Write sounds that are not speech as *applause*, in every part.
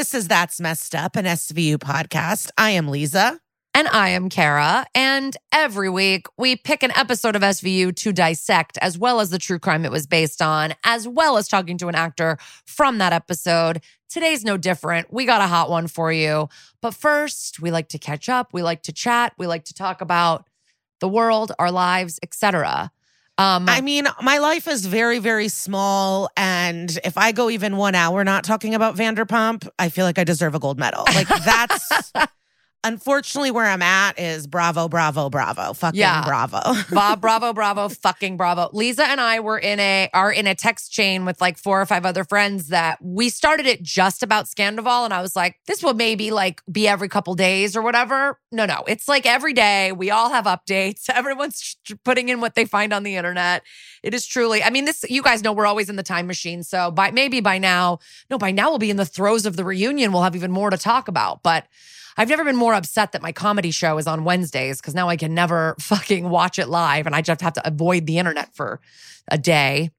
This is That's Messed Up, an SVU podcast. I am Liza. And I am Kara. And every week we pick an episode of SVU to dissect, as well as the true crime it was based on, as well as talking to an actor from that episode. Today's no different. We got a hot one for you. But first, we like to catch up, we like to chat, we like to talk about the world, our lives, etc. Um, I mean, my life is very, very small. And if I go even one hour not talking about Vanderpump, I feel like I deserve a gold medal. Like, that's *laughs* unfortunately where I'm at is bravo, bravo, bravo. Fucking Yeah. bravo. *laughs* Bob, bravo, bravo, fucking bravo. Liza and I were in a are in a text chain with like four or five other friends that we started it just about Scandoval, and I was like, this will maybe like be every couple days or whatever. No, no, it's like every day. We all have updates. *laughs* Everyone's putting in what they find on the internet. It is truly. I mean, this you guys know we're always in the time machine, so by maybe by now, no, by now we'll be in the throes of the reunion. We'll have even more to talk about, but. I've never been more upset that my comedy show is on Wednesdays because now I can never *laughs* fucking watch it live and I just have to avoid the internet for a day.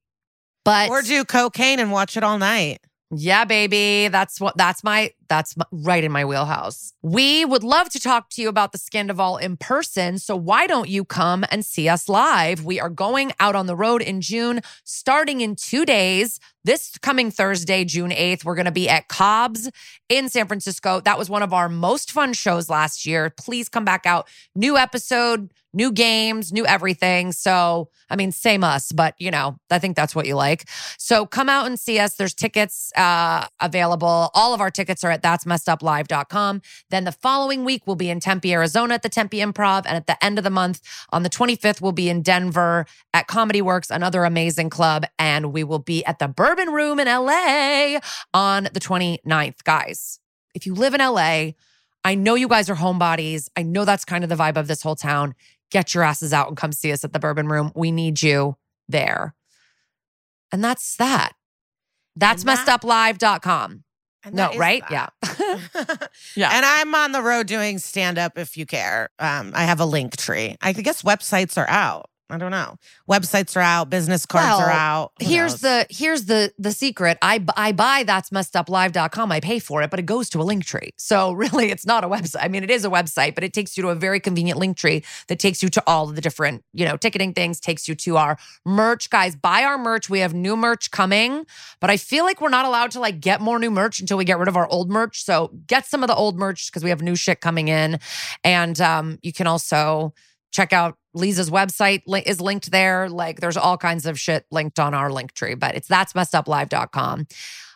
But or do cocaine and watch it all night. yeah, baby, that's what that's my that's right in my wheelhouse. We would love to talk to you about the Scandoval in person, so why don't you come and see us live? We are going out on the road in June, starting in 2 days. This coming Thursday, June 8th, we're going to be at Cobb's in San Francisco. That was one of our most fun shows last year. Please come back out. New episode, new games, new everything. So, I mean, same us, but you know, I think that's what you like. So come out and see us. There's tickets uh, available. All of our tickets are at that'smesseduplive.com. Then the following week, we'll be in Tempe, Arizona at the Tempe Improv. And at the end of the month, on the 25th, we'll be in Denver at Comedy Works, another amazing club. And we will be at the Bourbon Room in LA on the 29th. Guys, if you live in LA, I know you guys are homebodies. I know that's kind of the vibe of this whole town. Get your asses out and come see us at the Bourbon Room. We need you there. And that's that. That's that- messeduplive.com. And No, right? that. Yeah. *laughs* Yeah. And I'm on the road doing stand up if you care. Um, I have a link tree. I guess websites are out. I don't know. Websites are out, business cards Well, are out. Who here's knows? the here's the the secret. I I buy that's messed up live.com. I pay for it, but it goes to a link tree. So *laughs* really it's not a website. I mean, it is a website, but it takes you to a very convenient link tree that takes you to all of the different, you know, ticketing things, takes you to our merch. Guys, buy our merch. We have new merch coming, but I feel like we're not allowed to like get more new merch until we get rid of our old merch. So get some of the old merch because we have new shit coming in. And um, you can also check out Liza's website li- is linked there. Like there's all kinds of shit linked on our link tree, but it's that's messed up live.com.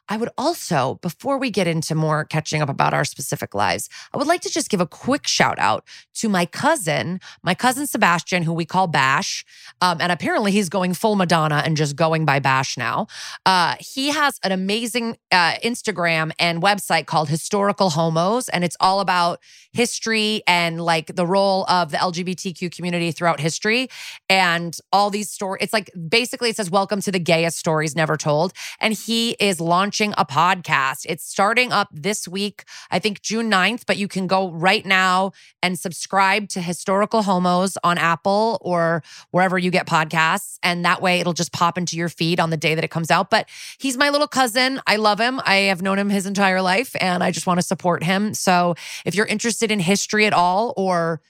I would also, before we get into more catching up about our specific lives, I would like to just give a quick shout out to my cousin, my cousin Sebastian, who we call Bash. Um, and apparently he's going full Madonna and just going by Bash now. Uh, he has an amazing uh, Instagram and website called Historical Homos, and it's all about history and like the role of the LGBTQ community throughout history and all these stories. It's like basically it says, Welcome to the gayest stories never told. And he is launching a podcast. It's starting up this week, I think June 9th, but you can go right now and subscribe to Historical Homos on Apple or wherever you get podcasts. And that way it'll just pop into your feed on the day that it comes out. But he's my little cousin. I love him. I have known him his entire life and I just want to support him. So if you're interested in history at all or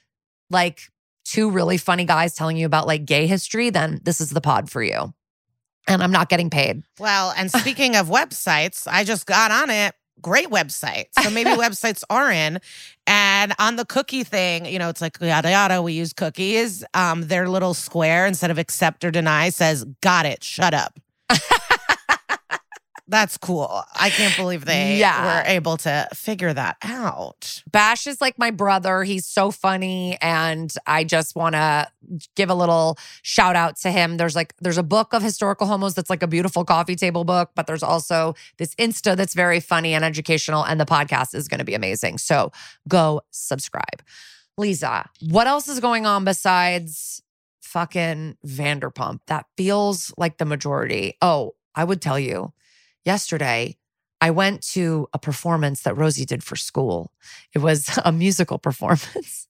like two really funny guys telling you about like gay history, then this is the pod for you. And I'm not getting paid. Well, and speaking of websites, I just got on it. Great website. So maybe *laughs* websites are in. And on the cookie thing, you know, it's like yada yada, we use cookies. Um, their little square instead of accept or deny says, got it, shut up. *laughs* That's cool. I can't believe they Yeah. were able to figure that out. Bash is like my brother. He's so funny. And I just want to give a little shout out to him. There's like, there's a book of historical homos that's like a beautiful coffee table book, but there's also this Insta that's very funny and educational. And the podcast is going to be amazing. So go subscribe. Liza, what else is going on besides fucking Vanderpump? That feels like the majority. Oh, I would tell you yesterday, I went to a performance that Rosie did for school. It was *laughs* a musical performance.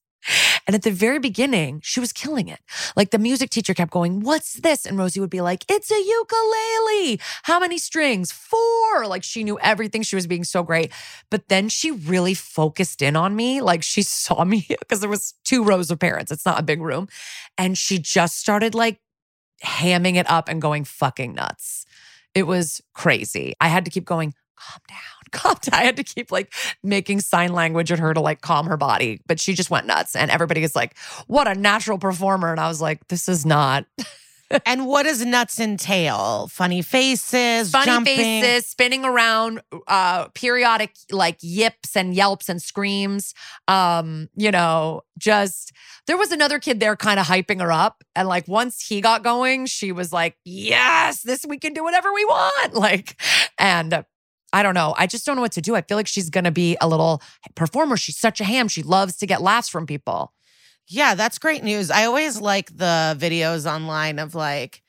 And at the very beginning, she was killing it. Like the music teacher kept going, What's this? And Rosie would be like, It's a ukulele. How many strings? Four. Like she knew everything. She was being so great. But then she really focused in on me. Like she *laughs* saw me *laughs* because there was two rows of parents. It's not a big room. And she just started like hamming it up and going fucking nuts. It was crazy. I had to keep going, calm down, *laughs* calm down. I had to keep like making sign language at her to like calm her body, but she just went nuts. And everybody is like, what a natural performer. And I was like, this is not and what does nuts entail? Funny faces, funny jumping. faces, spinning around, uh, periodic like yips and yelps and screams. Um, you know, just there was another kid there kind of hyping her up. And like once he got going, she was like, Yes, this we can do whatever we want. *laughs* Like, and I don't know. I just don't know what to do. I feel like she's gonna be a little performer. She's such a ham. She loves to get laughs from people. Yeah, that's great news. I always like the videos online of like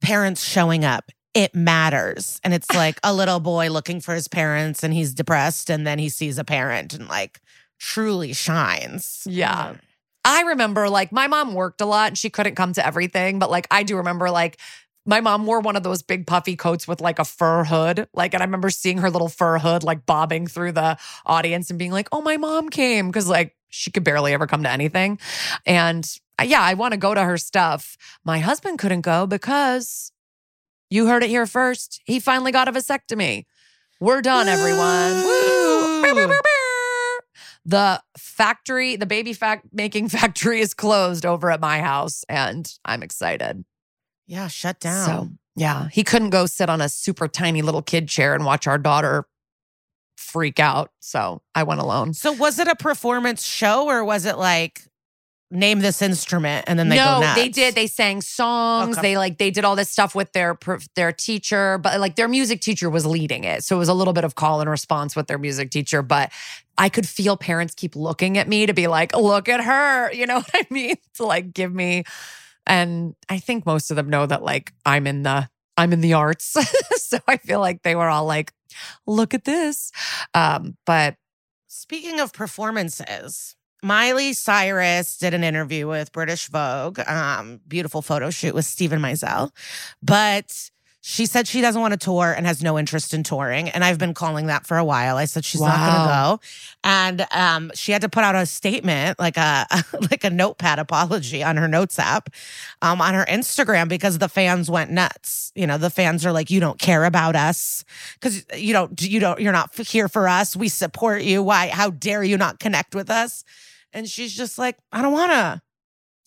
parents showing up. It matters. And it's *laughs* like a little boy looking for his parents and he's depressed and then he sees a parent and like truly shines. Yeah. I remember like my mom worked a lot and she couldn't come to everything, but like I do remember like my mom wore one of those big puffy coats with like a fur hood. Like, and I remember seeing her little fur hood like bobbing through the audience and being like, oh, my mom came. Cause like she could barely ever come to anything. And uh, yeah, I want to go to her stuff. My husband couldn't go because you heard it here first. He finally got a vasectomy. We're done, everyone. Woo! Bow, bow, bow. The factory, the baby fact making *laughs* factory is closed over at my house, and I'm excited. Yeah, shut down. So, yeah, he couldn't go sit on a super tiny little kid chair and watch our daughter freak out. So I went alone. So was it a performance show or was it like name this instrument and then they go no, they did. They sang songs. Okay. They like they did all this stuff with their their teacher, but like their music teacher was leading it, so it was a little bit of call and response with their music teacher. But I could feel parents keep looking at me to be like, "Look at her," *laughs* you know what I mean? To like give me, and I think most of them know that like I'm in the I'm in the arts, *laughs* so I feel like they were all like, "Look at this," um, but Speaking of performances, Miley Cyrus did an interview with British Vogue, um, beautiful photo shoot with Steven Meisel, but she said she doesn't want to tour and has no interest in touring. And I've been calling that for a while. I said she's not going to go, and um, she had to put out a statement, like a *laughs* like a notepad apology on her notes app, um, on her Instagram because the fans went nuts. You know, the fans are like, "You don't care about us because you don't you don't you're not here for us. We support you. Why? How dare you not connect with us?" And she's just like, "I don't want to."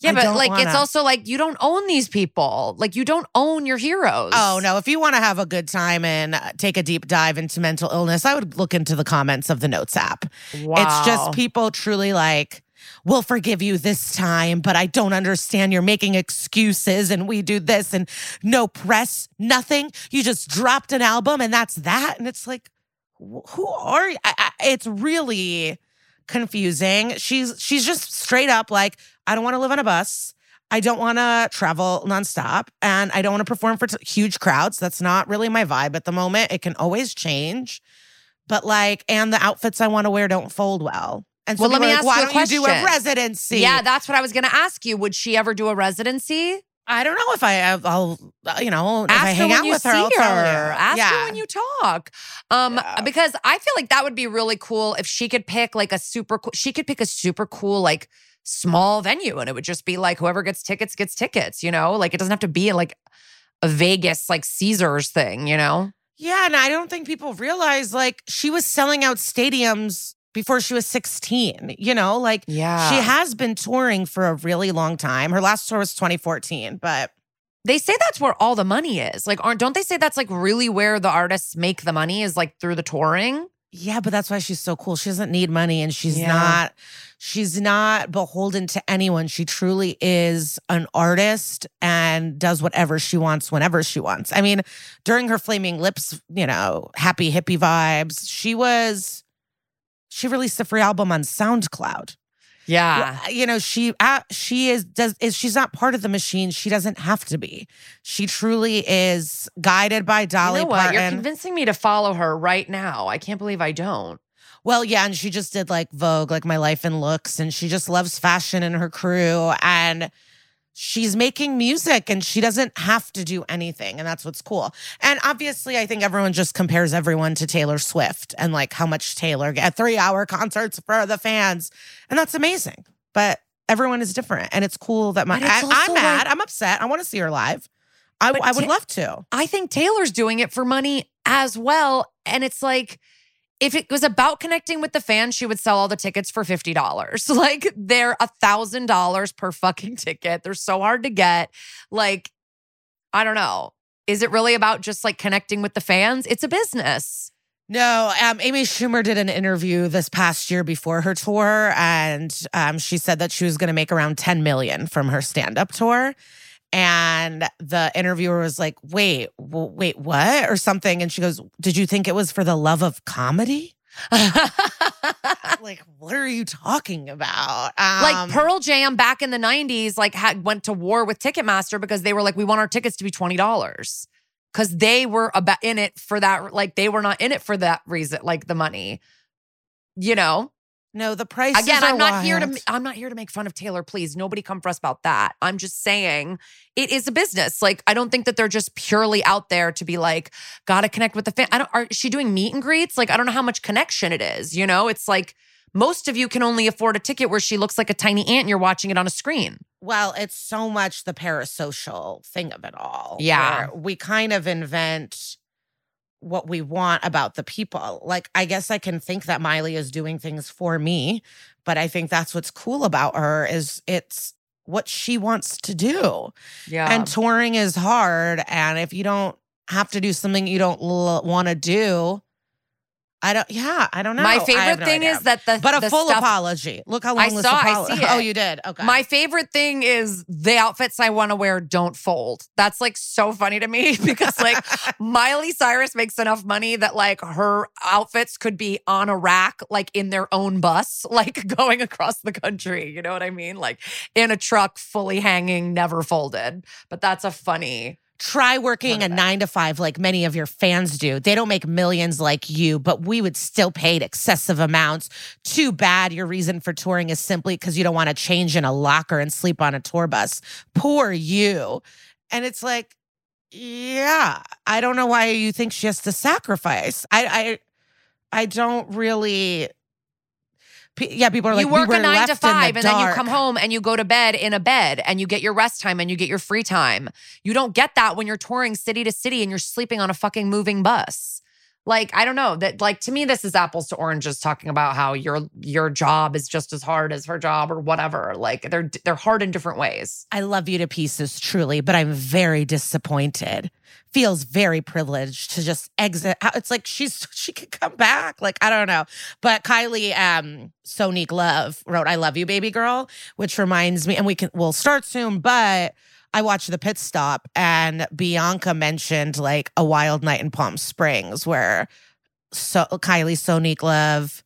Yeah, I but like it's wanna. also like you don't own these people. Like you don't own your heroes. Oh no! If you want to have a good time and uh, take a deep dive into mental illness, I would look into the comments of the Notes app. Wow. It's just people truly like, "We'll forgive you this time," but I don't understand. You're making excuses, and we do this, and no press, nothing. You just dropped an album, and that's that. And it's like, who are you? I, I, it's really confusing. She's she's just straight up like, I don't want to live on a bus. I don't want to travel nonstop and I don't want to perform for t- huge crowds. That's not really my vibe at the moment. It can always change. But like, and the outfits I want to wear don't fold well. And so Well, let me are ask why you a don't you do a question. residency? Yeah, that's what I was going to ask you. Would she ever do a residency? I don't know if I, I'll, uh, you know, if Ask I her hang out with her, see I'll tell you. Ask yeah. her when you talk. Um, Yeah. because I feel like that would be really cool if she could pick like a super cool. She could pick a super cool like small venue, and it would just be like whoever gets tickets gets tickets. You know, like it doesn't have to be like a Vegas like Caesars thing. You know. Yeah, and I don't think people realize like she was selling out stadiums before she was 16, you know, like Yeah. she has been touring for a really long time. Her last tour was 2014, but They say that's where all the money is. Like, aren't don't they say that's like really where the artists make the money is like through the touring? Yeah, but that's why she's so cool. She doesn't need money and she's Yeah. not she's not beholden to anyone. She truly is an artist and does whatever she wants whenever she wants. I mean, during her Flaming Lips, you know, happy hippie vibes, she was she released a free album on SoundCloud. Yeah. You know she uh, she is does is she's not part of the machine she doesn't have to be she truly is guided by dolly you know what? You're convincing me to follow her right now. I can't believe I don't. well yeah and she just did like vogue like my life and looks and she just loves fashion and her crew and she's making music and she doesn't have to do anything and that's what's cool. And obviously i think everyone just compares everyone to taylor swift and like how much taylor get three hour concerts for the fans and that's amazing. But everyone is different and it's cool that my I, i'm mad like- i'm upset i want to see her live. I, I would Ta- love to. I think Taylor's doing it for money as well. And it's like, if it was about connecting with the fans, she would sell all the tickets for $50. *laughs* Like they're a thousand dollars per fucking ticket. They're so hard to get. Like, I don't know. Is it really about just like connecting with the fans? It's a business. No, um, Amy Schumer did an interview this past year before her tour, and um, she said that she was going to make around 10 million from her stand-up tour. And the interviewer was like, "Wait, w- wait, what?" or something, and she goes, "Did you think it was for the love of comedy?" like, what are you talking about? like Um, Pearl Jam back in the 90s like had went to war with Ticketmaster because they were like we want our tickets to be $20 cuz they were about in it for that like they were not in it for that reason like the money you know no, the price again are I'm not here to. I'm not here to make fun of Taylor please nobody come for us about that I'm just saying it is a business like I don't think that they're just purely out there to be like got to connect with the fan I don't are she doing meet and greets like I don't know how much connection it is you know it's like most of you can only afford a ticket where she looks like a tiny ant and you're watching it on a screen. Well, it's so much the parasocial thing of it all. Yeah. where We kind of invent what we want about the people. Like, I guess I can think that Miley is doing things for me, but I think that's what's cool about her is it's what she wants to do. Yeah. And touring is hard. And if you don't have to do something you don't l- want to do, I don't, yeah, I don't know. my favorite no thing idea. is that the but a the full stuff, apology. Look how long I this saw- I apolo- see *laughs* Oh, you did. Okay. My favorite thing is the outfits I want to wear don't fold. That's like so funny to me *laughs* because like *laughs* Miley Cyrus makes enough money that like her outfits could be on a rack, like in their own bus, like going across the country. You know what I mean? Like in a truck, fully hanging, never folded. But that's a funny. Try working a nine to five like many of your fans do. They don't make millions like you, but we would still pay excessive amounts. Too bad your reason for touring is simply because you don't want to change in a locker and sleep on a tour bus. Poor you. And it's like, yeah, I don't know why you think she has to sacrifice. I I I don't really P- yeah, people are like, you work we a nine to in the five and then you come home and you go to bed in a bed and you get your rest time and you get your free time. You don't get that when you're touring city to city and you're sleeping on a fucking moving bus. Like, I don't know that like to me, this is apples to oranges talking about how your your job is just as hard as her job or whatever. Like they're they're hard in different ways. I love you to pieces, truly, but I'm very disappointed. Feels very privileged to just exit. out. It's like she's *laughs* she could come back. Like I don't know, but Kylie, um, Sonique Love wrote "I love you, baby girl," which reminds me, and we can we'll start soon, but. I watched the pit stop and Bianca mentioned like a wild night in Palm Springs where so Kylie, Sonique Love,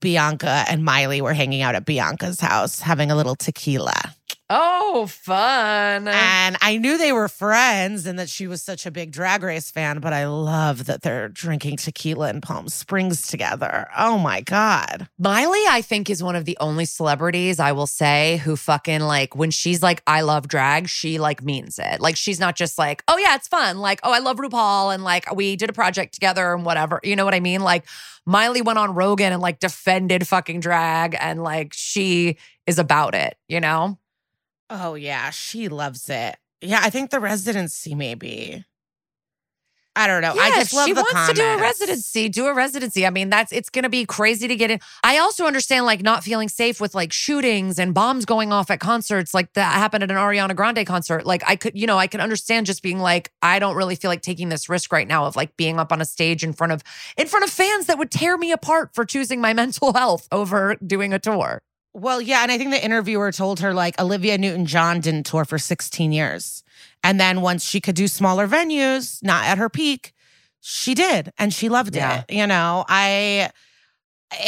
Bianca, and Miley were hanging out at Bianca's house having a little tequila. Oh, fun. And I knew they were friends and that she was such a big drag race fan, but I love that they're drinking tequila in Palm Springs together. Oh my God. Miley, I think, is one of the only celebrities I will say who fucking like when she's like, I love drag, she like means it. Like, she's not just like, oh, yeah, it's fun. Like, oh, I love RuPaul and like we did a project together and whatever. You know what I mean? Like, Miley went on Rogan and like defended fucking drag and like she is about it, you know? Oh yeah, she loves it. Yeah, I think the residency maybe. I don't know. I just love she wants to do a residency. Do a residency. I mean, that's it's gonna be crazy to get in. I also understand like not feeling safe with like shootings and bombs going off at concerts, like that happened at an Ariana Grande concert. Like I could, you know, I can understand just being like, I don't really feel like taking this risk right now of like being up on a stage in front of in front of fans that would tear me apart for choosing my *laughs* mental health over doing a tour. Well, yeah, and I think the interviewer told her like Olivia Newton-John didn't tour for 16 years. And then once she could do smaller venues, not at her peak, she did and she loved Yeah. it. You know, I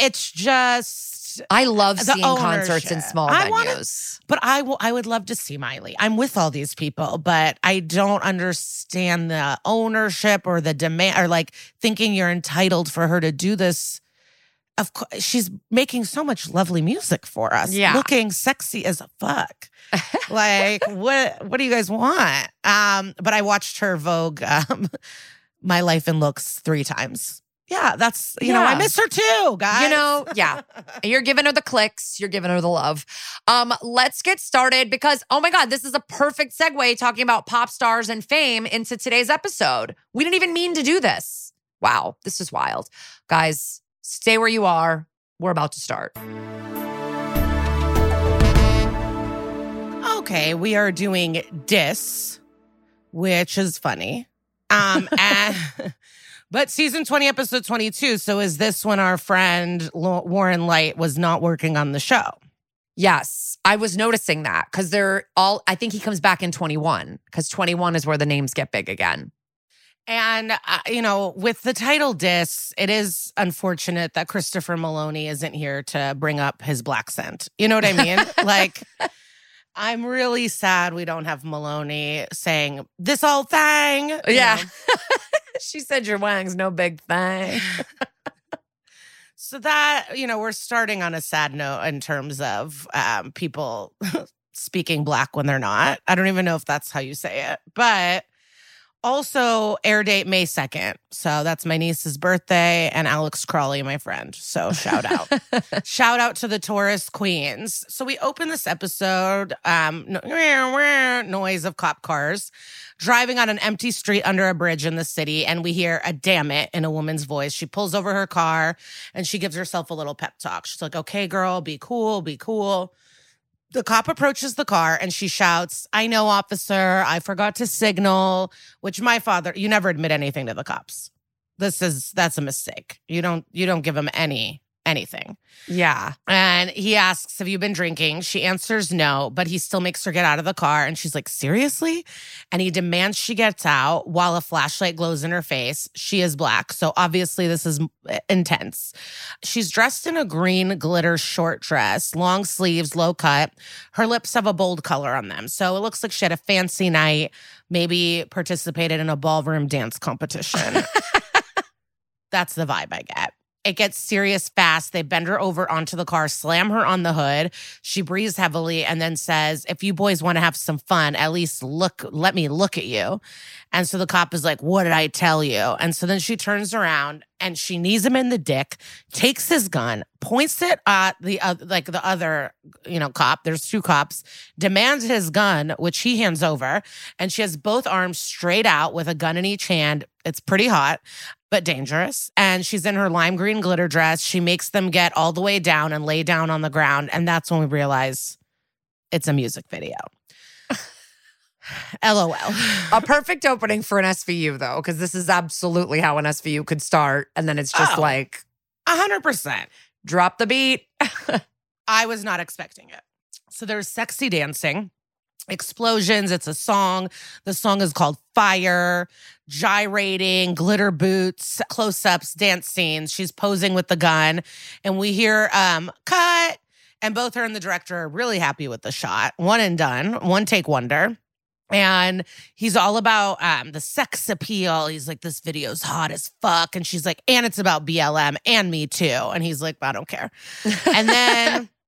it's just I love seeing concerts in small I wanna- venues. but I will I would love to see Miley. I'm with all these people, but I don't understand the ownership or the demand or like thinking you're entitled for her to do this. Of course, she's making so much lovely music for us. Yeah. Looking sexy as a fuck. like *laughs* what what do you guys want? Um, but I watched her Vogue um *laughs* My Life in Looks three times. Yeah, that's you know, I Yeah. miss her too, guys. You know, yeah. *laughs* You're giving her the clicks, you're giving her the love. Um, let's get started because oh my god, this is a perfect segue talking about pop stars and fame into today's episode. We didn't even mean to do this. Wow, this is wild. Guys, stay where you are. We're about to start. Okay, we are doing Diss, which is funny. Um, *laughs* and, but season 20, episode 22. So is this when our friend Warren Leight was not working on the show? Yes, I was noticing that because they're all, I think he comes back in 21 because 21 is where the names get big again. And, uh, you know, with the title Diss, it is unfortunate that Christopher Meloni isn't here to bring up his black scent. You know what I mean? *laughs* like, I'm really sad we don't have Maloney saying this old thing. Yeah. *laughs* she said your wang's no big thing. *laughs* So that, you know, we're starting on a sad note in terms of um, people speaking black when they're not. I don't even know if that's how you say it, but also air date May 2nd. So that's my niece's birthday and Alex Crawley, my friend. So shout out. *laughs* shout out to the Taurus queens. So we open this episode, um, no- noise of cop cars driving on an empty street under a bridge in the city, and we hear a damn it in a woman's voice. She pulls over her car and she gives herself a little pep talk. She's like, okay, girl, be cool, be cool. The cop approaches the car and she shouts, I know, officer, I forgot to signal, which my father, you never admit anything to the cops. This is, that's a mistake. You don't, you don't give them any, anything. Yeah. And he asks, Have you been drinking? She answers no, but he still makes her get out of the car. And she's like, Seriously? And he demands she gets out while a flashlight glows in her face. She is black. So obviously, this is eh, intense. She's dressed in a green glitter short dress, long sleeves, low cut. Her lips have a bold color on them. So it looks like she had a fancy night, maybe participated in a ballroom dance competition. *laughs* That's the vibe I get. It gets serious fast. They bend her over onto the car, slam her on the hood. She breathes heavily and then says, If you boys want to have some fun, at least look, let me look at you. And so the cop is like, What did I tell you? And so then she turns around and she knees him in the dick, takes his gun, points it at the uh, like the other, you know, cop. There's two cops, demands his gun, which he hands over, and she has both arms straight out with a gun in each hand. It's pretty hot but dangerous. And she's in her lime green glitter dress. She makes them get all the way down and lay down on the ground. And that's when we realize it's a music video. *sighs* LOL. A perfect opening for an SVU, though, because this is absolutely how an SVU could start. And then it's just Oh. like, A hundred percent. Drop the beat. *laughs* I was not expecting it. So there's sexy dancing, explosions. It's a song. The song is called Fire, gyrating, glitter boots, close ups, dance scenes. She's posing with the gun. And we hear um, cut. And both her and the director are really happy with the shot. One and done, one take wonder. And he's all about um, the sex appeal. He's like, this video's hot as fuck. And she's like, and it's about BLM and me too. And he's like, I don't care. And then *laughs*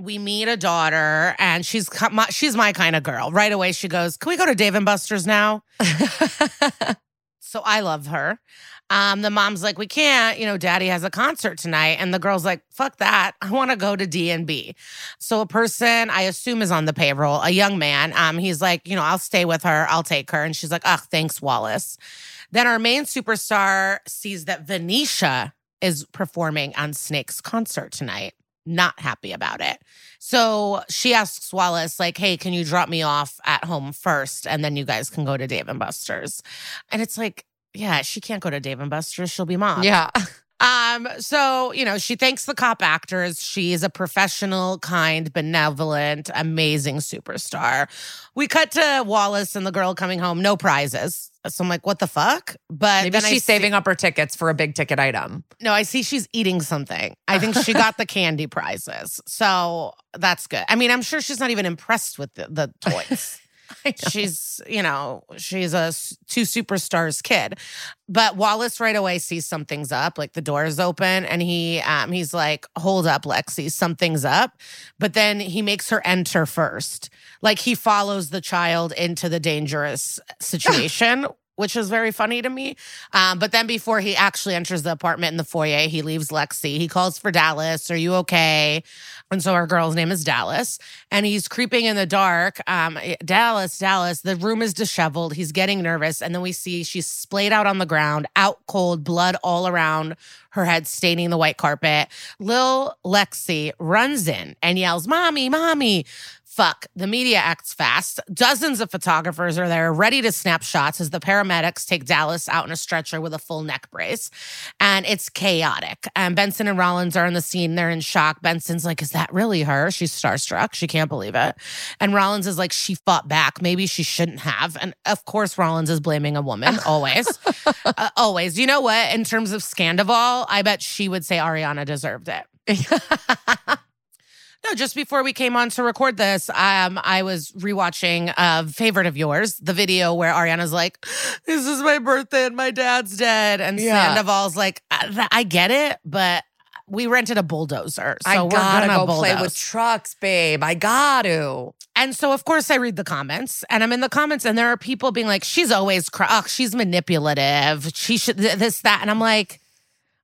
we meet a daughter, and she's she's my kind of girl. Right away, she goes, "Can we go to Dave and Buster's now?" *laughs* So I love her. Um, the mom's like, "We can't. You know, Daddy has a concert tonight," and the girl's like, "Fuck that. *laughs* I want to go to DNB. So a person I assume is on the payroll, a young man. Um, he's like, "You know, I'll stay with her. I'll take her," and she's like, "Ugh, thanks, Wallace." Then our main superstar sees that Venetia is performing on Snake's concert tonight. Not happy about it. So she asks Wallace, like, hey, can you drop me off at home first? And then you guys can go to Dave and Buster's. And it's like, yeah, she can't go to Dave and Buster's. She'll be mom. yeah. *laughs* Um, so, you know, she thanks the cop actors. She is a professional, kind, benevolent, amazing superstar. We cut to Wallace and the girl coming home, no prizes. So I'm like, what the fuck? But Maybe she's see- saving up her tickets for a big ticket item. no, I see she's eating something. I think she got the *laughs* candy prizes. So that's good. I mean, I'm sure she's not even impressed with the, the toys. *laughs* she's, you know, she's a two superstars kid. But Wallace right away sees something's up, like the door is open, and he um he's like, "Hold up, Lexi, something's up." But then he makes her enter first. Like he follows the child into the dangerous situation. Which is very funny to me. Um, but then before he actually enters the apartment in the foyer, he leaves Lexi. He calls for Dallas. Are you okay? And so our girl's name is Dallas. And he's creeping in the dark. Um, Dallas, Dallas, the room is disheveled. He's getting nervous. And then we see she's splayed out on the ground, out cold, blood all around her head, staining the white carpet. Lil Lexi runs in and yells, Mommy, Mommy. Fuck. The media acts fast. Dozens of photographers are there ready to snap shots as the paramedics take Dallas out in a stretcher with a full neck brace. And it's chaotic. And Benson and Rollins are in the scene. They're in shock. Benson's like, Is that really her? She's starstruck. She can't believe it. And Rollins is like, She fought back. Maybe she shouldn't have. And of course, Rollins is blaming a woman, *laughs* always. uh, always. You know what? In terms of Scandoval, I bet she would say Ariana deserved it. *laughs* No, just before we came on to record this, um, I was rewatching a favorite of yours, the video where Ariana's like, "This is my birthday and my dad's dead," and Yeah. Sandoval's like, I, "I get it, but we rented a bulldozer, so I we're gotta gonna go play with trucks, babe. I got to. And so, of course, I read the comments, and I'm in the comments, and there are people being like, "She's always, cr- oh, she's manipulative. She should th- this that," and I'm like,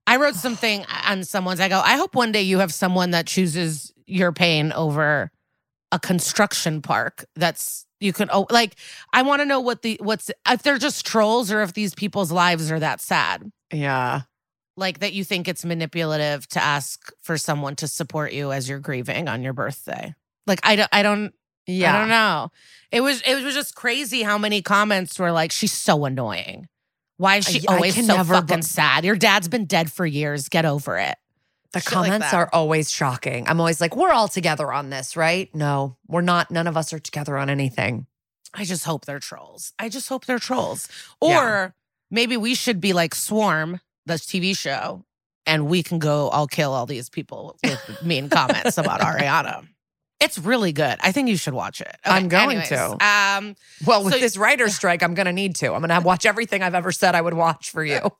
I wrote something on someone's. I go, I hope one day you have someone that chooses your pain over a construction park. That's you can oh like I want to know what the what's if they're just trolls or if these people's lives are that sad. Yeah. Like that you think it's manipulative to ask for someone to support you as you're grieving on your birthday. Like I don't I don't Yeah. I don't know. It was it was just crazy how many comments were like, she's so annoying. Why is she I- I always can so fucking be- sad? Your dad's been dead for years. Get over it. The Shit comments that. are always shocking. I'm always like, we're all together on this, right? No, we're not. None of us are together on anything. I just hope they're trolls. I just hope they're trolls. Or Yeah. maybe we should be like Swarm, this TV show, and we can go, I'll kill all these people with mean comments about *laughs* Ariana. It's really good. I think you should watch it. I'm going anyways, to. Um, Well, with So- this writer's strike, I'm going to need to. I'm going to watch everything I've ever said I would watch for you. *laughs*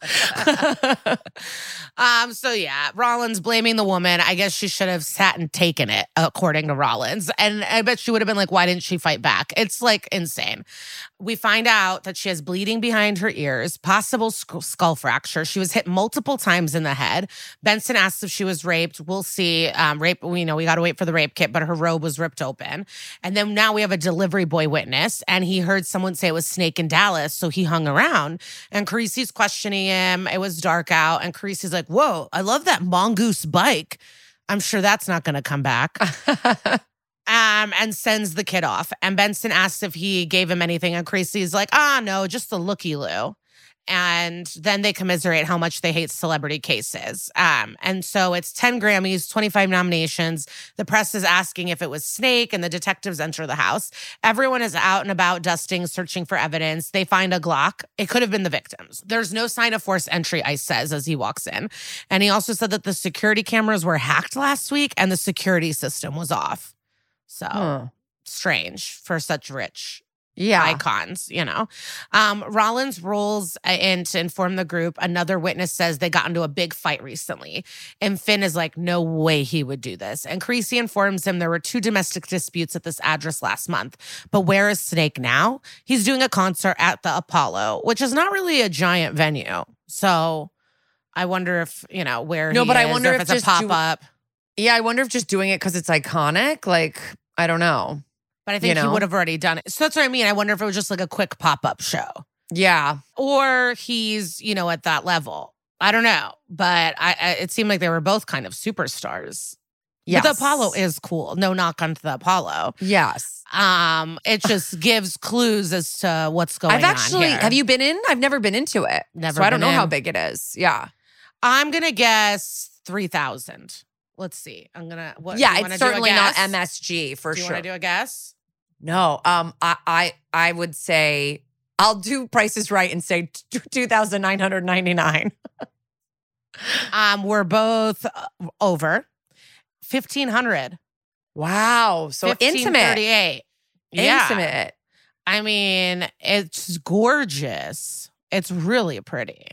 um, so yeah, Rollins blaming the woman. I guess she should have sat and taken it, according to Rollins. And I bet she would have been like, why didn't she fight back? It's like insane. We find out that she has bleeding behind her ears, possible sc- skull fracture. She was hit multiple times in the head. Benson asks if she was raped. We'll see. Um, rape, we know we got to wait for the rape kit, but her robe was ripped open. And then now we have a delivery boy witness, and he heard someone say it was Snake in Dallas, so he hung around. And Carisi's questioning him. It was dark out, and Carisi's like, "Whoa, I love that mongoose bike. I'm sure that's not going to come back." *laughs* um, and sends the kid off. And Benson asks if he gave him anything, and Carisi's like, ah, no, just the looky loo. And then they commiserate how much they hate celebrity cases. Um, and so it's 10 Grammys, 25 nominations. The press is asking if it was Snake, and the detectives enter the house. Everyone is out and about dusting, searching for evidence. They find a Glock. It could have been the victims. There's no sign of forced entry, Ice says as he walks in. And he also said that the security cameras were hacked last week and the security system was off. So Huh. strange for such rich Yeah. icons, you know. Um, Rollins rolls in to inform the group. Another witness says they got into a big fight recently. And Finn is like, no way he would do this. And Carisi informs him there were two domestic disputes at this address last month. But where is Snake now? He's doing a concert at the Apollo, which is not really a giant venue. So I wonder if, you know, where No, but I wonder or if it's a pop do- up. Yeah. I wonder if just doing it because it's iconic, like, I don't know. But I think he know? would have already done it. So that's what I mean. I wonder if it was just like a quick pop up show. Yeah. or he's you know at that level i don't know but I, I it seemed like they were both kind of superstars Yes. but the apollo is cool no knock onto the apollo Yes. um it *sighs* just gives clues as to what's going I've on actually, here. have you been in? I've never been into it. Never So I don't know how big it is. Yeah. i'm gonna guess 3000 let's see i'm gonna what yeah. it's certainly not MSG for do you sure. Want to do a guess no. Um, I, I, I would say I'll do prices right and say two thousand nine hundred ninety nine. *laughs* um we're both uh, over 1500 Wow. So intimate. 1538 yeah Intimate. I mean, it's gorgeous. It's really pretty.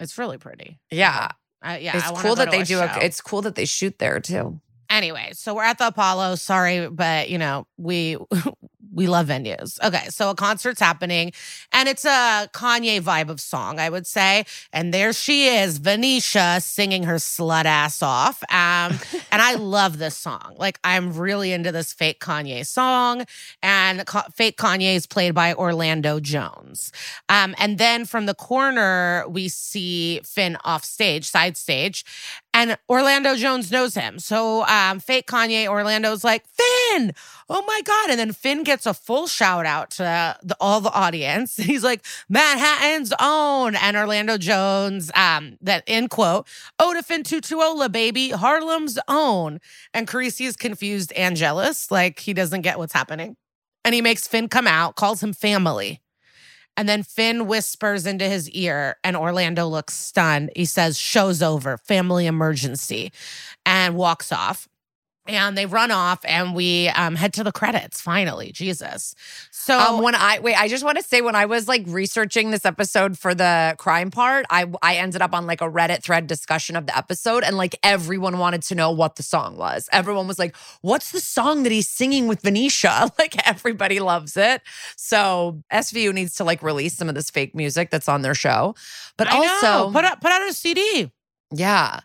It's really pretty. Yeah. Uh, yeah, it's cool that they do a, it's cool that they shoot there too. anyway. So we're at the Apollo. Sorry, but you know we *laughs* we love venues. Okay, so a concert's happening, and it's a Kanye vibe of song, I would say. And there she is, Venetia, singing her slut ass off. Um, *laughs* and I love this song. Like I'm really into this fake Kanye song, and fake Kanye is played by Orlando Jones. Um, and then from the corner, we see Finn off stage, side stage, and Orlando Jones knows him. So um, fake Kanye, Orlando's like, Finn, oh my God. And then Finn gets a full shout out to the, all the audience. *laughs* He's like, Manhattan's own. And Orlando Jones, um, that end quote, oh to Finn Tutuola, baby, Harlem's own. And Carisi is confused and jealous, like he doesn't get what's happening. And he makes Finn come out, calls him family. And then Finn whispers into his ear, and Orlando looks stunned. He says, Show's over, family emergency, and walks off. And they run off, and we um, head to the credits finally. Jesus. So, Um, when I wait, I just want to say when I was like researching this episode for the crime part, I I ended up on like a Reddit thread discussion of the episode, and like everyone wanted to know what the song was. Everyone was like, "What's the song that he's singing with Venetia?" *laughs* Like everybody loves it. So SVU needs to like release some of this fake music that's on their show, but I know. also put out, put out a CD. yeah.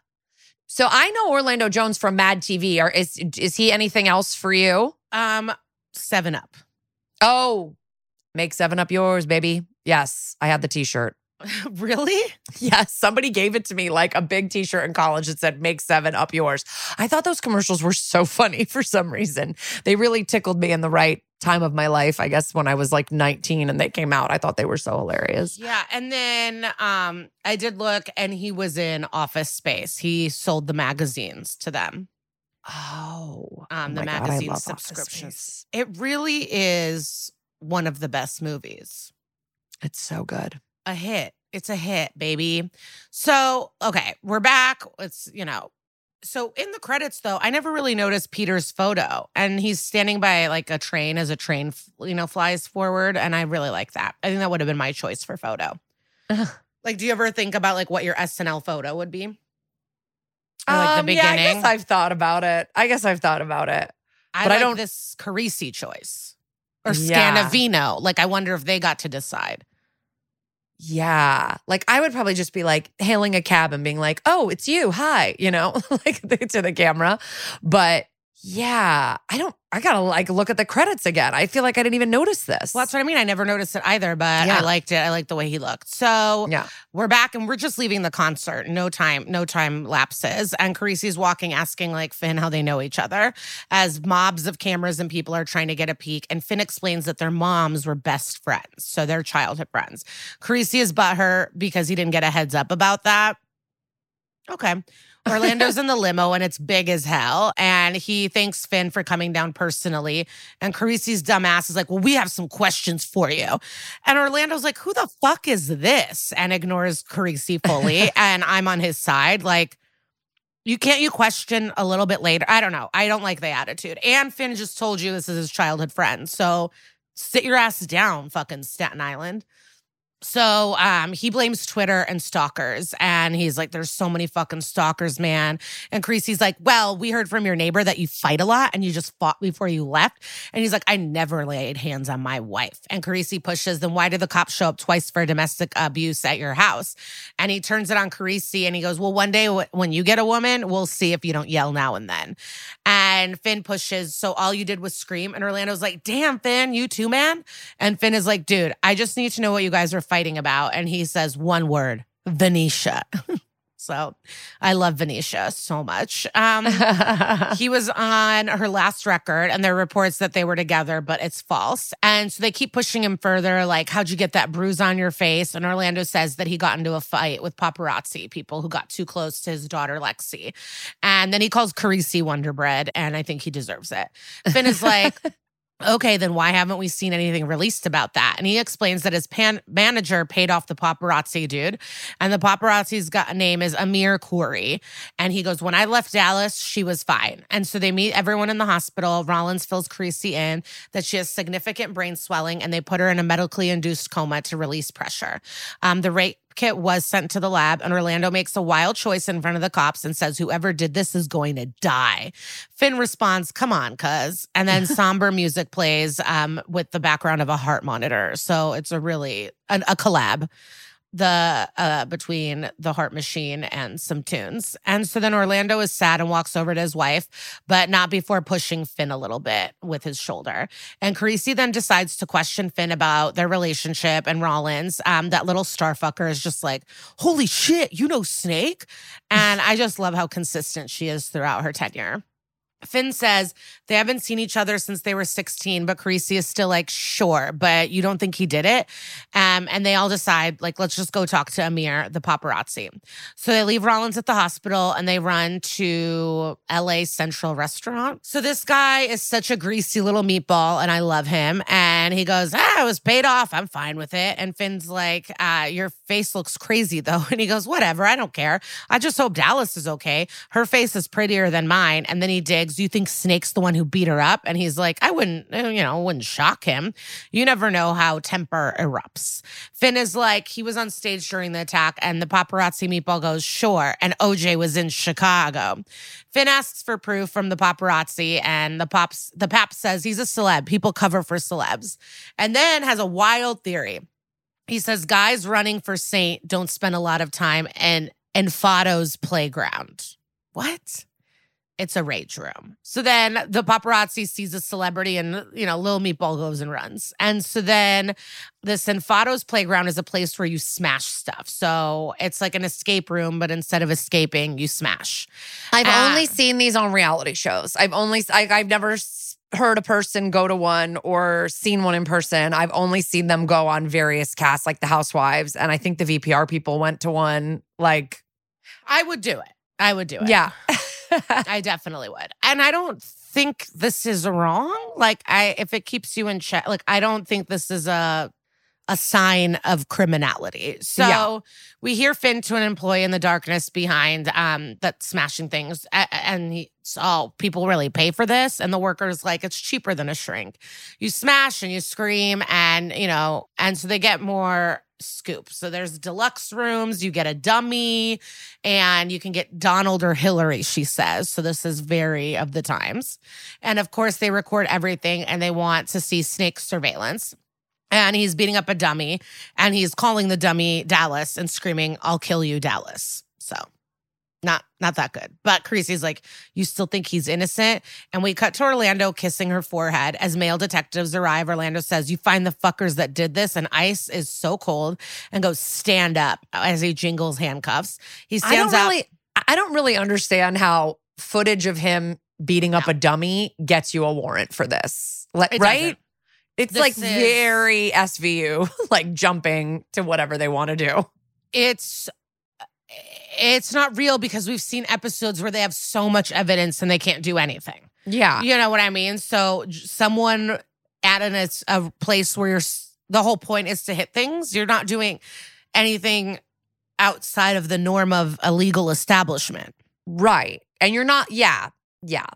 So I know Orlando Jones from Mad TV. Or is is he anything else for you? Um, Seven Up. Oh, make seven up yours, baby. Yes, I had the T-shirt. *laughs* really? Yes, somebody gave it to me like a big t shirt in college that said, Make seven up yours. I thought those commercials were so *laughs* funny for some reason. They really tickled me in the right time of my life. I guess when I was like 19 and they came out, I thought they were so hilarious. Yeah. And then um, I did look and he was in Office Space. He sold the magazines to them. Oh, Um, the my magazine subscriptions. It really is one of the best movies. It's so good. A hit. It's a hit, baby. So, okay, we're back. It's, you know, so in the credits though, I never really noticed Peter's photo and he's standing by like a train as a train, you know, flies forward. And I really like that. I think that would have been my choice for photo. like, do you ever think about like what your SNL photo would be? Or like the Um, yeah, I guess I've thought about it. I guess I've thought about it. I but I don't- this Carisi choice or Yeah. Like, I wonder if they got to decide. Yeah. Like I would probably just be like hailing a cab and being like, oh, it's you. Hi, you know, *laughs* like to the camera. But yeah, I don't, I gotta like look at the credits again. I feel like I didn't even notice this. Well, that's what I mean. I never noticed it either, but Yeah. I liked it. I liked the way he looked. So yeah. we're back and we're just leaving the concert. No time, no time lapses. And Carisi's walking, asking like Finn how they know each other as mobs of cameras and people are trying to get a peek. And Finn explains that their moms were best friends. So they're childhood friends. Carisi is butthurt because he didn't get a heads up about that. Okay. Orlando's in the limo and it's big as hell. And he thanks Finn for coming down personally. And Carisi's dumbass is like, Well, we have some questions for you. And Orlando's like, Who the fuck is this? And ignores Carisi fully. *laughs* and I'm on his side. Like, you can't you question a little bit later? I don't know. I don't like the attitude. And Finn just told you this is his childhood friend. So sit your ass down, fucking Staten Island. So um, he blames Twitter and stalkers, and he's like, "There's so many fucking stalkers, man." And Carisi's like, "Well, we heard from your neighbor that you fight a lot, and you just fought before you left." And he's like, "I never laid hands on my wife." And Carisi pushes, "Then why did the cops show up twice for domestic abuse at your house?" And he turns it on Carisi, and he goes, "Well, one day wh- when you get a woman, we'll see if you don't yell now and then." And Finn pushes, "So all you did was scream?" And Orlando's like, "Damn, Finn, you too, man." And Finn is like, dude, I just need to know what you guys are fighting about. And he says one word, Venetia. *laughs* so I love Venetia so much. Um, *laughs* he was on her last record, and there are reports that they were together, but it's false. And so they keep pushing him further, like, how'd you get that bruise on your face? And Orlando says that he got into a fight with paparazzi, people who got too close to his daughter, Lexi. And then he calls Carisi Wonder Bread, and I think he deserves it. Finn is like, *laughs* Okay, then why haven't we seen anything released about that? And he explains that his pan- manager paid off the paparazzi dude, and the paparazzi's got a name is Amir Khoury. And he goes, When I left Dallas, she was fine. And so they meet everyone in the hospital. Rollins fills Carisi in that she has significant brain swelling, and they put her in a medically induced coma to release pressure. Um, the rape kit was sent to the lab, and Orlando makes a wild choice in front of the cops and says, Whoever did this is going to die. Finn responds, Come on, cuz. And then *laughs* somber music plays um, with the background of a heart monitor. So it's a really an, a collab the uh between the heart machine and some tunes. And so then Orlando is sad and walks over to his wife, but not before pushing Finn a little bit with his shoulder. And Carisi then decides to question Finn about their relationship and Rollins. Um, that little starfucker is just like, holy shit, you know Snake? And I just love how consistent she is throughout her tenure. Finn says they haven't seen each other since they were 16, but Carisi is still like, sure, but you don't think he did it? Um, and they all decide, like, let's just go talk to Amir, the paparazzi. So they leave Rollins at the hospital and they run to LA Central Restaurant. So this guy is such a greasy little meatball and I love him. And he goes, ah, I was paid off. I'm fine with it. And Finn's like, uh, your face looks crazy though. *laughs* And he goes, whatever, I don't care. I just hope Dallas is okay. Her face is prettier than mine. And then he digs, you think Snake's the one who beat her up? And he's like, I wouldn't, uh, you know, wouldn't shock him. You never know how temper erupts. Finn is like, he was on stage during the attack, and the paparazzi meatball goes, sure. And OJ was in Chicago. Finn asks for proof from the paparazzi, and the pops the pap says he's a celeb. People cover for celebs. And then has a wild theory. He says guys running for saint don't spend a lot of time in Enfado's playground. What? It's a rage room. So then the paparazzi sees a celebrity and, you know, Lil Meatball goes and runs. And so then the Sinfado's playground is a place where you smash stuff. So it's like an escape room, but instead of escaping, you smash. I've Uh, only seen these on reality shows. I've only I, I've never heard a person go to one or seen one in person. I've only seen them go on various casts, like the Housewives, and I think the VPR people went to one. Like, I would do it. I would do it. yeah, *laughs* *laughs* I definitely would. And I don't think this is wrong. Like I if it keeps you in check, like I don't think this is a a sign of criminality. So Yeah. we hear Finn to an employee in the darkness behind um that's smashing things and he oh people really pay for this and the worker's like it's cheaper than a shrink. You smash and you scream and you know and so they get more scoop. So there's deluxe rooms, you get a dummy and you can get Donald or Hillary, she says. So this is very of the times. And of course, they record everything and they want to see snake surveillance. And he's beating up a dummy and he's calling the dummy Dallas and screaming, I'll kill you, Dallas. So not not that good. But Carisi's like, you still think he's innocent? And we cut to Orlando kissing her forehead. As male detectives arrive, Orlando says, You find the fuckers that did this, and ice is so cold, and goes, stand up as he jingles handcuffs. He I stands don't up. really, I don't really understand how footage of him beating up a dummy gets you a warrant for this, like, It right? doesn't. It's This like is- very SVU, *laughs* like jumping to whatever they want to do. it's it's not real because we've seen episodes where they have so much evidence and they can't do anything. Yeah. You know what I mean? So someone at an, it's a place where you're the whole point is to hit things. You're not doing anything outside of the norm of a legal establishment. Right. And you're not, yeah. Yeah.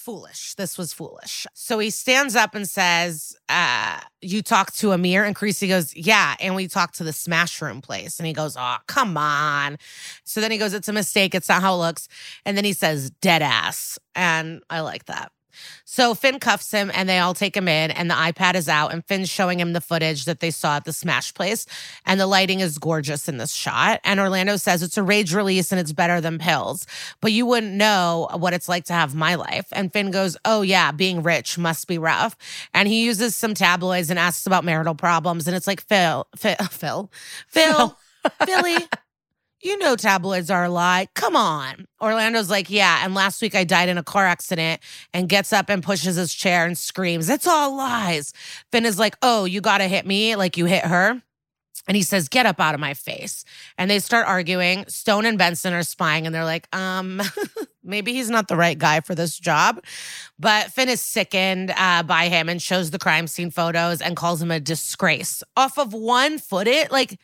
Foolish. This was foolish. So he stands up and says, uh, You talked to Amir? And Carisi goes, Yeah. And we talked to the Smash Room place. And he goes, Oh, come on. So then he goes, It's a mistake. It's not how it looks. And then he says, Dead ass. And I like that. So Finn cuffs him and they all take him in, and the iPad is out, and Finn's showing him the footage that they saw at the Smash place. And the lighting is gorgeous in this shot. And Orlando says it's a rage release and it's better than pills, but you wouldn't know what it's like to have my life. And Finn goes, Oh, yeah, being rich must be rough. And he uses some tabloids and asks about marital problems. And it's like, Phil, Phil, *laughs* Phil, Phil, Philly. You know tabloids are a lie. Come on. Orlando's like, yeah. And last week I died in a car accident and gets up and pushes his chair and screams, It's all lies. Finn is like, Oh, you got to hit me like you hit her. And he says, Get up out of my face. And they start arguing. Stone and Benson are spying and they're like, Um, *laughs* maybe he's not the right guy for this job. But Finn is sickened uh, by him and shows the crime scene photos and calls him a disgrace off of one footage. Like,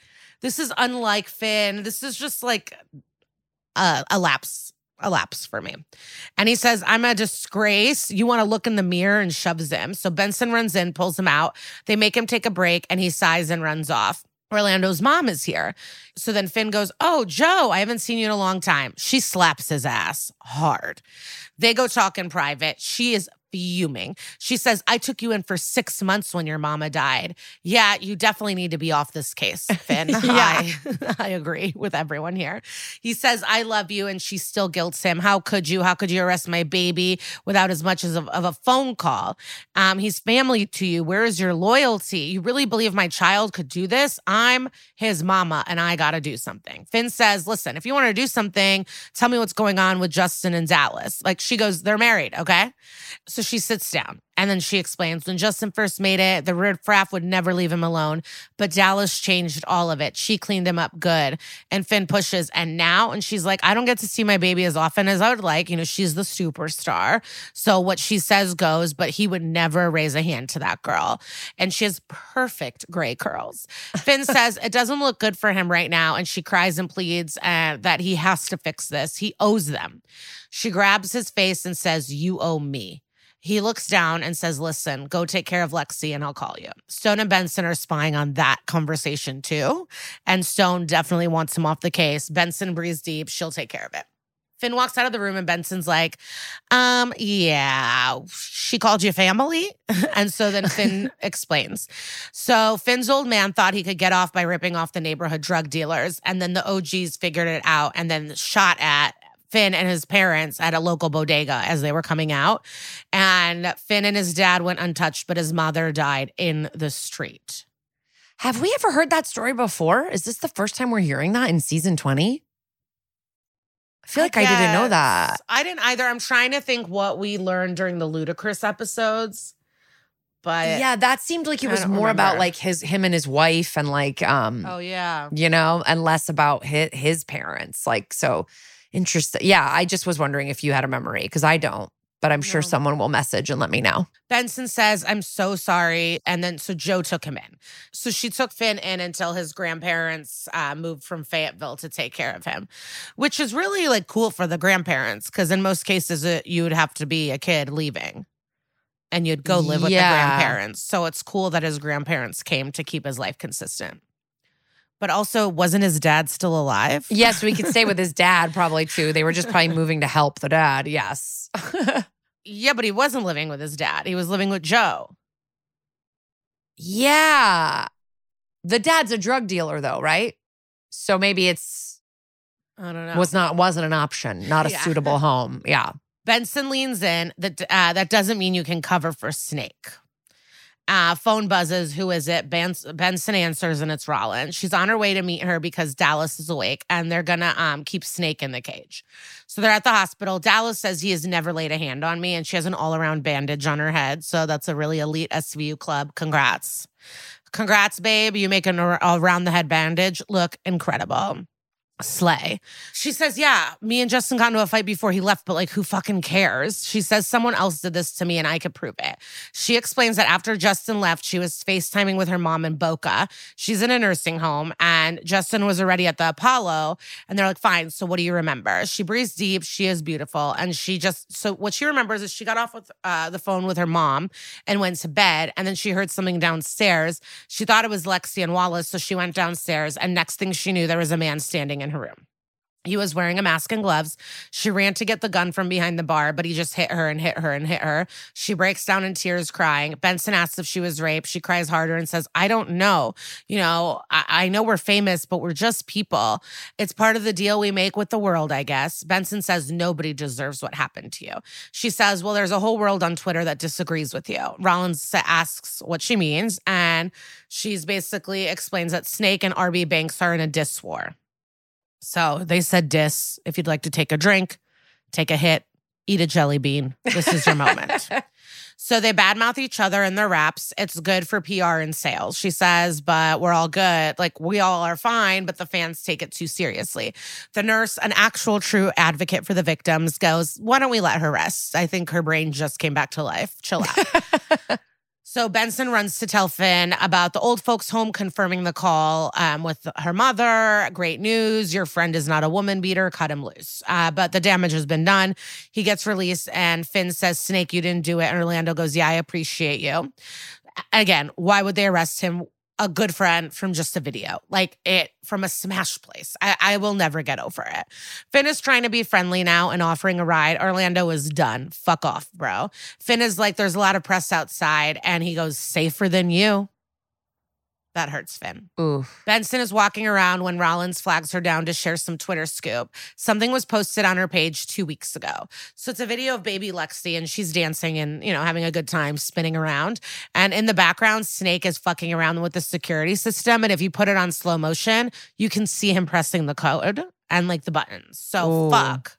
this is unlike Finn. This is just like a, a lapse, a lapse for me. And he says, I'm a disgrace. You want to look in the mirror and shoves him. So Benson runs in, pulls him out. They make him take a break and he sighs and runs off. Orlando's mom is here. So then Finn goes, Oh, Joe, I haven't seen you in a long time. She slaps his ass hard. They go talk in private. She is fuming. She says, I took you in for six months when your mama died. Yeah, you definitely need to be off this case, *laughs* Finn. Yeah. I, *laughs* I agree with everyone here. He says, I love you. And she still guilts him. How could you? How could you arrest my baby without as much as a, of a phone call? Um, he's family to you. Where is your loyalty? You really believe my child could do this? I'm his mama and I got to do something. Finn says, Listen, if you want to do something, tell me what's going on with Justin and Dallas. Like she goes, They're married. Okay. So she sits down and then she explains when Justin first made it, the Red Fraff would never leave him alone, but Dallas changed all of it. She cleaned him up good. And Finn pushes, and now, and she's like, I don't get to see my baby as often as I would like. You know, she's the superstar. So what she says goes, but he would never raise a hand to that girl. And she has perfect gray curls. *laughs* Finn says it doesn't look good for him right now. And she cries and pleads uh, that he has to fix this. He owes them. She grabs his face and says, You owe me. He looks down and says, Listen, go take care of Lexi and I'll call you. Stone and Benson are spying on that conversation too. And Stone definitely wants him off the case. Benson breathes deep. She'll take care of it. Finn walks out of the room and Benson's like, um, yeah, she called you family. *laughs* and so then Finn *laughs* explains. So Finn's old man thought he could get off by ripping off the neighborhood drug dealers. And then the OGs figured it out and then shot at Finn and his parents at a local bodega as they were coming out. And Finn and his dad went untouched, but his mother died in the street. Have we ever heard that story before? Is this the first time we're hearing that in season 20? I feel like I, didn't know that. I didn't either. I'm trying to think what we learned during the ludicrous episodes. But yeah, that seemed like it was more about like his him and his wife and like um Oh yeah. you know, and less about his, his parents. Like so interesting. Yeah, I just was wondering if you had a memory because I don't, but I'm sure No. someone will message and let me know. Benson says, I'm so sorry. And then so Joe took him in. So she took Finn in until his grandparents uh, moved from Fayetteville to take care of him, which is really like cool for the grandparents because in most cases it, you would have to be a kid leaving and you'd go live with Yeah. the grandparents. So it's cool that his grandparents came to keep his life consistent. But also, wasn't his dad still alive? Yes, we could stay with his *laughs* dad probably too. They were just probably moving to help the dad. Yes. *laughs* Yeah, but he wasn't living with his dad. He was living with Joe. yeah. The dad's a drug dealer though, right? So maybe it's I don't know. was not wasn't an option, not a Yeah. suitable home. Yeah. Benson leans in. That uh, that doesn't mean you can cover for Snake. Uh, phone buzzes. Who is it? Bens- Benson answers, and it's Rollins. She's on her way to meet her because Dallas is awake, and they're gonna um, keep Snake in the cage. So they're at the hospital. Dallas says he has never laid a hand on me, and she has an all-around bandage on her head. So that's a really elite SVU club. Congrats, congrats, babe. You make an around the head bandage look incredible. Slay. She says, Yeah, me and Justin got into a fight before he left, but like, who fucking cares? She says, Someone else did this to me and I could prove it. She explains that after Justin left, she was FaceTiming with her mom in Boca. She's in a nursing home and Justin was already at the Apollo. And they're like, Fine, so what do you remember? She breathes deep. She is beautiful. And she just, so what she remembers is she got off with uh, the phone with her mom and went to bed. And then she heard something downstairs. She thought it was Lexi and Wallace. So she went downstairs. And next thing she knew, there was a man standing in her room. He was wearing a mask and gloves. She ran to get the gun from behind the bar, but he just hit her and hit her and hit her. She breaks down in tears, crying. Benson asks if she was raped. She cries harder and says, I don't know. You know, I, I know we're famous, but we're just people. It's part of the deal we make with the world, I guess. Benson says, Nobody deserves what happened to you. She says, Well, there's a whole world on Twitter that disagrees with you. Rollins asks what she means, and she's basically explains that Snake and RB Banks are in a diss war. So they said diss. If you'd like to take a drink, take a hit, eat a jelly bean. This is your moment. *laughs* So they badmouth each other in their raps. It's good for PR and sales. She says, but we're all good. Like we all are fine, but the fans take it too seriously. The nurse, an actual true advocate for the victims, goes, Why don't we let her rest? I think her brain just came back to life. Chill out. *laughs* So Benson runs to tell Finn about the old folks' home confirming the call um, with her mother. Great news. Your friend is not a woman beater. Cut him loose. Uh, but the damage has been done. He gets released, and Finn says, Snake, you didn't do it. And Orlando goes, Yeah, I appreciate you. Again, why would they arrest him? A good friend from just a video, like it from a smash place. I, I will never get over it. Finn is trying to be friendly now and offering a ride. Orlando is done. Fuck off, bro. Finn is like, there's a lot of press outside, and he goes, safer than you. That hurts Finn. Ooh. Benson is walking around when Rollins flags her down to share some Twitter scoop. Something was posted on her page two weeks ago. So it's a video of baby Lexi and she's dancing and, you know, having a good time spinning around. And in the background, Snake is fucking around with the security system. And if you put it on slow motion, you can see him pressing the code and like the buttons. So Ooh. fuck.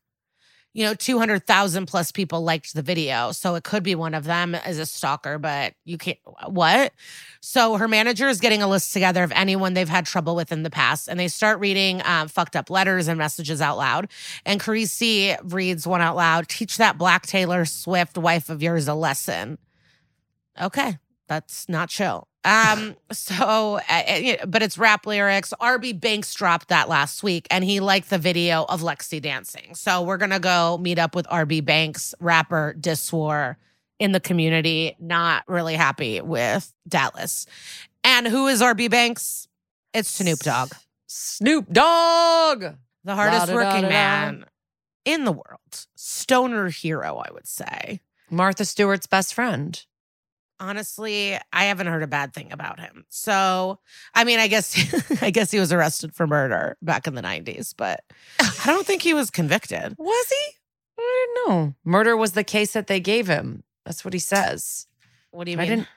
You know, 200,000 plus people liked the video. So it could be one of them as a stalker, but you can't. What? So her manager is getting a list together of anyone they've had trouble with in the past, and they start reading um, fucked up letters and messages out loud. And Carisi reads one out loud: "Teach that Black Taylor Swift wife of yours a lesson." Okay, that's not chill. Um, so, uh, uh, but it's rap lyrics. RB Banks dropped that last week, and he liked the video of Lexi dancing. So we're gonna go meet up with RB Banks, rapper diss war in the community. Not really happy with Dallas. And who is RB Banks? It's Snoop Dogg, Snoop Dogg. the hardest working man in the world. Stoner hero, I would say. Martha Stewart's best friend. Honestly, I haven't heard a bad thing about him. So, I mean, I guess *laughs* I guess he was arrested for murder back in the 90s, but I don't think he was convicted. *laughs* Was he? I didn't know. Murder was the case that they gave him. That's what he says. What do you I mean?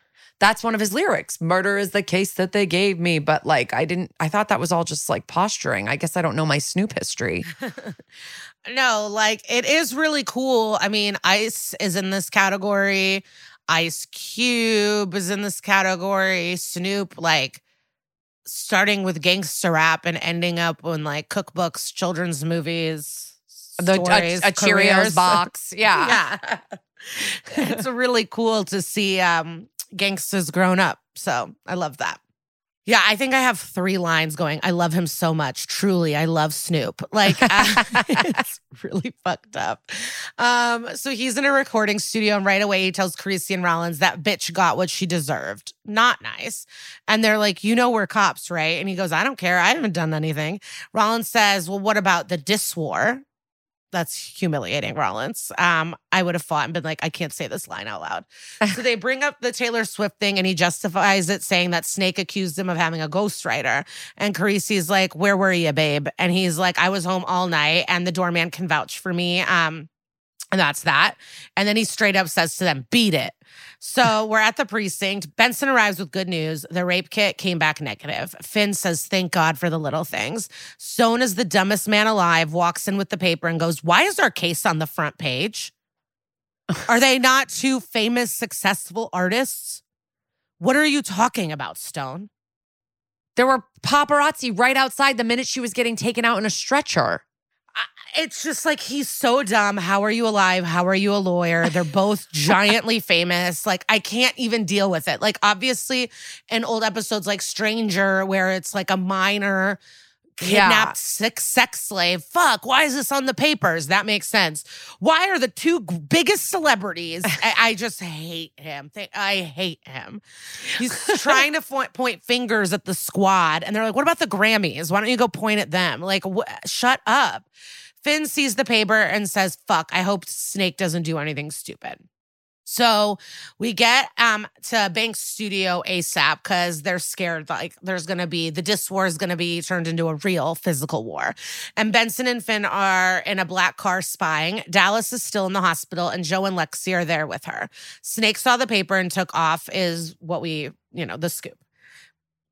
That's one of his lyrics. Murder is the case that they gave me. But like, I didn't. I thought that was all just like posturing. I guess I don't know my Snoop history. *laughs* no, like it is really cool. I mean, Ice is in this category. Ice Cube is in this category. Snoop, like starting with gangster rap and ending up in like cookbooks, children's movies, The stories, a, a Cheerios box. Yeah. *laughs* yeah. *laughs* it's really cool to see um gangsters grown up. So I love that. Yeah, I think I have three lines going. I love him so much. Truly, I love Snoop. Like, uh, *laughs* it's really fucked up. Um, so he's in a recording studio, and right away he tells Carisi and Rollins that bitch got what she deserved. Not nice. And they're like, You know, we're cops, right? And he goes, I don't care. I haven't done anything. Rollins says, Well, what about the diss war? That's humiliating, Rollins. Um, I would have fought and been like, I can't say this line out loud. *laughs* so they bring up the Taylor Swift thing and he justifies it, saying that Snake accused him of having a ghostwriter. And Carisi's like, Where were you, babe? And he's like, I was home all night and the doorman can vouch for me. Um, and that's that. And then he straight up says to them, Beat it. So *laughs* we're at the precinct. Benson arrives with good news. The rape kit came back negative. Finn says, Thank God for the little things. Stone is the dumbest man alive, walks in with the paper and goes, Why is our case on the front page? Are they *laughs* not two famous, successful artists? What are you talking about, Stone? There were paparazzi right outside the minute she was getting taken out in a stretcher. It's just like he's so dumb. How are you alive? How are you a lawyer? They're both *laughs* giantly famous. Like I can't even deal with it. Like obviously in old episodes like Stranger where it's like a minor kidnapped sex, sex slave. Fuck, why is this on the papers? That makes sense. Why are the two biggest celebrities? *laughs* I, I just hate him. I hate him. He's *laughs* trying to point, point fingers at the squad, and they're like, "What about the Grammys? Why don't you go point at them?" Like, wh- shut up. Finn sees the paper and says, "Fuck, I hope Snake doesn't do anything stupid." So we get um to Bank's studio ASAP because they're scared like there's gonna be the diss war is gonna be turned into a real physical war. And Benson and Finn are in a black car spying. Dallas is still in the hospital, and Joe and Lexi are there with her. Snake saw the paper and took off, is what we, you know, the scoop.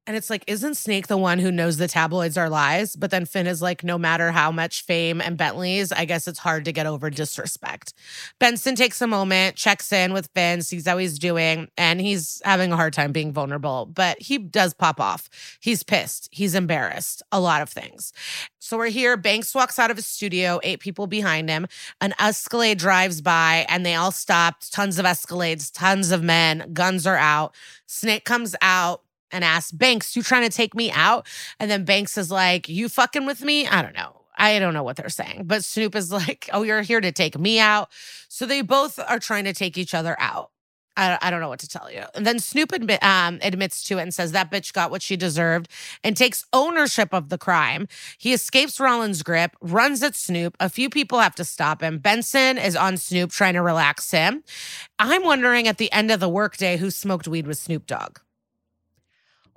And it's like, isn't Snake the one who knows the tabloids are lies? But then Finn is like, no matter how much fame and Bentleys, I guess it's hard to get over disrespect. Benson takes a moment, checks in with Finn, sees how he's doing, and he's having a hard time being vulnerable, but he does pop off. He's pissed. He's embarrassed. A lot of things. So we're here. Banks walks out of his studio, eight people behind him. An Escalade drives by, and they all stopped. Tons of Escalades, tons of men. Guns are out. Snake comes out and asks Banks, "You trying to take me out?" And then Banks is like, "You fucking with me?" I don't know. I don't know what they're saying, but Snoop is *laughs* like, "Oh, you're here to take me out." So they both are trying to take each other out. I, I don't know what to tell you. And then Snoop um, admits to it and says that bitch got what she deserved and takes ownership of the crime. He escapes Rollins' grip, runs at Snoop. A few people have to stop him. Benson is on Snoop trying to relax him. I'm wondering at the end of the workday who smoked weed with Snoop Dogg.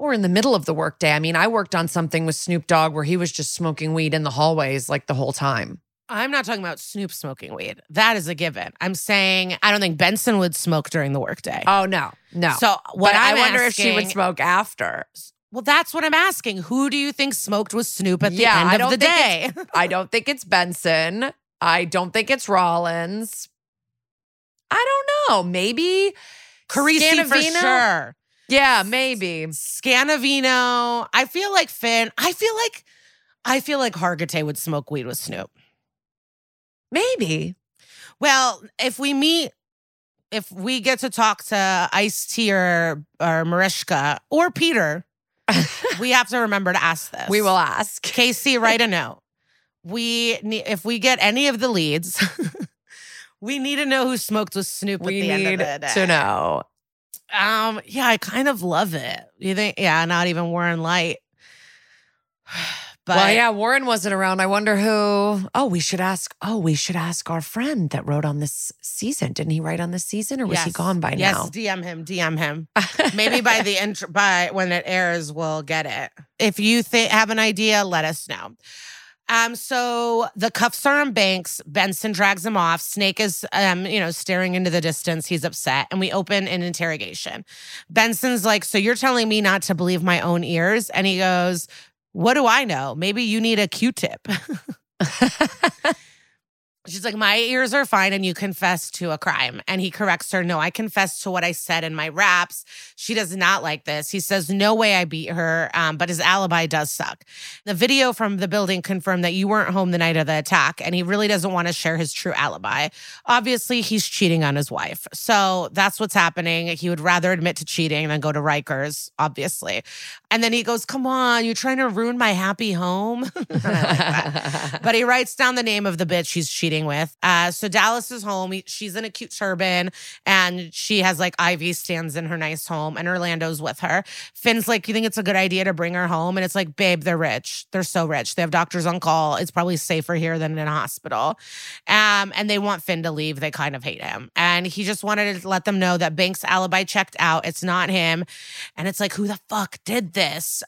Or in the middle of the workday. I mean, I worked on something with Snoop Dogg where he was just smoking weed in the hallways like the whole time. I'm not talking about Snoop smoking weed. That is a given. I'm saying I don't think Benson would smoke during the workday. Oh no, no. So what I wonder if she would smoke after. Well, that's what I'm asking. Who do you think smoked with Snoop at the Yeah, end of don't the day? I don't think it's Benson. I don't think it's Rollins. I don't know. Maybe Carisi for sure. Yeah, maybe. Scanavino. I feel like Finn. I feel like I feel like Hargitay would smoke weed with Snoop. Maybe. Well, if we meet, if we get to talk to Ice T or, or Mariska or Peter, *laughs* we have to remember to ask this. We will ask. Casey, write a note. We need if we get any of the leads, *laughs* we need to know who smoked with Snoop We at the end need of the day. to know. Um, yeah, I kind of love it. You think? Yeah, not even Warren Leight. *sighs* But well, yeah, Warren wasn't around. I wonder who. Oh, we should ask. Oh, we should ask our friend that wrote on this season. Didn't he write on this season, or was he gone by yes, now? DM him, DM him. *laughs* Maybe by the intro, by when it airs, we'll get it. If you th- have an idea, let us know. Um, so the cuffs are on Banks. Benson drags him off. Snake is, um, you know, staring into the distance. He's upset, and we open an interrogation. Benson's like, "So you're telling me not to believe my own ears?" And he goes, "What do I know? Maybe you need a Q-tip." *laughs* She's like, My ears are fine, and you confess to a crime. And he corrects her, No, I confess to what I said in my raps. She does not like this. He says, No way I beat her, um, but his alibi does suck. The video from the building confirmed that you weren't home the night of the attack, and he really doesn't want to share his true alibi. Obviously, he's cheating on his wife. So that's what's happening. He would rather admit to cheating than go to Rikers, obviously. And then he goes, Come on, you're trying to ruin my happy home. *laughs* Like *laughs* but he writes down the name of the bitch he's cheating with. Uh, so Dallas is home. He- she's in a cute turban and she has like IV stands in her nice home and Orlando's with her. Finn's like, You think it's a good idea to bring her home? And it's like, Babe, they're rich. They're so rich. They have doctors on call. It's probably safer here than in a hospital. Um, and they want Finn to leave. They kind of hate him. And he just wanted to let them know that Banks' alibi checked out. It's not him. And it's like, who the fuck did this?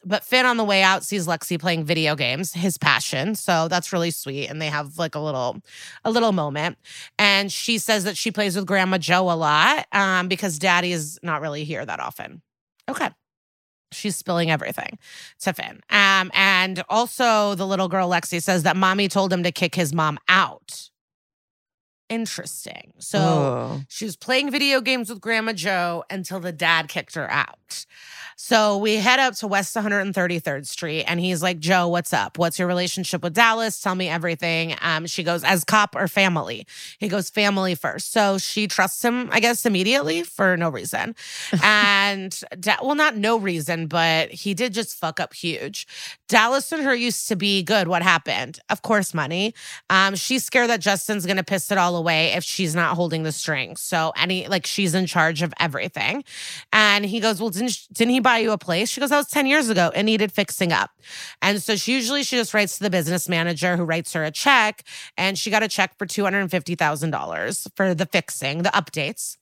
But Finn on the way out sees Lexi playing video games, his passion. So that's really sweet. And they have like a little, a little moment. And she says that she plays with Grandma Joe a lot um, because Daddy is not really here that often. Okay. She's spilling everything to Finn. Um, and also the little girl Lexi says that mommy told him to kick his mom out. Interesting. So Oh. she was playing video games with Grandma Joe until the dad kicked her out. So we head up to West 133rd Street, and he's like, Joe, what's up? What's your relationship with Dallas? Tell me everything. Um, she goes, as cop or family? He goes, family first. So she trusts him, I guess, immediately for no reason. *laughs* and, da- well, not no reason, but he did just fuck up huge. Dallas and her used to be good. What happened? Of course, money. Um, she's scared that Justin's gonna piss it all away if she's not holding the strings. So any like she's in charge of everything. And he goes, Well, didn't didn't he buy you a place? She goes, That was 10 years ago. It needed fixing up. And so she usually she just writes to the business manager who writes her a check. And she got a check for $250,000 for the fixing, the updates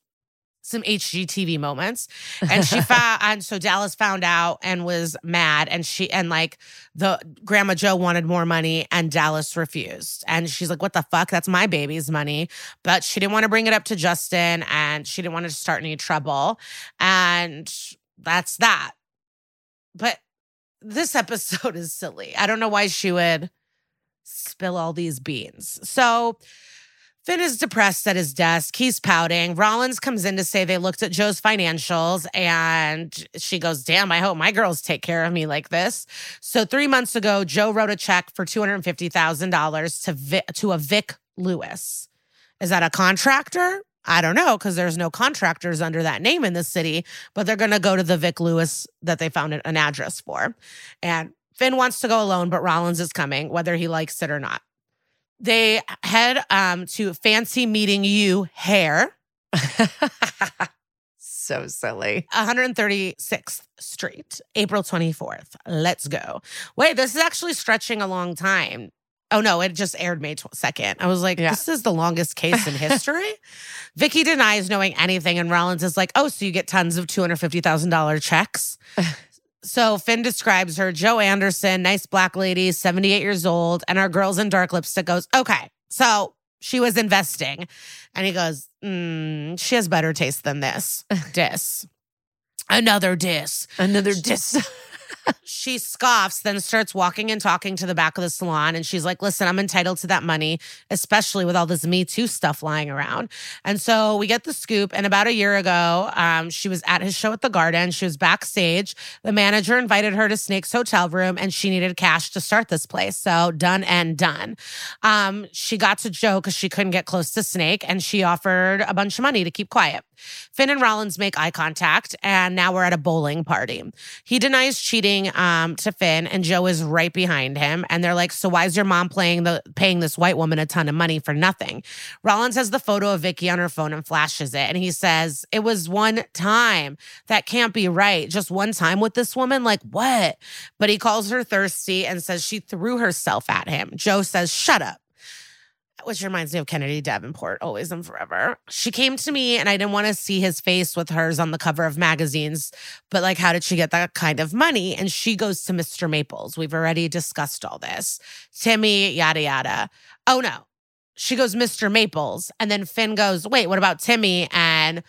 some HGTV moments. And she *laughs* found, and so Dallas found out and was mad. And she, and like the Grandma Joe wanted more money and Dallas refused. And she's like, what the fuck? That's my baby's money. But she didn't want to bring it up to Justin and she didn't want to start any trouble. And that's that. But this episode *laughs* is silly. I don't know why she would spill all these beans. So, Finn is depressed at his desk. He's pouting. Rollins comes in to say they looked at Joe's financials and she goes, Damn, I hope my girls take care of me like this. So, three months ago, Joe wrote a check for $250,000 to, Vi- to a Vic Lewis. Is that a contractor? I don't know because there's no contractors under that name in the city, but they're going to go to the Vic Lewis that they found an address for. And Finn wants to go alone, but Rollins is coming, whether he likes it or not they head um, to fancy meeting you hair. *laughs* So silly. 136th street april 24th let's go. Wait this is actually stretching a long time. Oh no it just aired may 2nd i was like Yeah. this is the longest case in history? *laughs* Vicky denies knowing anything and rollins is like oh so you get tons of $250000 checks *laughs* So Finn describes her, Joe Anderson, nice black lady, 78 years old, and our girls in dark lipstick goes, okay, so she was investing. And he goes, mm, she has better taste than this. *laughs* Diss. Another diss. Another dis. *laughs* She scoffs, then starts walking and talking to the back of the salon. And she's like, listen, I'm entitled to that money, especially with all this Me Too stuff lying around. And so we get the scoop. And about a year ago, um, she was at his show at the garden. She was backstage. The manager invited her to Snake's hotel room and she needed cash to start this place. So done and done. Um, she got to Joe because she couldn't get close to Snake and she offered a bunch of money to keep quiet. Finn and Rollins make eye contact, and now we're at a bowling party. He denies cheating talking um, to Finn, and Joe is right behind him. And they're like, "So why is your mom playing the paying this white woman a ton of money for nothing?" Rollins has the photo of Vicky on her phone and flashes it, and he says, "It was one time. That can't be right. Just one time with this woman. Like what?" But he calls her thirsty and says she threw herself at him. Joe says, "Shut up." Which reminds me of Kennedy Davenport, always and forever. She came to me and I didn't want to see his face with hers on the cover of magazines, but like, how did she get that kind of money? And she goes to Mr. Maples. We've already discussed all this. Timmy, yada, yada. Oh no. She goes, Mr. Maples. And then Finn goes, wait, what about Timmy? And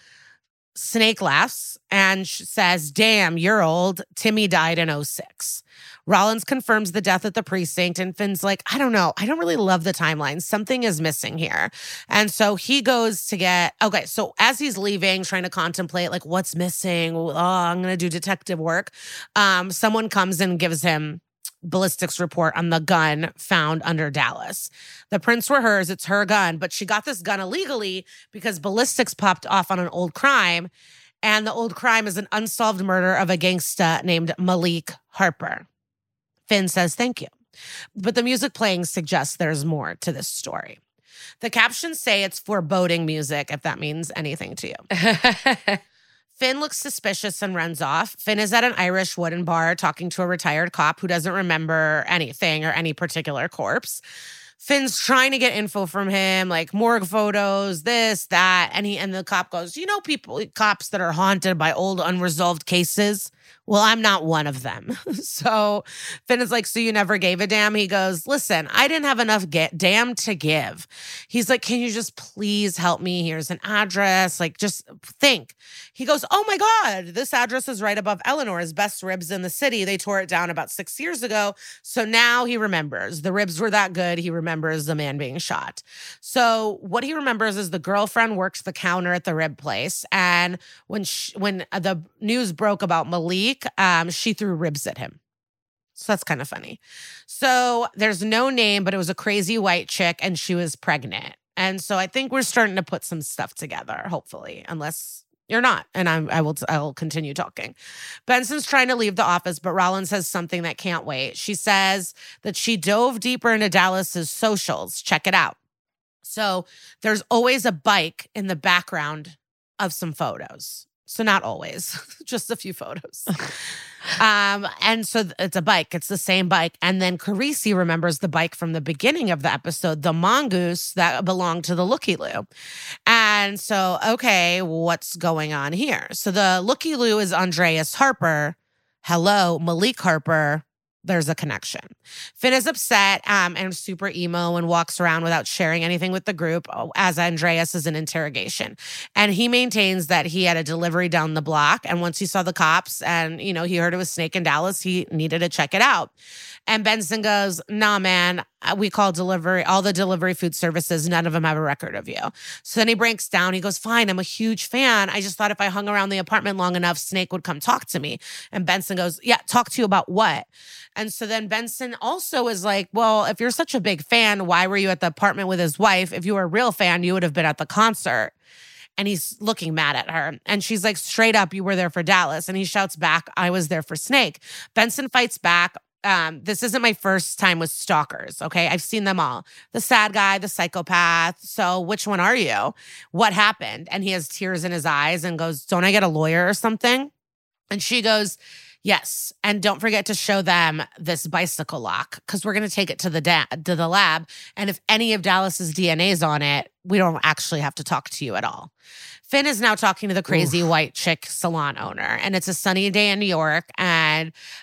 Snake laughs and says, Damn, you're old. Timmy died in 06. Rollins confirms the death at the precinct, and Finn's like, I don't know. I don't really love the timeline. Something is missing here. And so he goes to get, okay, so as he's leaving, trying to contemplate, like, what's missing? Oh, I'm going to do detective work. Um, someone comes and gives him ballistics report on the gun found under Dallas. The prints were hers, it's her gun, but she got this gun illegally because ballistics popped off on an old crime. And the old crime is an unsolved murder of a gangsta named Malik Harper. Finn says thank you. But the music playing suggests there's more to this story. The captions say it's foreboding music, if that means anything to you. *laughs* Finn looks suspicious and runs off. Finn is at an Irish wooden bar talking to a retired cop who doesn't remember anything or any particular corpse. Finn's trying to get info from him, like morgue photos, this, that. And he and the cop goes, You know, people, cops that are haunted by old unresolved cases. Well, I'm not one of them. *laughs* so Finn is like, So you never gave a damn? He goes, Listen, I didn't have enough get damn to give. He's like, Can you just please help me? Here's an address. Like, just think. He goes, Oh my God, this address is right above Eleanor's best ribs in the city. They tore it down about six years ago. So now he remembers the ribs were that good. He remembers the man being shot. So what he remembers is the girlfriend works the counter at the rib place. And when, she, when the news broke about Malik, um, she threw ribs at him. So that's kind of funny. So there's no name, but it was a crazy white chick and she was pregnant. And so I think we're starting to put some stuff together, hopefully, unless you're not. And I'm, I will, I will continue talking. Benson's trying to leave the office, but Rollins says something that can't wait. She says that she dove deeper into Dallas's socials. Check it out. So there's always a bike in the background of some photos. So not always, *laughs* just a few photos. *laughs* um, and so it's a bike. It's the same bike. And then Carisi remembers the bike from the beginning of the episode, the mongoose that belonged to the Looky Loo. And so, okay, what's going on here? So the Looky Loo is Andreas Harper. Hello, Malik Harper there's a connection. Finn is upset um, and super emo and walks around without sharing anything with the group oh, as Andreas is in interrogation. And he maintains that he had a delivery down the block. And once he saw the cops and, you know, he heard it was Snake in Dallas, he needed to check it out. And Benson goes, nah, man, Uh, we call delivery, all the delivery food services, none of them have a record of you. So then he breaks down. He goes, fine, I'm a huge fan. I just thought if I hung around the apartment long enough, Snake would come talk to me. And Benson goes, yeah, talk to you about what? And so then Benson also is like, well, if you're such a big fan, why were you at the apartment with his wife? If you were a real fan, you would have been at the concert. And he's looking mad at her. And she's like, straight up, you were there for Dallas. And he shouts back, I was there for Snake. Benson fights back um, this isn't my first time with stalkers. Okay. I've seen them all the sad guy, the psychopath. So, which one are you? What happened? And he has tears in his eyes and goes, Don't I get a lawyer or something? And she goes, Yes, and don't forget to show them this bicycle lock because we're going to take it to the da- to the lab. And if any of Dallas's DNA is on it, we don't actually have to talk to you at all. Finn is now talking to the crazy Oof. white chick salon owner, and it's a sunny day in New York. And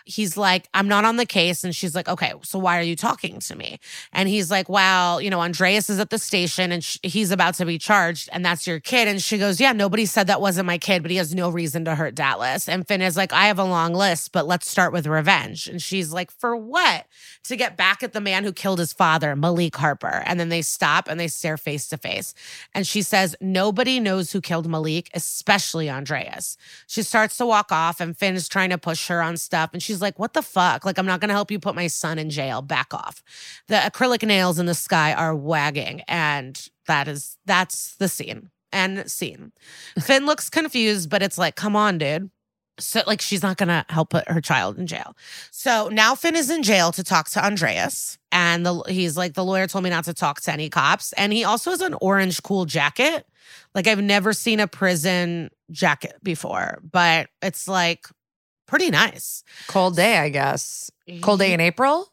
he's like, I'm not on the case. And she's like, Okay, so why are you talking to me? And he's like, Well, you know, Andreas is at the station and sh- he's about to be charged, and that's your kid. And she goes, Yeah, nobody said that wasn't my kid, but he has no reason to hurt Dallas. And Finn is like, I have a long list, but let's start with revenge. And she's like, For what? To get back at the man who killed his father, Malik Harper. And then they stop and they stare face to face. And she says, Nobody knows who killed Malik, especially Andreas. She starts to walk off, and Finn is trying to push her on stuff. And she's like, What the fuck? Like, I'm not going to help you put my son in jail. Back off. The acrylic nails in the sky are wagging. And that is, that's the scene and scene. *laughs* Finn looks confused, but it's like, Come on, dude. So, like, she's not going to help put her child in jail. So now Finn is in jail to talk to Andreas. And the, he's like, the lawyer told me not to talk to any cops. And he also has an orange cool jacket. Like, I've never seen a prison jacket before, but it's like pretty nice. Cold day, I guess. Cold day in April?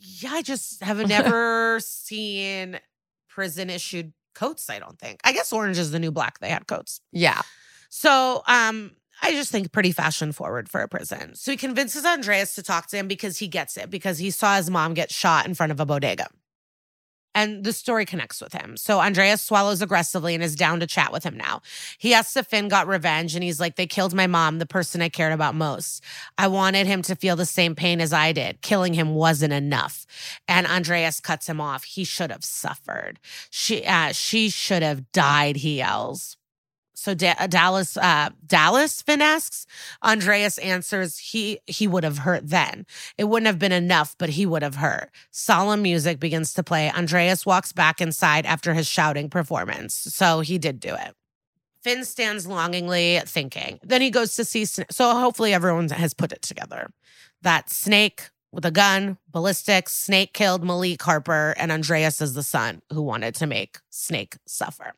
Yeah, I just have *laughs* never seen prison issued coats, I don't think. I guess orange is the new black. They had coats. Yeah. So, um, I just think pretty fashion forward for a prison. So he convinces Andreas to talk to him because he gets it, because he saw his mom get shot in front of a bodega. And the story connects with him. So Andreas swallows aggressively and is down to chat with him now. He asks if Finn got revenge, and he's like, They killed my mom, the person I cared about most. I wanted him to feel the same pain as I did. Killing him wasn't enough. And Andreas cuts him off. He should have suffered. She, uh, she should have died, he yells. So da- Dallas, uh, Dallas, Finn asks. Andreas answers, he he would have hurt then. It wouldn't have been enough, but he would have hurt. Solemn music begins to play. Andreas walks back inside after his shouting performance. So he did do it. Finn stands longingly thinking. Then he goes to see. Sna- So hopefully everyone has put it together. That Snake with a gun, ballistics, Snake killed Malik Harper, and Andreas is the son who wanted to make Snake suffer.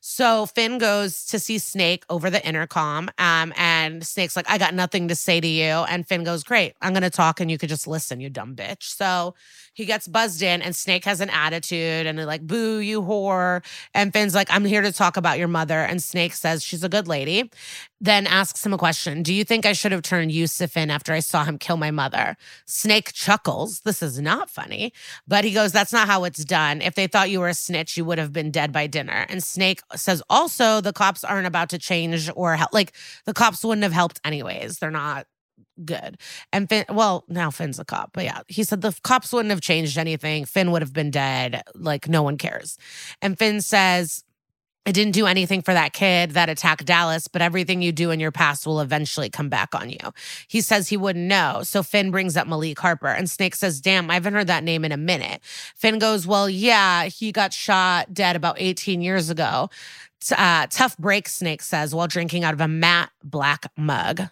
So Finn goes to see Snake over the intercom, um, and Snake's like, "I got nothing to say to you," and Finn goes, "Great, I'm gonna talk, and you could just listen, you dumb bitch." So he gets buzzed in, and Snake has an attitude, and they're like, "Boo, you whore!" And Finn's like, "I'm here to talk about your mother," and Snake says she's a good lady. Then asks him a question: Do you think I should have turned Yusuf in after I saw him kill my mother? Snake chuckles. This is not funny, but he goes, "That's not how it's done. If they thought you were a snitch, you would have been dead by dinner." And Snake says, "Also, the cops aren't about to change or help. Like the cops wouldn't have helped anyways. They're not." Good. And Finn, well, now Finn's a cop, but yeah, he said the cops wouldn't have changed anything. Finn would have been dead. Like, no one cares. And Finn says, I didn't do anything for that kid that attacked Dallas, but everything you do in your past will eventually come back on you. He says he wouldn't know. So Finn brings up Malik Harper, and Snake says, Damn, I haven't heard that name in a minute. Finn goes, Well, yeah, he got shot dead about 18 years ago. Uh, tough break, Snake says, while drinking out of a matte black mug.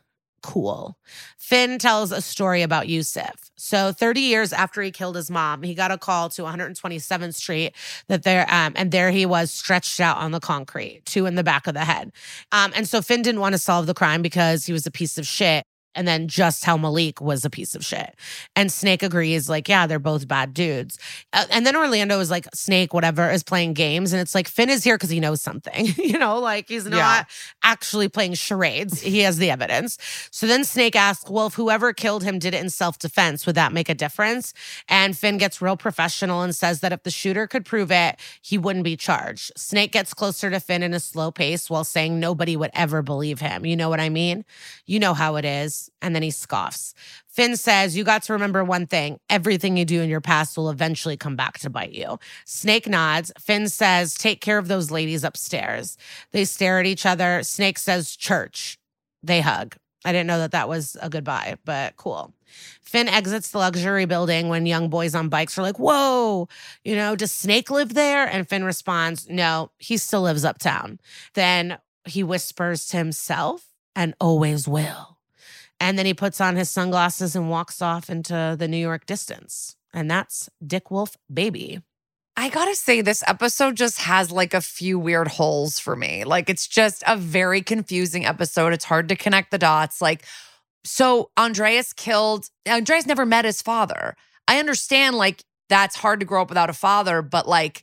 Cool. Finn tells a story about Yusuf. So 30 years after he killed his mom, he got a call to 127th Street that there, um, and there he was stretched out on the concrete, two in the back of the head. Um, and so Finn didn't want to solve the crime because he was a piece of shit. And then just how Malik was a piece of shit. And Snake agrees, like, yeah, they're both bad dudes. Uh, and then Orlando is like, Snake, whatever, is playing games. And it's like, Finn is here because he knows something, *laughs* you know, like he's not Yeah. actually playing charades. He has the evidence. So then Snake asks, well, if whoever killed him did it in self defense, would that make a difference? And Finn gets real professional and says that if the shooter could prove it, he wouldn't be charged. Snake gets closer to Finn in a slow pace while saying nobody would ever believe him. You know what I mean? You know how it is. And then he scoffs. Finn says, You got to remember one thing everything you do in your past will eventually come back to bite you. Snake nods. Finn says, Take care of those ladies upstairs. They stare at each other. Snake says, Church. They hug. I didn't know that that was a goodbye, but cool. Finn exits the luxury building when young boys on bikes are like, Whoa, you know, does Snake live there? And Finn responds, No, he still lives uptown. Then he whispers to himself, and always will. And then he puts on his sunglasses and walks off into the New York distance. And that's Dick Wolf Baby. I gotta say, this episode just has like a few weird holes for me. Like, it's just a very confusing episode. It's hard to connect the dots. Like, so Andreas killed, Andreas never met his father. I understand, like, that's hard to grow up without a father, but like,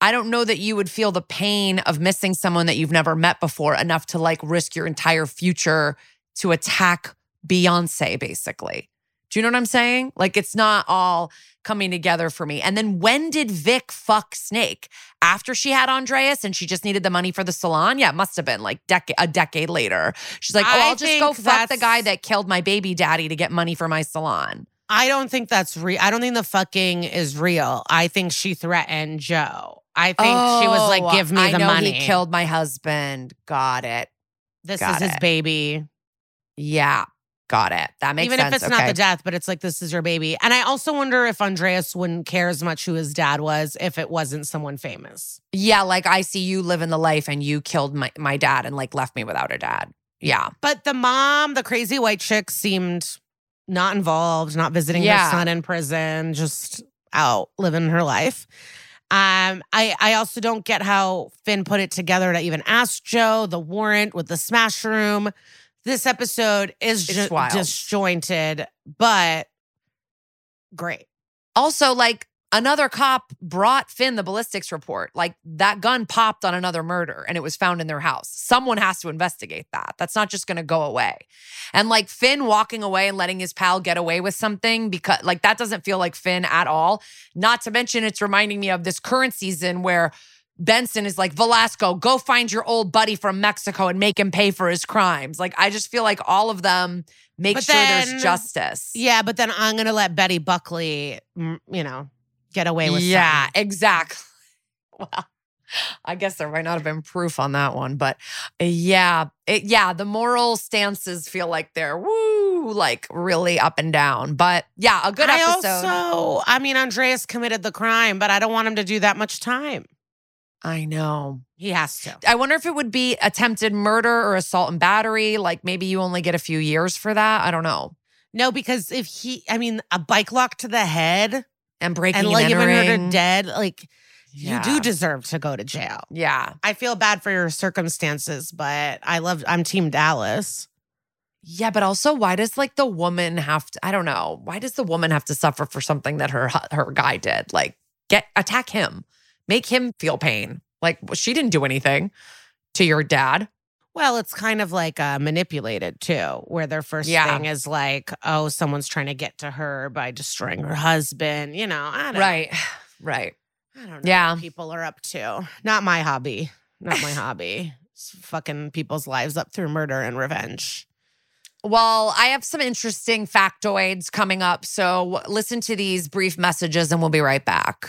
I don't know that you would feel the pain of missing someone that you've never met before enough to like risk your entire future to attack Beyonce, basically. Do you know what I'm saying? Like it's not all coming together for me. And then when did Vic fuck Snake? After she had Andreas and she just needed the money for the salon? Yeah, it must have been like dec- a decade later. She's like, oh, I I'll just go fuck the guy that killed my baby daddy to get money for my salon. I don't think that's real. I don't think the fucking is real. I think she threatened Joe. I think she was like, Oh, give me I the know money. He killed my husband. Got it. this got is his baby. Yeah, got it. That makes Even sense. if it's not the death, but it's like, this is your baby. And I also wonder if Andreas wouldn't care as much who his dad was if it wasn't someone famous. Yeah, like I see you living the life and you killed my, my dad and like left me without a dad. Yeah. But the mom, the crazy white chick, seemed not involved, not visiting Yeah. her son in prison, just out living her life. Um, I I also don't get how Finn put it together to even ask Joe the warrant with the smash room. This episode is just disjointed, but great. Also, like another cop brought Finn the ballistics report. Like that gun popped on another murder and it was found in their house. Someone has to investigate that. That's not just going to go away. And like Finn walking away and letting his pal get away with something because like that doesn't feel like Finn at all. Not to mention it's reminding me of this current season where Benson is like, Velasco, go find your old buddy from Mexico and make him pay for his crimes. Like, I just feel like all of them make But sure then- there's justice. Yeah, but then I'm gonna let Betty Buckley, you know, get away with yeah, something. exactly. *laughs* Well, I guess there might not have been proof on that one, but yeah, it, yeah, the moral stances feel like they're woo, like really up and down. But yeah, a good I episode. also, I mean, Andreas committed the crime, but I don't want him to do that much time. I know. He has to. I wonder if it would be attempted murder or assault and battery. Like maybe you only get a few years for that. I don't know. No, because if he, I mean, a bike lock to the head And breaking and and, like her entering. to dead, like Yeah. you do deserve to go to jail. Yeah. I feel bad for your circumstances, but I love. I'm Team Dallas. Yeah, but also, why does like the woman have to? I don't know. Why does the woman have to suffer for something that her her guy did? Like, get attack him, make him feel pain. Like she didn't do anything to your dad. Well, it's kind of like uh, manipulated too, where their first Yeah. thing is like, oh, someone's trying to get to her by destroying her husband. You know, I don't, Right, *sighs* right. I don't know Yeah. what people are up to. Not my hobby. Not my *laughs* hobby. It's fucking people's lives up through murder and revenge. Well, I have some interesting factoids coming up. So listen to these brief messages, and we'll be right back.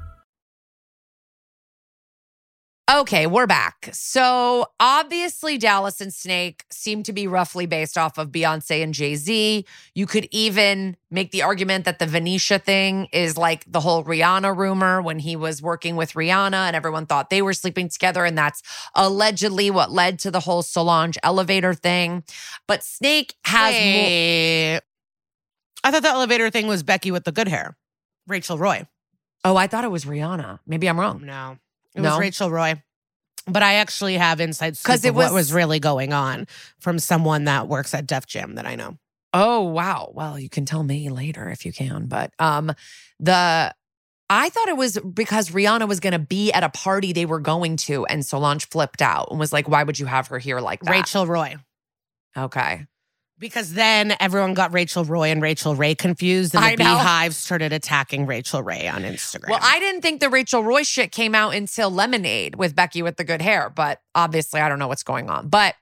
Okay, we're back. So obviously, Dallas and Snake seem to be roughly based off of Beyonce and Jay Z. You could even make the argument that the Venetia thing is like the whole Rihanna rumor when he was working with Rihanna and everyone thought they were sleeping together. And that's allegedly what led to the whole Solange elevator thing. But Snake has more. Wait. I thought the elevator thing was Becky with the good hair, Rachel Roy. Oh, I thought it was Rihanna. Maybe I'm wrong. No, it No? was Rachel Roy. But I actually have insights 'Cause because it it what was- was really going on from someone that works at Def Jam that I know. Oh wow. Well, you can tell me later if you can. But um the I thought it was because Rihanna was going to be at a party they were going to, and Solange flipped out and was like, "Why would you have her here like that?" Rachel Roy. Okay. Because then everyone got Rachel Roy and Rachel Ray confused, and the I know. BeyHive started attacking Rachel Ray on Instagram. Well, I didn't think the Rachel Roy shit came out until Lemonade with Becky with the good hair, but obviously I don't know what's going on. But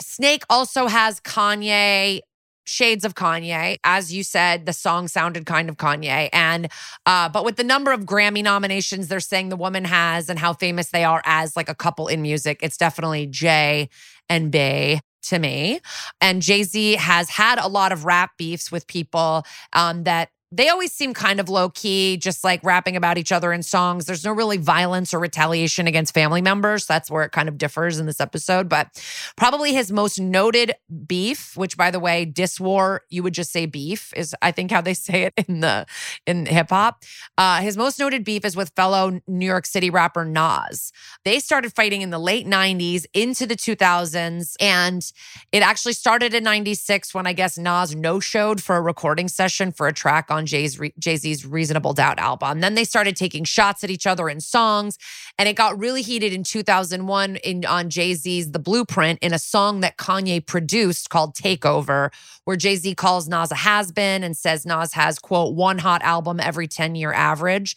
Snake also has Kanye shades of Kanye. As you said, the song sounded kind of Kanye. And uh, but with the number of Grammy nominations they're saying the woman has and how famous they are as like a couple in music, it's definitely J and B to me. And Jay-Z has had a lot of rap beefs with people um, that they always seem kind of low key, just like rapping about each other in songs. There's no really violence or retaliation against family members. That's where it kind of differs in this episode. But probably his most noted beef, which by the way, diss war, you would just say beef, is I think how they *laughs* say it in the in hip hop. Uh, his most noted beef is with fellow New York City rapper Nas. They started fighting in the late 90s into the 2000s. And it actually started in 96 when I guess Nas no showed for a recording session for a track on Jay's, Jay Z's Reasonable Doubt album. Then they started taking shots at each other in songs. And it got really heated in 2001 in, on Jay Z's The Blueprint in a song that Kanye produced called Takeover, where Jay Z calls Nas a has been and says Nas has, quote, one hot album every 10 year average.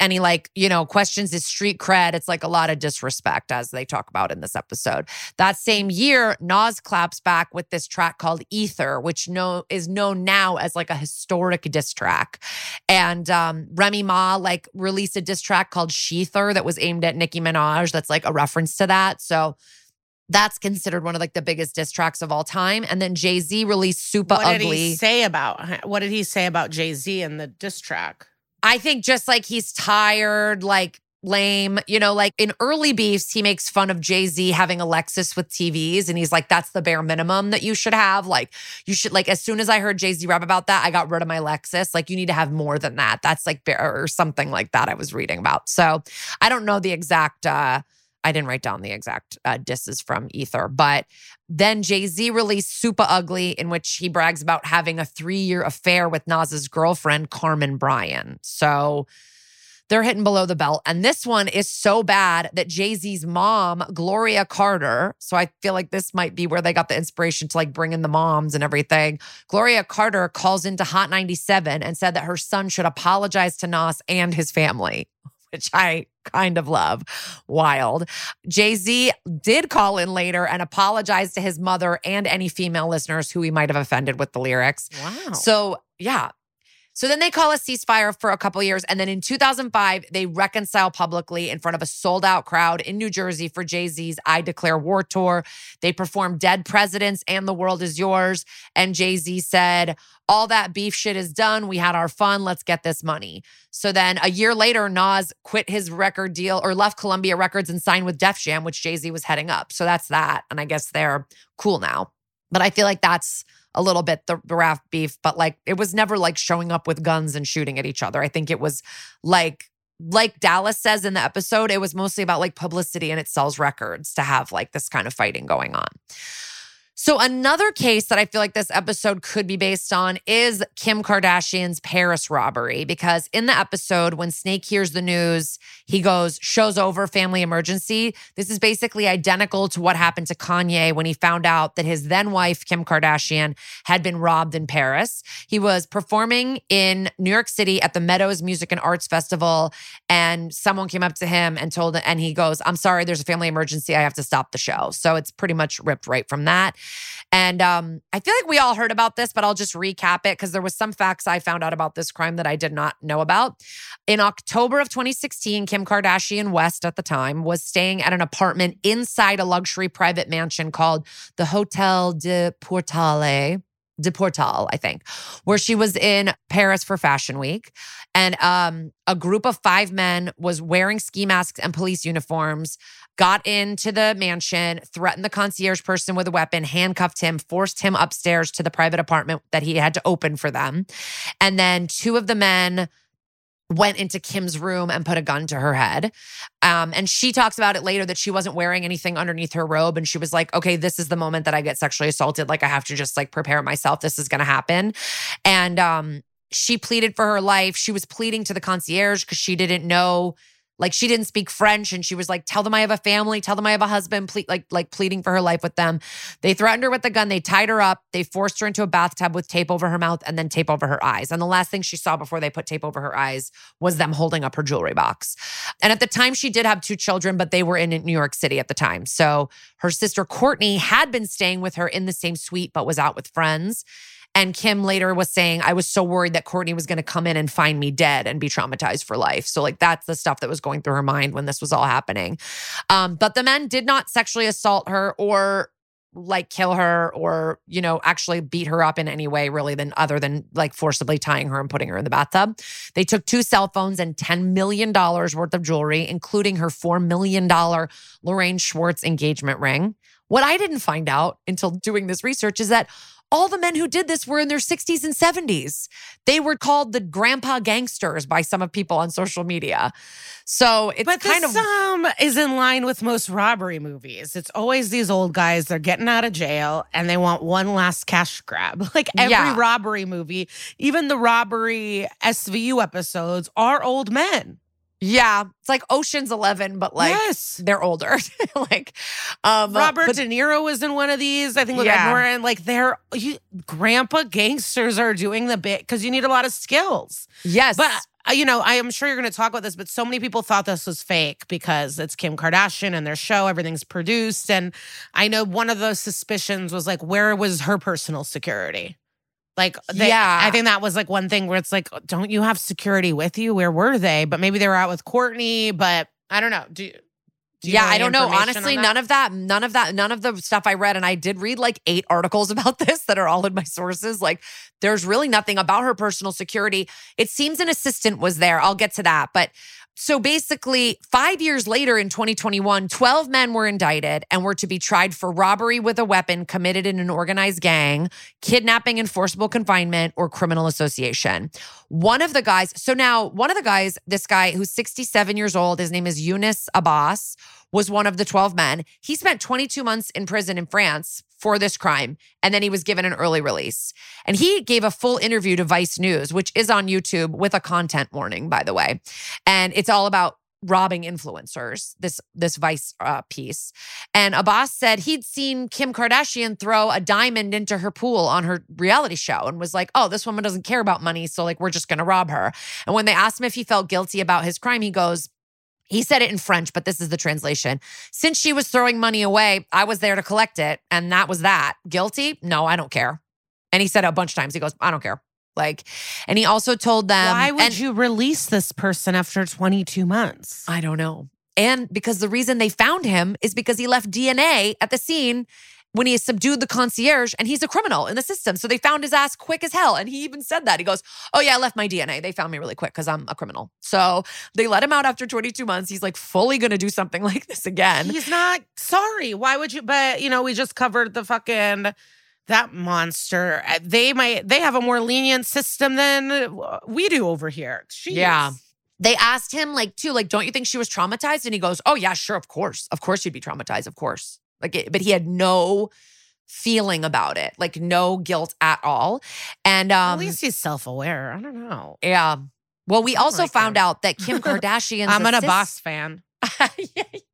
And he, like, you know, questions his street cred. It's like a lot of disrespect, as they talk about in this episode. That same year, Nas claps back with this track called Ether, which no, is known now as like a historic diss track. And um, Remy Ma like released a diss track called ShETHER that was aimed at Nicki Minaj. That's like a reference to that. So that's considered one of like the biggest diss tracks of all time. And then Jay Z released Super what did Ugly. he say about what did he say about Jay Z and the diss track? I think just like he's tired, like lame, you know, like in early beefs, he makes fun of Jay Z having a Lexus with TVs. And he's like, that's the bare minimum that you should have. Like, you should, like, as soon as I heard Jay Z rap about that, I got rid of my Lexus. Like, you need to have more than that. That's like, or something like that I was reading about. So I don't know the exact, uh, I didn't write down the exact uh, disses from Ether, but then Jay Z released Super Ugly, in which he brags about having a three year affair with Nas's girlfriend, Carmen Bryan. So they're hitting below the belt. And this one is so bad that Jay Z's mom, Gloria Carter, so I feel like this might be where they got the inspiration to like bring in the moms and everything. Gloria Carter calls into Hot 97 and said that her son should apologize to Nas and his family *laughs* which I kind of love. Wild. Jay Z did call in later and apologize to his mother and any female listeners who he might have offended with the lyrics. Wow. So, yeah. So then they call a ceasefire for a couple years. And then in 2005, they reconcile publicly in front of a sold out crowd in New Jersey for Jay Z's I Declare War tour. They performed Dead Presidents and The World Is Yours. And Jay Z said, All that beef shit is done. We had our fun. Let's get this money. So then a year later, Nas quit his record deal or left Columbia Records and signed with Def Jam, which Jay Z was heading up. So that's that. And I guess they're cool now. But I feel like that's a little bit the, the rap beef, but like it was never like showing up with guns and shooting at each other. I think it was like like Dallas says in the episode, it was mostly about like publicity and it sells records to have like this kind of fighting going on. So, another case that I feel like this episode could be based on is Kim Kardashian's Paris robbery. Because in the episode, when Snake hears the news, he goes, show's over, family emergency. This is basically identical to what happened to Kanye when he found out that his then wife, Kim Kardashian, had been robbed in Paris. He was performing in New York City at the Meadows Music and Arts Festival, and someone came up to him and told, and he goes, I'm sorry, there's a family emergency. I have to stop the show. So, it's pretty much ripped right from that. And um, I feel like we all heard about this, but I'll just recap it because there was some facts I found out about this crime that I did not know about. In October of 2016, Kim Kardashian West at the time was staying at an apartment inside a luxury private mansion called the Hotel de Portale. De Portal, I think, where she was in Paris for Fashion Week. And um, a group of five men was wearing ski masks and police uniforms, got into the mansion, threatened the concierge person with a weapon, handcuffed him, forced him upstairs to the private apartment that he had to open for them. And then two of the men went into Kim's room and put a gun to her head. Um, and she talks about it later that she wasn't wearing anything underneath her robe. And she was like, okay, this is the moment that I get sexually assaulted. Like, I have to just like prepare myself. This is going to happen. And um, she pleaded for her life. She was pleading to the concierge because she didn't know, like she didn't speak French, and she was like, "Tell them I have a family. Tell them I have a husband." Ple- like like pleading for her life with them. They threatened her with a gun. They tied her up. They forced her into a bathtub with tape over her mouth and then tape over her eyes. And the last thing she saw before they put tape over her eyes was them holding up her jewelry box. And at the time, she did have two children, but they were in New York City at the time. So her sister Kourtney had been staying with her in the same suite, but was out with friends. And Kim later was saying, I was so worried that Kourtney was going to come in and find me dead and be traumatized for life. So, like, that's the stuff that was going through her mind when this was all happening. Um, but the men did not sexually assault her or like kill her or you know actually beat her up in any way really than other than like forcibly tying her and putting her in the bathtub they took two cell phones and 10 million dollars worth of jewelry including her 4 million dollar lorraine schwartz engagement ring what i didn't find out until doing this research is that all the men who did this were in their 60s and 70s. They were called the grandpa gangsters by some of people on social media. So it's But kind of is in line with most robbery movies. It's always these old guys, they're getting out of jail and they want one last cash grab. *laughs* Like every Yeah. robbery movie, even the robbery SVU episodes are old men. Yeah, it's like Ocean's 11 but like yes. they're older. *laughs* like um Robert but- De Niro was in one of these. I think with Yeah. Ed Norton. Like they're you, grandpa gangsters are doing the bit because you need a lot of skills. yes. But uh, you know, I am sure you're going to talk about this, but so many people thought this was fake because it's Kim Kardashian and their show, everything's produced. And I know one of those suspicions was like, where was her personal security? Like, they, Yeah. I think that was like one thing where it's like, don't you have security with you? Where were they? But maybe they were out with Kourtney. But I don't know. Do, do you yeah, I don't know. Honestly, none of that, none of that, none of the stuff I read, and I did read like eight articles *laughs* about this that are all in my sources. Like, there's really nothing about her personal security. It seems an assistant was there. I'll get to that. But so basically, five years later in 2021, 12 men were indicted and were to be tried for robbery with a weapon committed in an organized gang, kidnapping and forcible confinement, or criminal association. One of the guys, so now one of the guys, this guy who's 67 years old, his name is Yunice Abbas, was one of the 12 men. He spent 22 months in prison in France for this crime, and then he was given an early release. And he gave a full interview to Vice News, which is on YouTube with a content warning, by the way. And it's all about robbing influencers this this vice uh, piece and abbas said he'd seen kim kardashian throw a diamond into her pool on her reality show and was like oh this woman doesn't care about money so like we're just gonna rob her and when they asked him if he felt guilty about his crime he goes he said it in French, but this is the translation. Since she was throwing money away, I was there to collect it. And that was that. Guilty? No, I don't care. And he said it a bunch of times. He goes, I don't care. Like, and he also told them, Why would and- you release this person after 22 months? I don't know. And because the reason they found him is because he left DNA at the scene when he subdued the concierge and he's a criminal in the system. So they found his ass quick as hell. And he even said that. He goes, Oh, yeah, I left my DNA. They found me really quick because I'm a criminal. So they let him out after 22 months. He's like fully going to do something *laughs* like this again. He's not sorry. Why would you? But you know, we just covered the fucking that monster. Uh, They might they have a more lenient system than we do over here. Jeez. Yeah. They asked him, like, too, like, don't you think she was traumatized? And he goes, Oh, yeah, sure, of course. Of course you'd be traumatized, of course. Like, it, but he had no feeling about it, like, no guilt at all. And um, At least he's self aware. I don't know. yeah. Well, we also like found him. out that Kim *laughs* Kardashian. I'm an assist- Abbas fan. *laughs*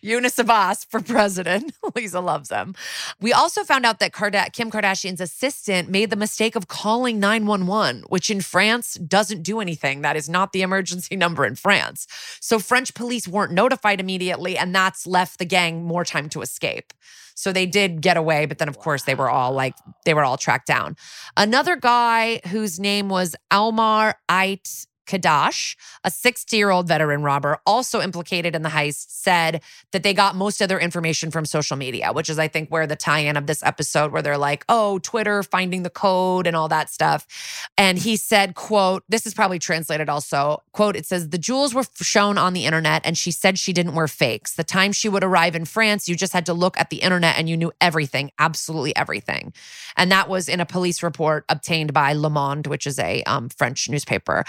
Yunice Abbas for president. *laughs* Liza loves them. We also found out that Karda- Kim Kardashian's assistant made the mistake of calling 911, which in France doesn't do anything. That is not the emergency number in France. So French police weren't notified immediately, and that's left the gang more time to escape. So they did get away, but then of course they were all like they were all tracked down. Another guy whose name was Almar Ait Khedache, a 60 year old veteran robber, also implicated in the heist, said that they got most of their information from social media, which is, I think, where the tie in of this episode, where they're like, oh, Twitter, finding the code and all that stuff. And he said, quote, this is probably translated also, quote, it says, the jewels were shown on the internet and she said she didn't wear fakes. The time she would arrive in France, you just had to look at the internet and you knew everything, absolutely everything. And that was in a police report obtained by Le Monde, which is a um, French newspaper.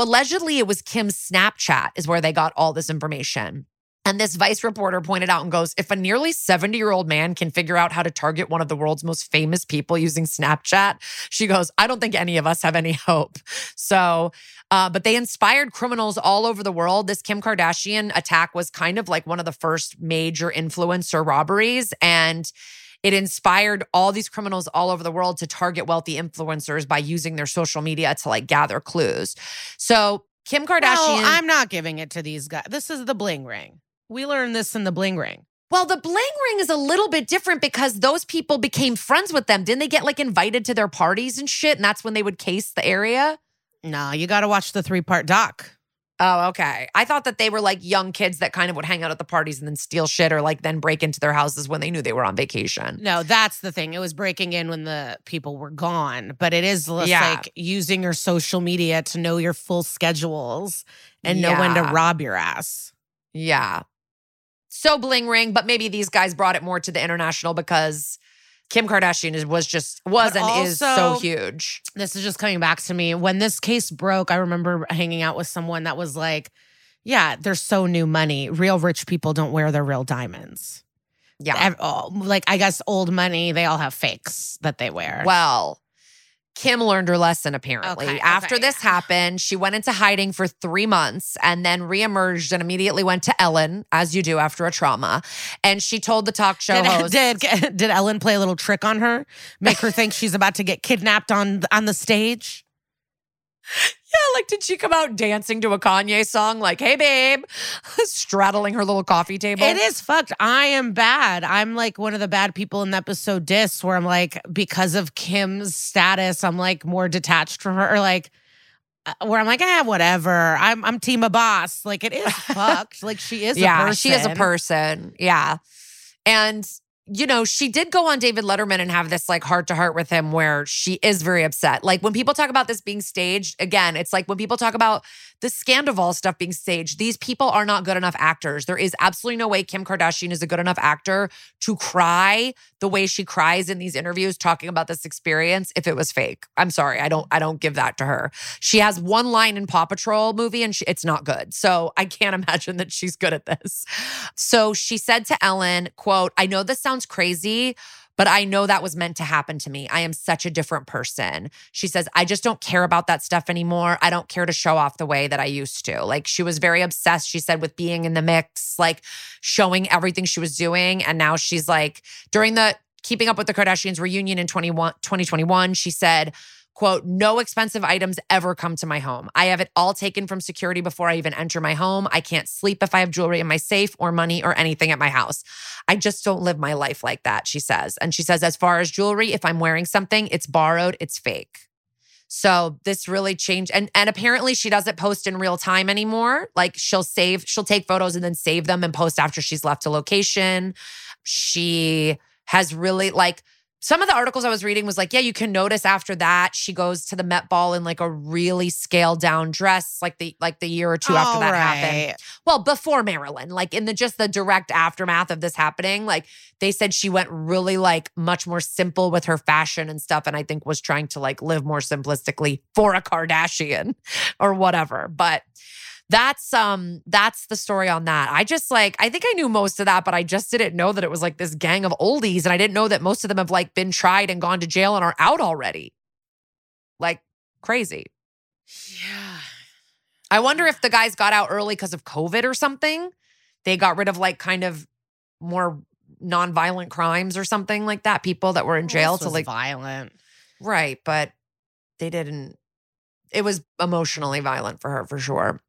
Allegedly, it was Kim's Snapchat is where they got all this information. And this Vice reporter pointed out and goes, if a nearly 70 year old man can figure out how to target one of the world's most famous people using Snapchat, she goes, I don't think any of us have any hope. So, uh, but they inspired criminals all over the world. This Kim Kardashian attack was kind of like one of the first major influencer robberies. And it inspired all these criminals all over the world to target wealthy influencers by using their social media to like gather clues. So, Kim Kardashian. No, I'm not giving it to these guys. This is the bling ring. We learned this in the bling ring. Well, the bling ring is a little bit different because those people became friends with them. Didn't they get like invited to their parties and shit? And that's when they would case the area? No, you got to watch the three part doc. Oh, okay. I thought that they were like young kids that kind of would hang out at the parties and then steal shit or like then break into their houses when they knew they were on vacation. No, that's the thing. It was breaking in when the people were gone, but it is Yeah. like using your social media to know your full schedules and know when to rob your ass. Yeah. So bling ring, but maybe these guys brought it more to the international because Kim Kardashian is, was just was But and is so huge. This is just coming back to me. When this case broke, I remember hanging out with someone that was like, yeah, they're so new money. Real rich people don't wear their real diamonds. Yeah. Oh, Like, I guess old money, they all have fakes that they wear. Well, Kim learned her lesson apparently. Okay, After okay. this *sighs* happened, she went into hiding for three months and then reemerged and immediately went to Ellen, as you do after a trauma. And she told the talk show Did, *laughs* host. did *laughs* did Ellen play a little trick on her, make her think she's about to get kidnapped on on the stage? Yeah, like did she come out dancing to a Kanye song? Like, hey, babe, *laughs* straddling her little coffee table. It is fucked. I am bad. I'm like one of the bad people in the episode Dis, where I'm like, because of Kim's status, I'm like more detached from her, or like uh, where I'm like, eh, whatever. I'm I'm team Abbas. Like it is *laughs* fucked. Like she is. yeah, a person. she is a person. Yeah. And, you know, she did go on David Letterman and have this like heart to heart with him where she is very upset. Like when people talk about this being staged, again, it's like when people talk about the Scandoval stuff being staged, these people are not good enough actors. There is absolutely no way Kim Kardashian is a good enough actor to cry the way she cries in these interviews talking about this experience if it was fake. I'm sorry. I don't I don't give that to her. She has one line in Paw Patrol movie and she, it's not good. So I can't *laughs* imagine that she's good at this. So she said to Ellen, quote, I know this sounds crazy, but I know that was meant to happen to me. I am such a different person. She says, I just don't care about that stuff anymore. I don't care to show off the way that I used to. Like she was very obsessed, she said, with being in the mix, like showing everything she was doing. And now she's like, during the Keeping Up with the Kardashians reunion in 21 2021, she said, quote, no expensive items ever come to my home. I have it all taken from security before I even enter my home. I can't sleep if I have jewelry in my safe or money or anything at my house. I just don't live my life like that, she says. And she says, as far as jewelry, if I'm wearing something, it's borrowed, it's fake. So this really changed. And and apparently she doesn't post in real time anymore. Like she'll save, she'll take photos and then save them and post after she's left a location. She has really like some of the articles I was reading was like, yeah, you can notice after that she goes to the Met Ball in like a really scaled down dress, like the like the year or two after that happened. Well, before Marilyn, like in the just the direct aftermath of this happening, like they said she went really like much more simple with her fashion and stuff. And I think was trying to like live more simplistically for a Kardashian *laughs* or whatever. But that's um that's the story on that. I just like I think I knew most of that, but I just didn't know that it was like this gang of oldies. And I didn't know that most of them have like been tried and gone to jail and are out already. Like crazy. Yeah. I wonder if the guys got out early because of COVID or something. They got rid of like kind of more nonviolent crimes or something like that. People that were in jail to like violent. right, but they didn't. It was emotionally violent for her for sure.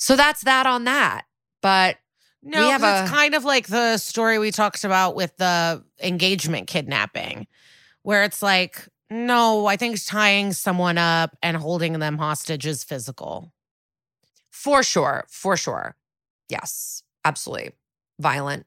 So that's that on that. But No, it's a- kind of like the story we talked about with the engagement kidnapping, where it's like, no, I think tying someone up and holding them hostage is physical. for sure, for sure, yes, absolutely violent.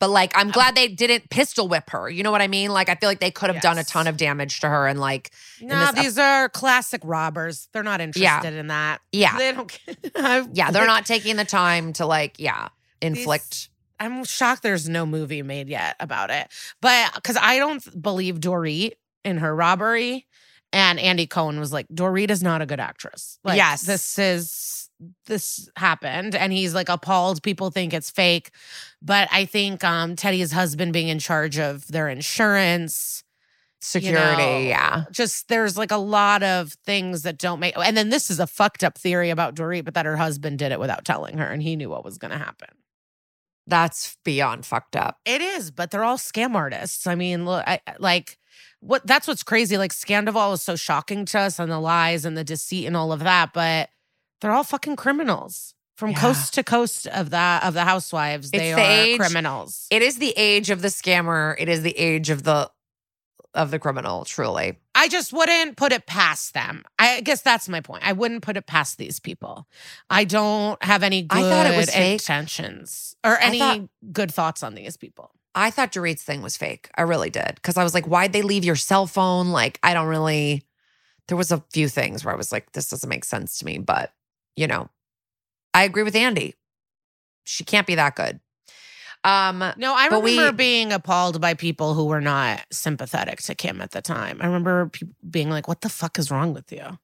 But like, I'm glad they didn't pistol whip her. You know what I mean? Like, I feel like they could have done a ton of damage to her and like, No, this these are classic robbers. They're not interested in that. yeah, *laughs* They don't. *laughs* Yeah, they're not taking the time to like, yeah, inflict. I'm shocked there's no movie made yet about it. But because I don't believe Dorit in her robbery. and Andy Cohen was like, Dorit is not a good actress. Like, Yes. this is this happened, and he's like appalled. People think it's fake, but I think um Teddy's husband being in charge of their insurance Security, know, yeah. just there's like a lot of things that don't make and then this is a fucked up theory about Dorit, but that her husband did it without telling her and he knew what was gonna happen. That's beyond fucked up. It is, but they're all scam artists. I mean, look, I, I- like what that's what's crazy. Like Scandoval is so shocking to us and the lies and the deceit and all of that, but they're all fucking criminals. From Yeah. coast to coast of the of the housewives, they It's the are age- criminals. It is the age of the scammer. It is the age of the of the criminal, truly. I just wouldn't put it past them. I guess that's my point. I wouldn't put it past these people. I don't have any good I thought it was fake. intentions or any thought- good thoughts on these people. I thought Dorit's thing was fake. I really did. Cause I was like, why'd they leave your cell phone? Like, I don't really there was a few things where I was like, this doesn't make sense to me. But, you know, I agree with Andy. She can't be that good. Um, No, I remember we- being appalled by people who were not sympathetic to Kim at the time. I remember people being like, "What the fuck is wrong with you?"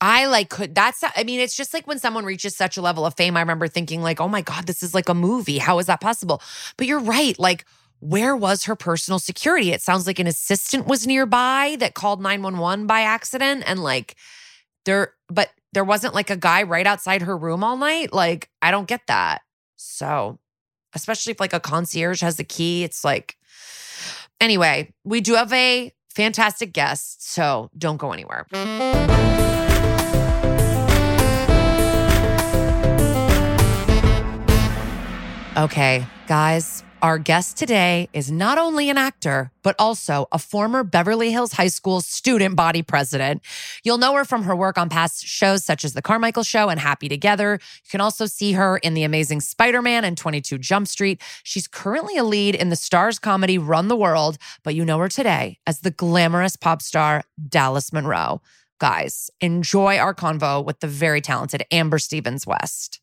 I like could that's I mean it's just like when someone reaches such a level of fame I remember thinking like oh my god this is like a movie how is that possible but you're right like where was her personal security it sounds like an assistant was nearby that called 911 by accident and like there but there wasn't like a guy right outside her room all night like I don't get that. So especially if like a concierge has the key it's like anyway we do have a fantastic guest so don't go anywhere. Okay, guys, our guest today is not only an actor, but also a former Beverly Hills High School student body president. You'll know her from her work on past shows such as The Carmichael Show and Happy Together. You can also see her in The Amazing Spider Man and 22 Jump Street. She's currently a lead in the Starz comedy Run the World, but you know her today as the glamorous pop star Dallas Monroe. Guys, enjoy our convo with the very talented Amber Stevens West.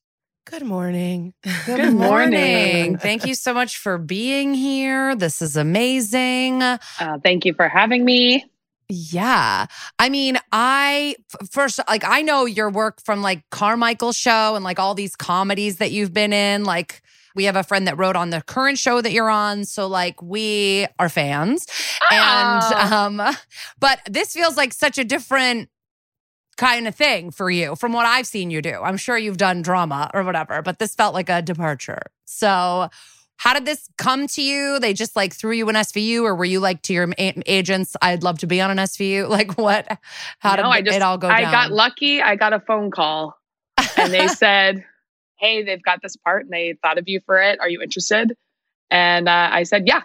Good morning. Good morning. Thank you so much for being here. This is amazing. Uh, thank you for having me. Yeah. I mean, I first like I know your work from like Carmichael show and like all these comedies that you've been in. Like we have a friend that wrote on the current show that you're on, so like we are fans. And um but this feels like such a different kind of thing for you from what I've seen you do. I'm sure you've done drama or whatever, but this felt like a departure. So how did this come to you? They just like threw you an SVU, or were you like to your a- agents? I'd love to be on an SVU. *laughs* Like what? How did I just- it all go I down? got lucky. I got a phone call and they *laughs* said, Hey, they've got this part and they thought of you for it. Are you interested? And uh, I said, Yeah.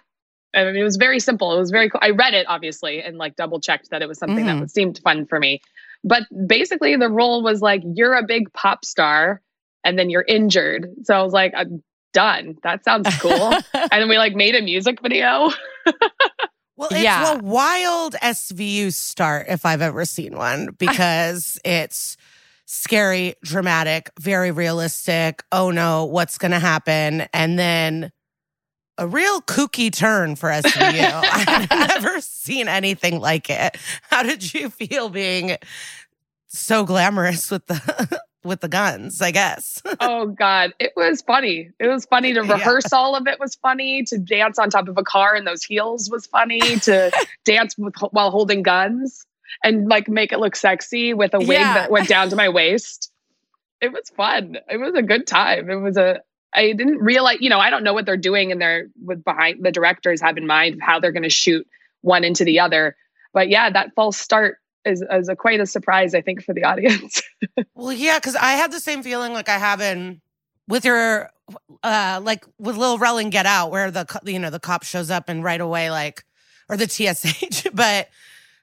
I mean, it was very simple. It was very cool. I read it obviously and like double checked that it was something Mhm. that seemed fun for me. But basically, the role was like, You're a big pop star and then you're injured. So I was like, I'm done. That sounds cool. *laughs* and then we like made a music video. *laughs* Well, it's Yeah. a wild SVU start if I've ever seen one *laughs* because it's scary, dramatic, very realistic. Oh no, what's going to happen? And then a real kooky turn for SVU. *laughs* I've never seen anything like it. How did you feel being so glamorous with the *laughs* with the guns, I guess? *laughs* oh god it was funny it was funny to Yeah. rehearse all of it was funny to dance on top of a car in those heels was funny to dance with, while holding guns and like make it look sexy with a wig Yeah. that went down to my waist it was fun it was a good time it was a i didn't realize you know i don't know what they're doing and they're with behind the directors have in mind how they're going to shoot one into the other but yeah that false start is, is a quite a surprise i think for the audience *laughs* Well, yeah, because I had the same feeling like I have in with your uh like with Lil Rel and Get Out, where the you know the cop shows up and right away like or the TSH, *laughs* but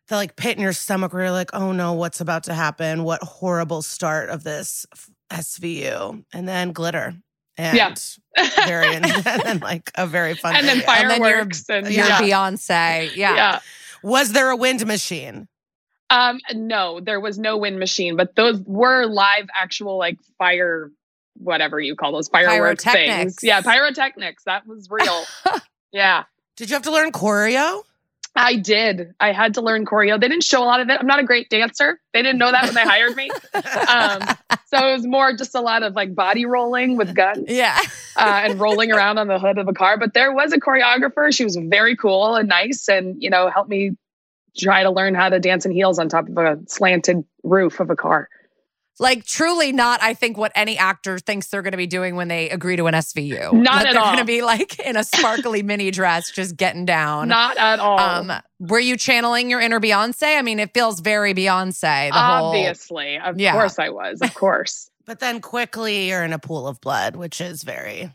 the like pit in your stomach where you're like, oh no, what's about to happen? What horrible start of this SVU, and then glitter. And Yeah. *laughs* very *laughs* and then like a very fun and then video. And then fireworks and, You're yeah. Beyonce. Yeah. yeah. Was there a wind machine? Um, no, there was no wind machine, but those were live, actual like fire, whatever you call those fireworks things. Yeah, pyrotechnics. That was real. *laughs* yeah. Did you have to learn choreo? I did. I had to learn choreo. They didn't show a lot of it. I'm not a great dancer. They didn't know that when they hired me. Um, so it was more just a lot of like body rolling with guns Yeah. uh, and rolling around on the hood of a car. But there was a choreographer. She was very cool and nice and, you know, helped me try to learn how to dance in heels on top of a slanted roof of a car. Like truly not, I think, what any actor thinks they're going to be doing when they agree to an SVU. Not That at they're all. going to be like in a sparkly *laughs* mini dress, just getting down. Not at all. Um, were you channeling your inner Beyonce? I mean, it feels very Beyonce. The whole Obviously. Of Yeah. course I was. Of course. *laughs* But then quickly you're in a pool of blood, which is very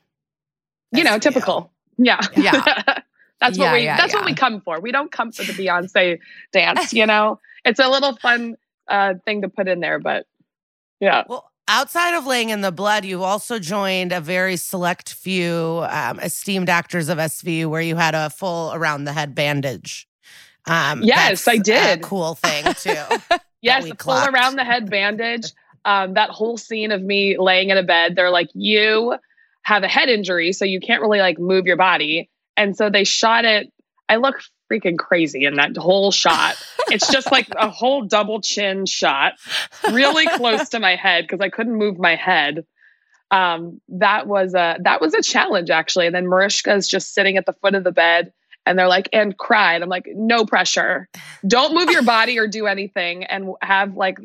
you know, typical. Yeah. Yeah. *laughs* that's Yeah, what we yeah, that's what we come for. We don't come for the Beyonce dance, you know. It's a little fun uh thing to put in there, but yeah. Well, outside of laying in the blood, you've also joined a very select few um, esteemed actors of SVU where you had a full around the head bandage. Um, Yes, I did. A cool thing too. *laughs* Yes, the full around the head bandage. Um, that whole scene of me laying in a bed, they're like, you have a head injury, so you can't really like move your body. And so they shot it. I look freaking crazy in that whole shot. it's just like a whole double chin shot, really close to my head because I couldn't move my head. Um, that was a that was a challenge actually. And then Mariska is just sitting at the foot of the bed and they're like, and cry." And I'm like, no pressure. Don't move your body or do anything and have like,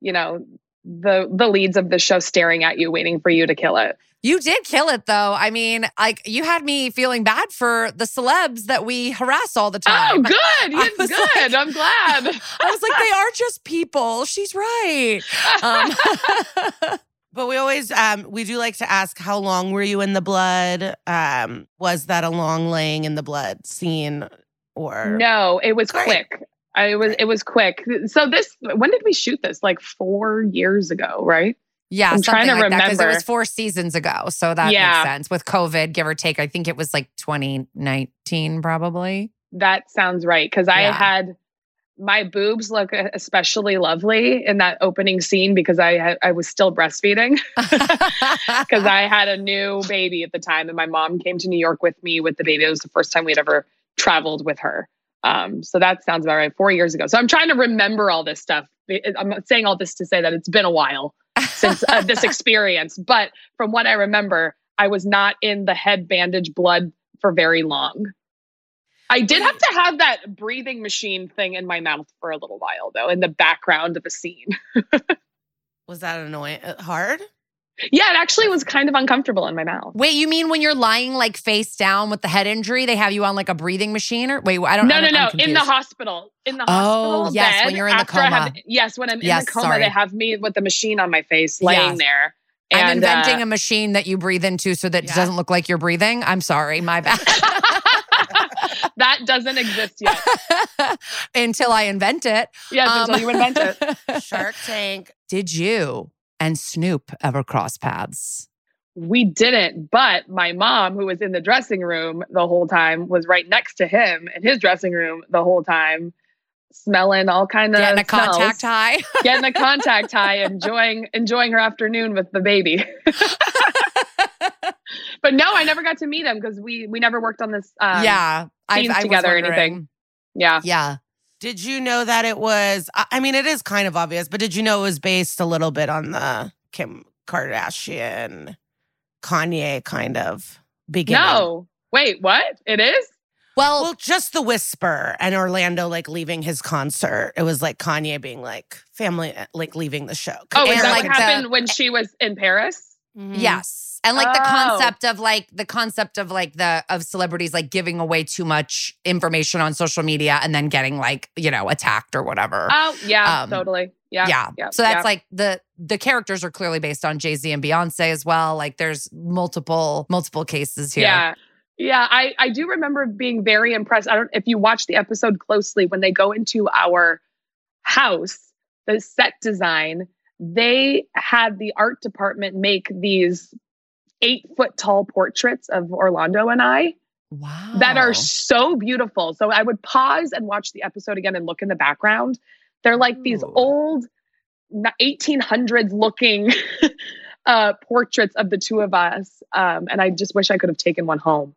you know, the the leads of the show staring at you, waiting for you to kill it. You did kill it though. I mean, like you had me feeling bad for the celebs that we harass all the time. Oh, good. You good. like- I'm glad. *laughs* I was like, they are just people. She's right. Um, *laughs* But we always um we do like to ask how long were you in the blood? Um was that a long laying in the blood scene or no, it was quick. I was it was quick. So this when did we shoot this? Like four years ago, right? yeah, I'm trying to like because it was four seasons ago, so that Yeah. makes sense. With COVID, give or take, I think it was like 2019, probably. That sounds right. Because I Yeah. had my boobs look especially lovely in that opening scene because I I was still breastfeeding *laughs* *laughs* because I had a new baby at the time and my mom came to New York with me with the baby. It was the first time we'd ever traveled with her. Um, so that sounds about right. Four years ago. So I'm trying to remember all this stuff. I'm saying all this to say that it's been a while *laughs* since uh, this experience, but from what I remember, I was not in the head bandage blood for very long. I did have to have that breathing machine thing in my mouth for a little while, though, in the background of a scene. *laughs* was that annoying uh, hard? Yeah, it actually was kind of uncomfortable in my mouth. Wait, you mean when you're lying like face down with the head injury, they have you on like a breathing machine or wait, I don't know. No, I no, no. In the hospital. In the Oh, hospital. yes, bed when you're in the after I have- coma. yes, when I'm in the coma, sorry. they have me with the machine on my face, laying Yes. there. I'm And, inventing uh, a machine that you breathe into so that it doesn't look like you're breathing. I'm sorry, my bad. *laughs* that doesn't exist yet. *laughs* Until I invent it. Yes, Um, until you invent it. *laughs* Shark Tank. Did you and Snoop ever cross paths? We didn't, but my mom, who was in the dressing room the whole time, was right next to him in his dressing room the whole time, smelling all kind of Getting a contact high. *laughs* getting a contact high, enjoying enjoying her afternoon with the baby. *laughs* but no, I never got to meet him because we we never worked on this. Um, yeah. I, I was together or anything. yeah. Yeah. Did you know that it was I I mean it is kind of obvious, but did you know it was based a little bit on the Kim Kardashian Kanye kind of beginning? No, wait, what? It is? Well, Well, just the whisper and Orlando like leaving his concert. It was like Kanye being like family like leaving the show. Oh, is that like what the- happened when she was in Paris? Mhm. yes. And like the Oh. concept of like the concept of like the of celebrities like giving away too much information on social media and then getting like, you know, attacked or whatever. Oh, yeah, Um, totally. Yeah. yeah. So that's yeah. like the the characters are clearly based on Jay Z and Beyonce as well. Like there's multiple multiple cases here. Yeah. Yeah, I, I do remember being very impressed. I don't if you watch the episode closely when they go into our house, the set design, they had the art department make these eight foot tall portraits of Orlando and I Wow. that are so beautiful. So I would pause and watch the episode again and look in the background. They're like these Ooh. old 1800s looking *laughs* uh, portraits of the two of us. Um, and I just wish I could have taken one home.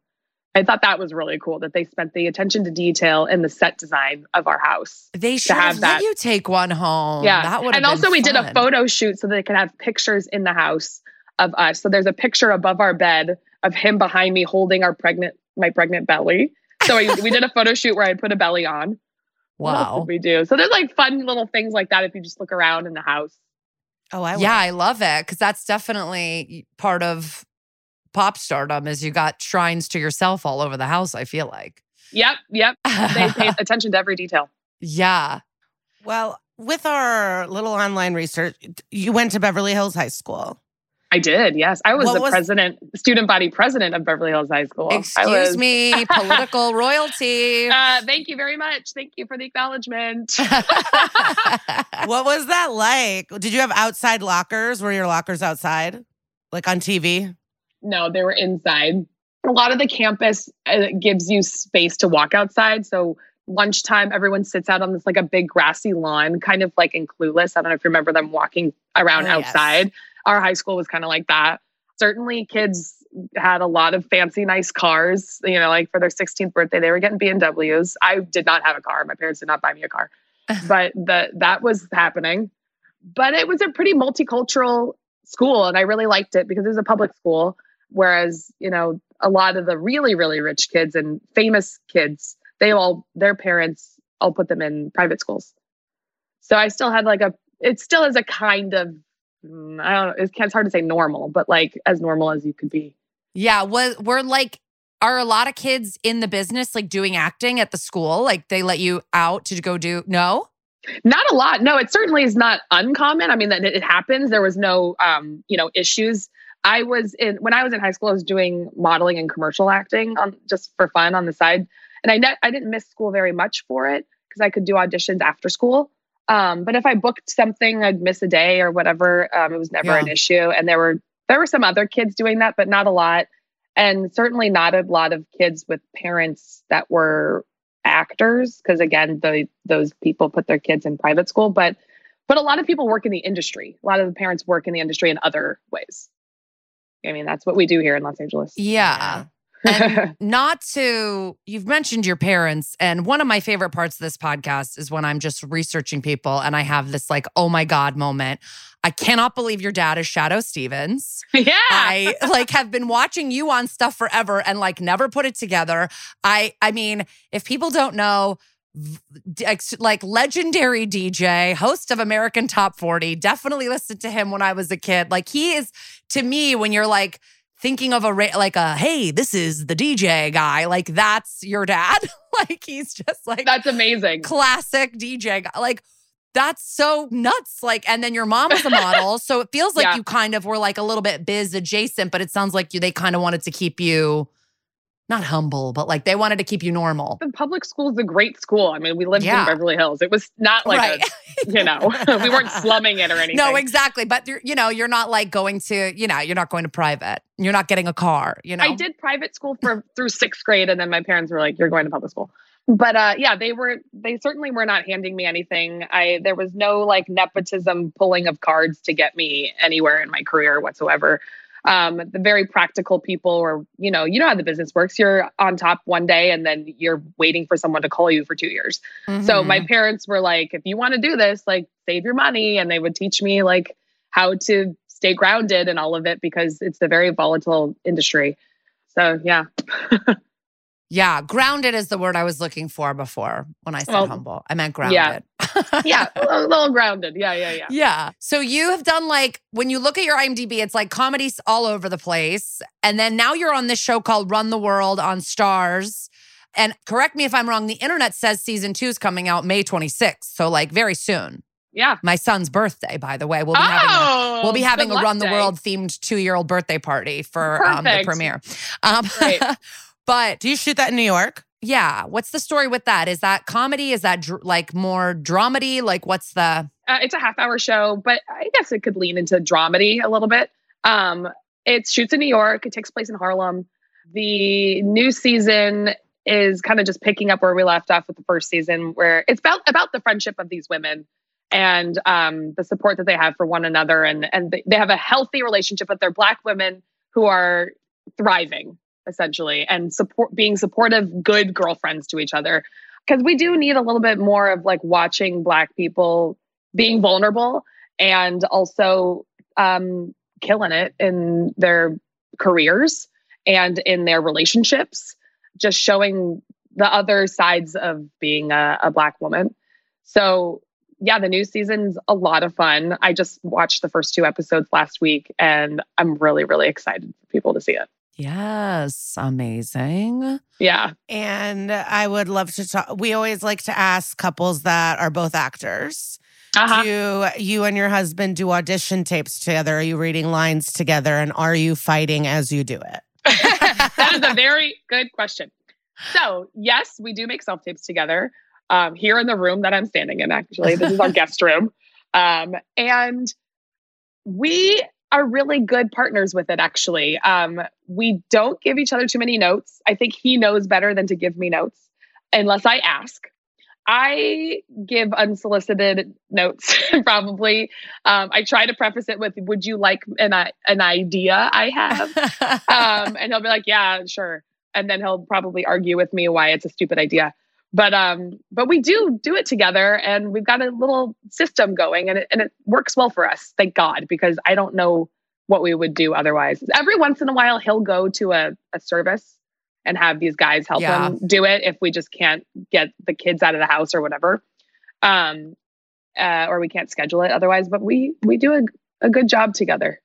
I thought that was really cool that they spent the attention to detail in the set design of our house. They should have have that. let you take one home. Yeah. That would and also we did a photo shoot so they could have pictures in the house of us. So there's a picture above our bed of him behind me holding our pregnant my pregnant belly. So we, we did a *laughs* photo shoot where I put a belly on. What else Wow. we do? So there's like fun little things like that if you just look around in the house. Oh, I Yeah, I love it because that's definitely part of pop stardom is you got shrines to yourself all over the house, I feel like. Yep, yep. They pay *laughs* attention to every detail. yeah. Well, with our little online research, you went to Beverly Hills High School. I did, yes. I was What the was- president, student body president of Beverly Hills High School. Excuse was- me, *laughs* political royalty. Uh, thank you very much. Thank you for the acknowledgement. *laughs* *laughs* What was that like? Did you have outside lockers? Were your lockers outside, like on TV? No, they were inside. A lot of the campus uh, gives you space to walk outside. So lunchtime, everyone sits out on this like a big grassy lawn, kind of like in Clueless. I don't know if you remember them walking around Oh, yes. Our high school was kind of like that. Certainly, kids had a lot of fancy, nice cars. You know, like for their 16th birthday, they were getting BMWs. I did not have a car. My parents did not buy me a car, *laughs* but the, that was happening. But it was a pretty multicultural school, and I really liked it because it was a public school. Whereas, you know, a lot of the really, really rich kids and famous kids, they all, their parents all put them in private schools. So I still had like a, it still is a kind of, I don't know, it's, hard to say normal, but like as normal as you could be. yeah. Was we're like are a lot of kids in the business like doing acting at the school? Like they let you out to go do no? Not a lot. No, it certainly is not uncommon. I mean, that it, it happens. There was no, um, you know, issues. I was in when I was in high school. I was doing modeling and commercial acting on just for fun on the side, and I ne- I didn't miss school very much for it because I could do auditions after school. Um, but if I booked something, I'd miss a day or whatever. Um, it was never an issue, and there were there were some other kids doing that, but not a lot, and certainly not a lot of kids with parents that were actors because again the those people put their kids in private school. But but a lot of people work in the industry. A lot of the parents work in the industry in other ways. I mean that's what we do here in los angeles. Yeah. And *laughs* not to you've mentioned your parents and one of my favorite parts of this podcast is when i'm just researching people and i have this like oh my god moment i cannot believe your dad is shadoe stevens *laughs* yeah i like have been watching you on stuff forever and like never put it together i i mean if people don't know like legendary DJ, host of American Top 40. Definitely listened to him when I was a kid. Like he is to me when you're like thinking of a ra- like a hey, this is the DJ guy. Like that's your dad. *laughs* like he's just like that's amazing classic DJ guy. Like that's so nuts. Like, and then your mom was a *laughs* model. so it feels like Yeah. you kind of were like a little bit biz adjacent, but it sounds like you they kind of wanted to keep you not humble, but like they wanted to keep you normal. the public school is a great school i mean we lived Yeah. in beverly hills it was not like right. a you know *laughs* we weren't slumming it or *laughs* anything no, exactly. But you're, you know, you're not like going to, you know, you're not going to private. You're not getting a car, you know. I did private school for through sixth grade, and then my parents were like, "You're going to public school." But uh, yeah, they were. They certainly were not handing me anything. I there was no like nepotism pulling of cards to get me anywhere in my career whatsoever. Um, the very practical people, or you know, you know how the business works. You're on top one day, and then you're waiting for someone to call you for two years. So Mhm. my parents were like, if you want to do this, like save your money. And they would teach me like how to stay grounded and all of it because it's a very volatile industry. So yeah. *laughs* yeah, grounded is the word I was looking for before when I said Well, humble. I meant grounded. yeah. *laughs* *laughs* Yeah. A little, little grounded. Yeah, yeah, yeah. Yeah. So you have done like when you look at your IMDb, it's like comedies all over the place. And then now you're on this show called Run the World on Starz. And correct me if I'm wrong, the internet says season two is coming out May 26th. So like very soon. Yeah. My son's birthday, by the way. We'll be having a oh, We'll be having a luck Run the. World themed two year old birthday party for um, the premiere. Um, Great. *laughs* but Do you shoot that in New York? Yeah, what's the story with that? Is that comedy? Is that dr- like more dramedy? Like, what's the? Uh, it's a half hour show, but I guess it could lean into dramedy a little bit. Um, it shoots in New York. It takes place in Harlem. The new season is kind of just picking up where we left off with the first season, where it's about about the friendship of these women and um, the support that they have for one another, and and they, have a healthy relationship, but they're black women who are thriving. Essentially and support being supportive good girlfriends to each other. Because we do need a little bit more of like watching black people being vulnerable and also um, killing it in their careers and in their relationships just showing the other sides of being a, a black woman. So yeah the new season's a lot of fun. I just watched the first two episodes last week and i'm really really excited for people to see it Yes, amazing. yeah And I would love to talk. We always like to ask couples that are both actors. uh-huh. Do you and your husband do audition tapes together? Are you reading lines together? And are you fighting as you do it? *laughs* that is a very good question. So, yes, we do make self tapes together um, here in the room that I'm standing in, actually. This is our *laughs* guest room. Um, and we are really good partners with it, actually. Um, we don't give each other too many notes. I think he knows better than to give me notes unless I ask. I give unsolicited notes, *laughs* probably. Um, I try to preface it with, Would you like an, an idea I have? *laughs* um, and he'll be like, "Yeah, sure," and then he'll probably argue with me why it's a stupid idea. But um, but we do do it together, and we've got a little system going, and it and it works well for us. Thank God, because I don't know what we would do otherwise. Every once in a while, he'll go to a, a service and have these guys help Yeah. him do it if we just can't get the kids out of the house or whatever, um, uh, or we can't schedule it otherwise. But we we do a, a good job together.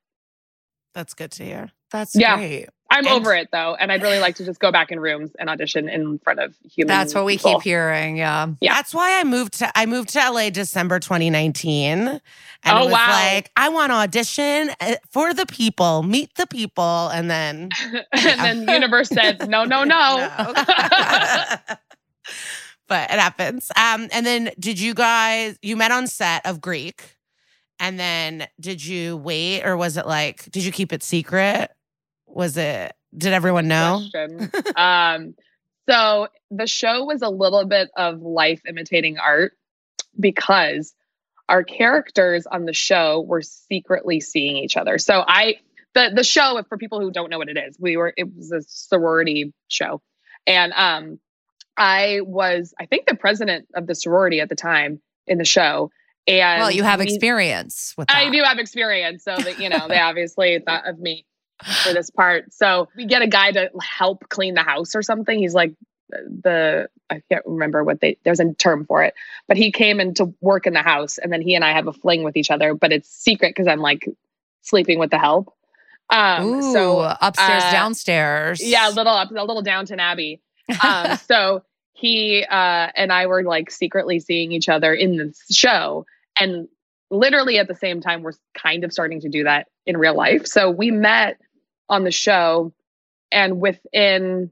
That's good to hear. That's Yeah. great. I'm And- over it though, and I'd really like to just go back in rooms and audition in front of humans. That's what we people. keep hearing. Yeah. Yeah. That's why I moved to I moved to LA December 2019. And Oh, it was wow. like, I want to audition uh, for the people, meet the people, and then *laughs* and then the universe said, "No, no, *laughs* no." *laughs* but it happens. Um, and then did you guys you met on set of Greek? And then did you wait or was it like, did you keep it secret? Was it did everyone know? Um, so the show was a little bit of life imitating art because our characters on the show were secretly seeing each other. So I the the show for people who don't know what it is, we were it was a sorority show. And um I was I think the president of the sorority at the time in the show. And Well, you have we- experience with that. I do have experience, so that you know they *laughs* obviously thought of me for this part. So we get a guy to help clean the house or something. He's like the I can't remember what they there's a term for it, but he came in to work in the house, and then he and I have a fling with each other, but it's secret because I'm like sleeping with the help. Um, Ooh, so upstairs, uh, downstairs. yeah, a little up, a little Downton Abbey. Um, *laughs* so he uh, and I were like secretly seeing each other in the show, and literally at the same time, we're kind of starting to do that in real life. So we met on the show, and within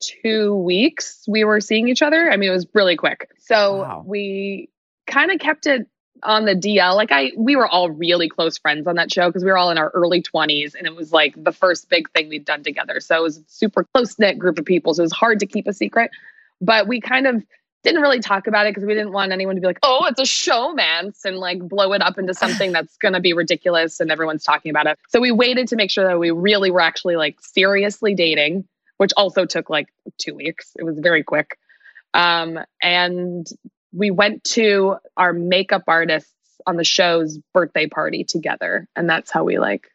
two weeks, we were seeing each other. I mean, it was really quick. So Wow. we kind of kept it on the DL. Like I, we were all really close friends on that show because we were all in our early twenties, and it was like the first big thing we'd done together. So it was a super close knit group of people. So it was hard to keep a secret, but we kind of didn't really talk about it because we didn't want anyone to be like, "Oh, it's a showmance," and like blow it up into something *sighs* that's going to be ridiculous and everyone's talking about it. So we waited to make sure that we really were actually like seriously dating, which also took like two weeks. It was very quick. Um, and we went to our makeup artists on the show's birthday party together, and that's how we like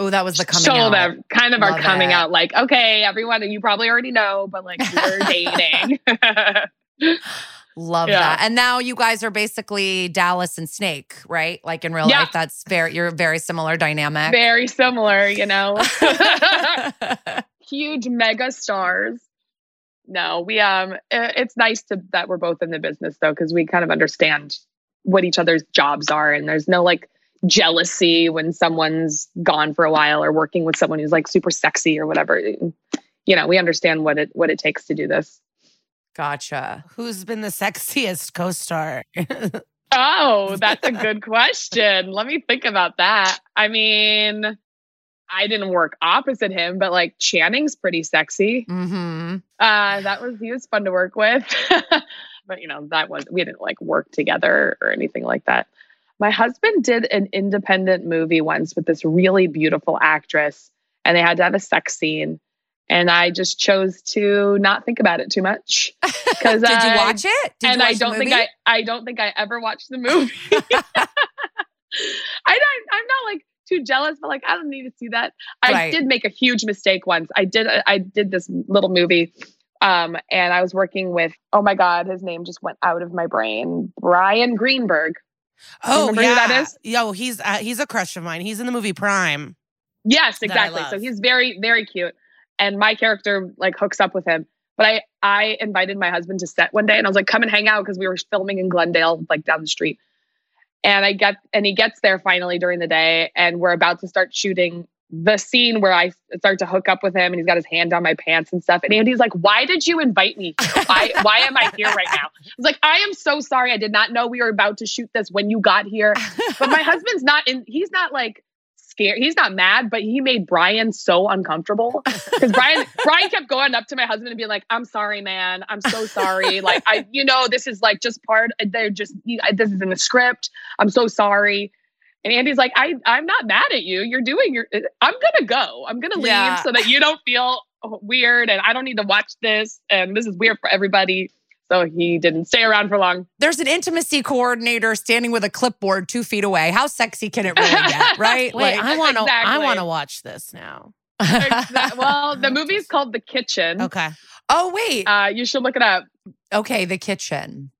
Oh, that was the coming showed out. them kind of our coming it. out. Like, okay, everyone, you probably already know, but like we're *laughs* dating. *laughs* *gasps* Love Yeah. that. And now you guys are basically Dallas and Snake, right? Like in real Yeah. life, that's very you're very similar dynamic. Very similar, you know. *laughs* *laughs* Huge mega stars. No, we um it's nice to that we're both in the business though cuz we kind of understand what each other's jobs are and there's no like jealousy when someone's gone for a while or working with someone who's like super sexy or whatever. You know, we understand what it what it takes to do this. Gotcha. Who's been the sexiest co-star? *laughs* Oh, that's a good question. Let me think about that. I mean, I didn't work opposite him, but like Channing's pretty sexy. Mm-hmm. Uh, that was he was fun to work with. *laughs* but you know, that was we didn't like work together or anything like that. My husband did an independent movie once with this really beautiful actress, and they had to have a sex scene. And I just chose to not think about it too much. *laughs* Because Did you watch it? Did and I watch the don't think? I I don't think I ever watched the movie. *laughs* *laughs* I don't I'm not like too jealous, but like I don't need to see that. I Right. did make a huge mistake once. I did I did this little movie um and I was working with oh my god, his name just went out of my brain. Bryan Greenberg. Oh yeah, who that is? yo, he's uh, he's a crush of mine. He's in the movie Prime. Yes, exactly. So he's very, very cute. And my character like hooks up with him. But I I invited my husband to set one day and I was like, come and hang out because we were filming in Glendale, like down the street. And I get and he gets there finally during the day, and we're about to start shooting the scene where I start to hook up with him and he's got his hand down my pants and stuff. And Andy's like, Why did you invite me? Why why am I here right now? I was like, I am so sorry. I did not know we were about to shoot this when you got here. But my husband's not in he's not like scared. He's not mad, but he made Bryan so uncomfortable *laughs* because Bryan Bryan kept going up to my husband and being like, "I'm sorry, man. I'm so sorry. *laughs* Like, I, you know, this is like just part. They're just this is in the script. I'm so sorry." And Andy's like, "I, I'm not mad at you. You're doing your. I'm gonna go. I'm gonna leave Yeah. so that you don't feel weird, and I don't need to watch this. And this is weird for everybody." So he didn't stay around for long. There's an intimacy coordinator standing with a clipboard two feet away. How sexy can it really get, *laughs* right? Wait, Like- I want to I want to watch this now. *laughs* Well, the movie's called The Kitchen. Okay. oh wait, Uh, you should look it up. okay, the kitchen.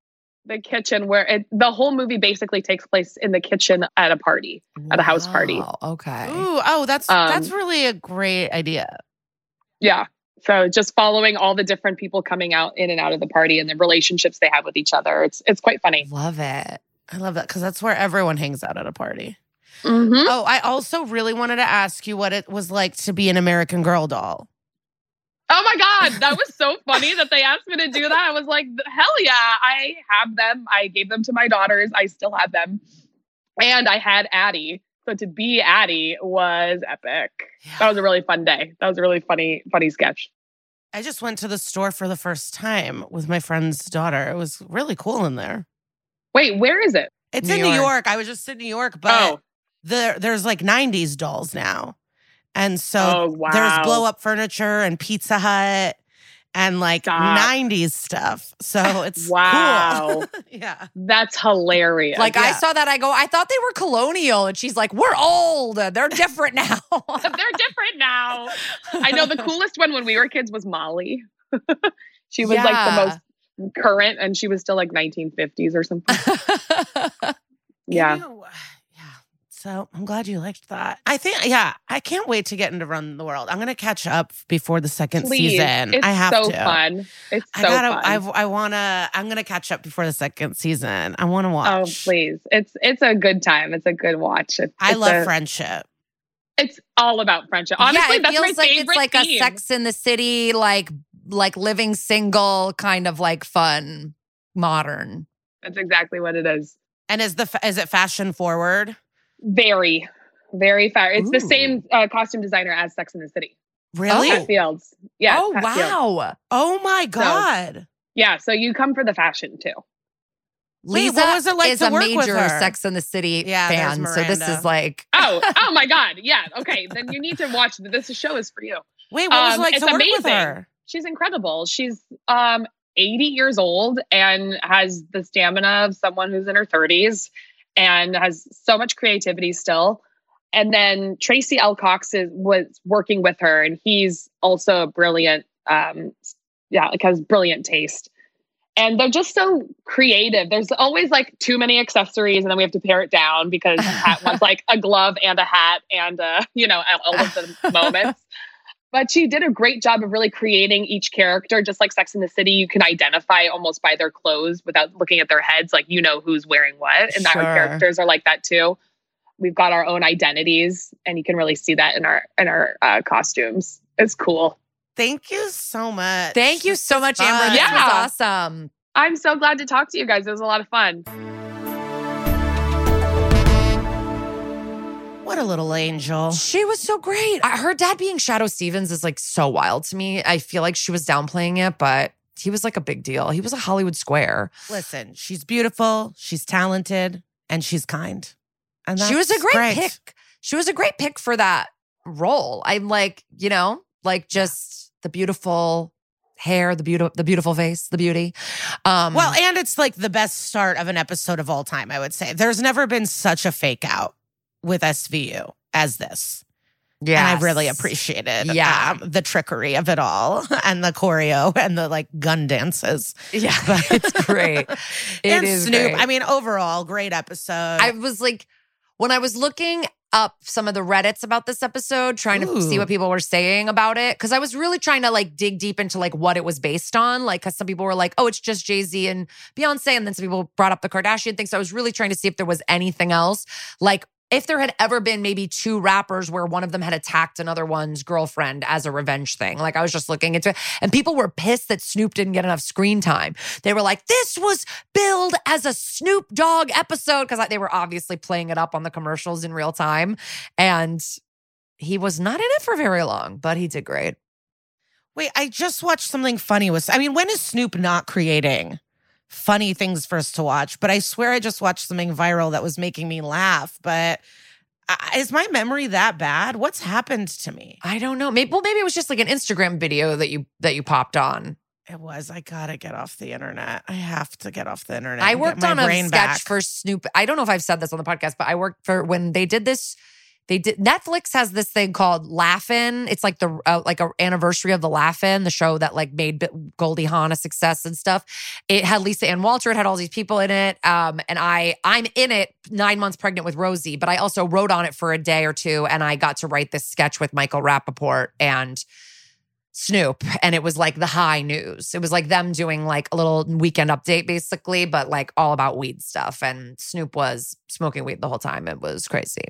The kitchen, where it, the whole movie basically takes place in the kitchen at a party. At a house party. Wow, Okay. Ooh, oh, that's Um, that's really a great idea. Yeah. So just following all the different people coming out in and out of the party and the relationships they have with each other. It's it's quite funny. Love it. I love that because that's where everyone hangs out at a party. Mm-hmm. Oh, I also really wanted to ask you what it was like to be an American Girl doll. Oh my God. That was so funny that they asked me to do that. I was like, hell yeah. I have them. I gave them to my daughters. I still have them. And I had Addy. So to be Addy was epic. That was a really fun day. That was a really funny, funny sketch. I just went to the store for the first time with my friend's daughter. It was really cool in there. Wait, where is it? It's New in New York. York. I was just in New York, but oh, there there's like 90s dolls now. And so Oh, wow. there's blow up furniture and Pizza Hut and like Stop. 90s stuff. So *laughs* it's Wow. cool. *laughs* yeah. that's hilarious. Like I saw that, I go, I thought they were colonial, and she's like, we're old. They're different now. *laughs* They're different now. I know the coolest one when we were kids was Molly. she was like the most current and she was still like 1950s or something. Yeah. You- yeah. So I'm glad you liked that. I think, yeah, I can't wait to get into Run the World. I'm going to catch up before the second Please. season. It's I have so to. fun. It's I so gotta, fun. I, I wanna, I'm gonna catch up before the second season. I wanna oh, watch. oh, please. It's it's a good time. It's a good watch. It's, I it's love a- friendship. It's all about friendship. Honestly, yeah, it that's my feels like it's like a. Sex in the City, like like living single, kind of like fun, modern. That's exactly what it is. And is the is it fashion forward? Very, very far. It's the same uh, costume designer as Sex in the City. Really? Pat Fields. Yeah. oh Pat Fields. wow, Oh my god! Yeah. So you come for the fashion too. Wait, Liza what was it like is to a work major her? Sex in the City Yeah, fan, so this is like *laughs* Oh, oh my God. Yeah. Okay. Then you need to watch this show is for you. Wait, what was it Um, like it's to work with amazing. her? She's incredible. She's um 80 years old and has the stamina of someone who's in her 30s and has so much creativity still. And then Tracy L. Cox is, was working with her, and he's also a brilliant, um, yeah, like has brilliant taste. And they're just so creative. There's always like too many accessories, and then we have to pare it down because Pat wants *laughs* like a glove and a hat and uh, you know all of the *laughs* moments. But she did a great job of really creating each character, just like Sex in the City. You can identify almost by their clothes without looking at their heads, like you know who's wearing what. And Sure. our characters are like that too. We've got our own identities, and you can really see that in our in our uh, costumes. It's cool. Thank you so much. Thank you so was much, Amber. fun. This Yeah. was awesome. I'm so glad to talk to you guys. It was a lot of fun. What a little angel. She was so great. Her dad being Shadoe Stevens is like so wild to me. I feel like she was downplaying it, but he was like a big deal. He was a Hollywood square. Listen, she's beautiful, she's talented, and she's kind. And she was a that's great, pick. She was a great pick for that role. I'm like, you know, like just the beautiful hair, the beautiful, the beautiful face, the beauty. Um, Well, and it's like the best start of an episode of all time, I would say. There's never been such a fake out with SVU as this. yeah, And I really appreciated Yeah. um, the trickery of it all *laughs* and the choreo and the like gun dances. Yeah, *laughs* it's great. It and is Snoop. great. I mean, overall, great episode. I was like, when I was looking up some of the Reddits about this episode, trying to see what people were saying about it, because I was really trying to like dig deep into like what it was based on. Like, because some people were like, oh, it's just Jay Z and Beyonce. And then some people brought up the Kardashian thing. So I was really trying to see if there was anything else. Like, if there had ever been maybe two rappers where one of them had attacked another one's girlfriend as a revenge thing. Like I was just looking into it and people were pissed that Snoop didn't get enough screen time. They were like, this was billed as a Snoop Dogg episode because they were obviously playing it up on the commercials in real time. And he was not in it for very long, but he did great. Wait, I just watched something funny with. I mean, when is Snoop not creating funny things for us to watch? But I swear I just watched something viral that was making me laugh. But uh, is my memory that bad? What's happened to me? I don't know. Maybe well, maybe it was just like an Instagram video that you that you popped on. It was. I gotta get off the internet. I have to get off the internet. I worked on a sketch back. for Snoop. I don't know if I've said this on the podcast, but I worked for when they did this. They did Netflix has this thing called Laugh-In. It's like the uh, like a anniversary of the Laugh-In, the show that like made Goldie Hawn a success and stuff. It had Lisa Ann Walter. It had all these people in it. Um, and I I'm in it nine months pregnant with Rosie, but I also wrote on it for a day or two, and I got to write this sketch with Michael Rapaport and. Snoop and it was like the high news. It was like them doing like a little weekend update basically, but like all about weed stuff. And Snoop was smoking weed the whole time. It was crazy.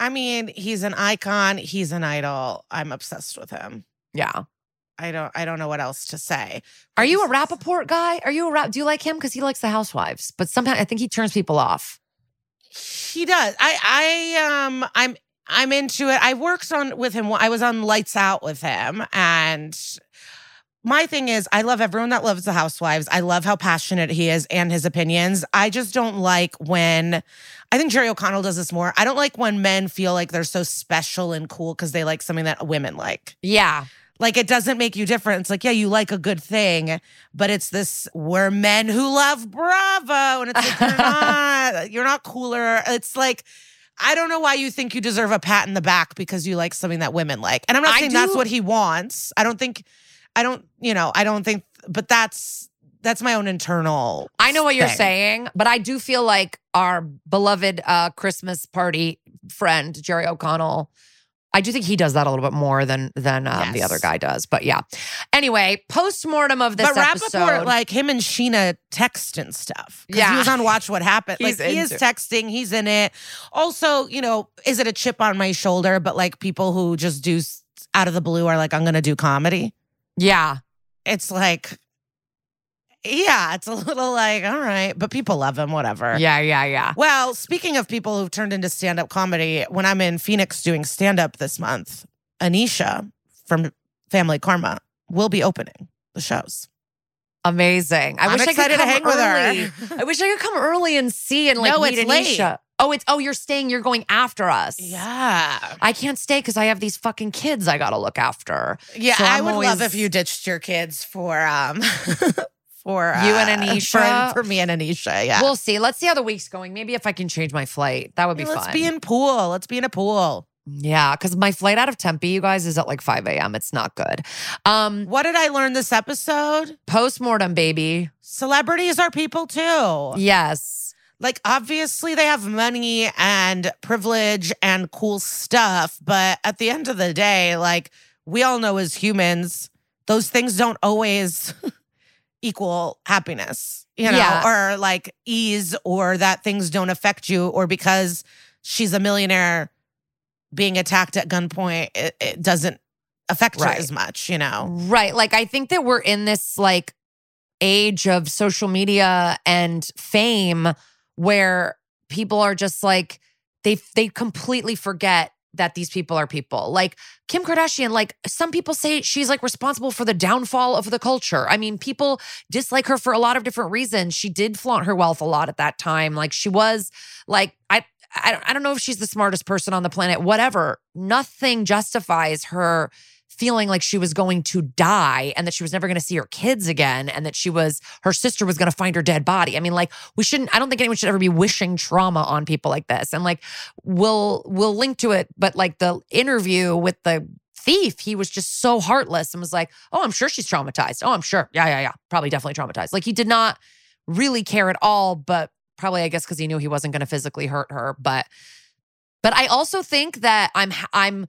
I mean, he's an icon. He's an idol. I'm obsessed with him. Yeah. I don't. I don't know what else to say. Are you a Rapaport guy? Are you a rap? Do you like him? Because he likes the housewives, but somehow I think he turns people off. He does. I. I. Um. I'm. I'm into it. I worked on with him. I was on Lights Out with him, and my thing is, I love everyone that loves the Housewives. I love how passionate he is and his opinions. I just don't like when. I think Jerry O'Connell does this more. I don't like when men feel like they're so special and cool because they like something that women like. Yeah. Like it doesn't make you different. It's like, yeah, you like a good thing, but it's this we're men who love Bravo. And it's like you're *laughs* not, you're not cooler. It's like, I don't know why you think you deserve a pat in the back because you like something that women like. And I'm not I saying that's what he wants. I don't think I don't, you know, I don't think but that's that's my own internal I know what you're thing. saying, but I do feel like our beloved uh, Christmas party friend, Jerry O'Connell. I do think he does that a little bit more than than um, the other guy does, but yeah. Anyway, post mortem of this but episode. Rapaport, like him and Sheena text and stuff. Yeah. He was on Watch What Happened. Like he is texting, he's in it. Also, you know, is it a chip on my shoulder? But like people who just do out of the blue are like, I'm gonna do comedy. Yeah, It's like, yeah, it's a little like, all right, but people love him, whatever. yeah, yeah, yeah. Well, speaking of people who've turned into stand up comedy, when I'm in Phoenix doing stand up this month, Anisha from Family Karma will be opening the shows. Amazing. I I'm wish I could to come hang with her. early. I wish I could come early and see and like No, meet it's late. Oh, it's oh, you're staying. You're going after us. Yeah. I can't stay because I have these fucking kids I gotta look after. Yeah, So I would love if you ditched your kids for um *laughs* for You and uh, Anisha? for, for me and Anisha. Yeah, We'll see. Let's see how the week's going. Maybe if I can change my flight, that would be fine. let's fun. be in pool. Let's be in a pool. yeah, because my flight out of Tempe, you guys, is at like 5 a.m. It's not good. Um, What did I learn this episode? postmortem, baby. Celebrities are people too. Yes. Like obviously they have money and privilege and cool stuff, but at the end of the day, like we all know as humans, those things don't always *laughs* equal happiness, you know, Yeah. or like ease or that things don't affect you or because she's a millionaire being attacked at gunpoint, it, it doesn't affect Right. her as much, you know. Right. Like I think that we're in this like age of social media and fame where people are just like they they completely forget that these people are people. Like Kim Kardashian, like some people say she's like responsible for the downfall of the culture. I mean, people dislike her for a lot of different reasons. She did flaunt her wealth a lot at that time. Like she was like I I don't, I don't know if she's the smartest person on the planet, whatever. Nothing justifies her feeling like she was going to die and that she was never going to see her kids again and that she was her sister was going to find her dead body. I mean, like we shouldn't I don't think anyone should ever be wishing trauma on people like this. And like we'll we'll link to it, but like the interview with the thief, he was just so heartless and was like, "Oh, I'm sure she's traumatized. Oh, I'm sure. Yeah, yeah, yeah. Probably definitely traumatized." Like he did not really care at all, but probably I guess cuz he knew he wasn't going to physically hurt her, but but I also think that I'm I'm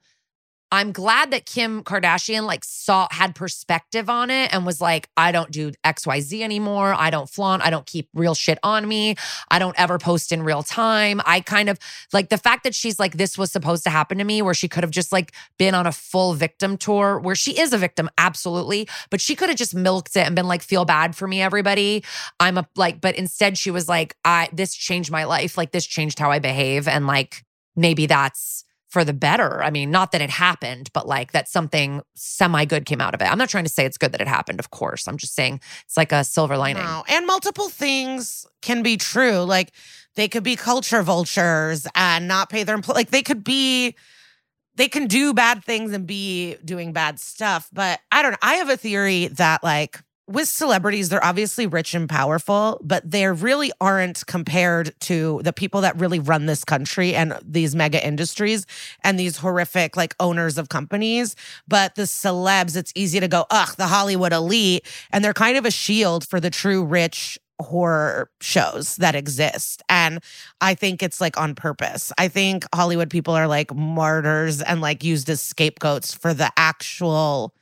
I'm glad that Kim Kardashian like saw had perspective on it and was like, I don't do XYZ anymore. I don't flaunt. I don't keep real shit on me. I don't ever post in real time. I kind of like the fact that she's like, this was supposed to happen to me, where she could have just like been on a full victim tour, where she is a victim, absolutely. But she could have just milked it and been like, feel bad for me, everybody. I'm a like, but instead she was like, I this changed my life. Like this changed how I behave. And like maybe that's for the better. I mean, not that it happened, but like that something semi good came out of it. I'm not trying to say it's good that it happened, of course. I'm just saying it's like a silver lining. No. And multiple things can be true. Like they could be culture vultures and not pay their employees. Like they could be, they can do bad things and be doing bad stuff. But I don't know. I have a theory that like with celebrities, they're obviously rich and powerful, but they really aren't compared to the people that really run this country and these mega industries and these horrific like owners of companies. But the celebs, it's easy to go, ugh, the Hollywood elite. And they're kind of a shield for the true rich horror shows that exist. And I think it's like on purpose. I think Hollywood people are like martyrs and like used as scapegoats for the actual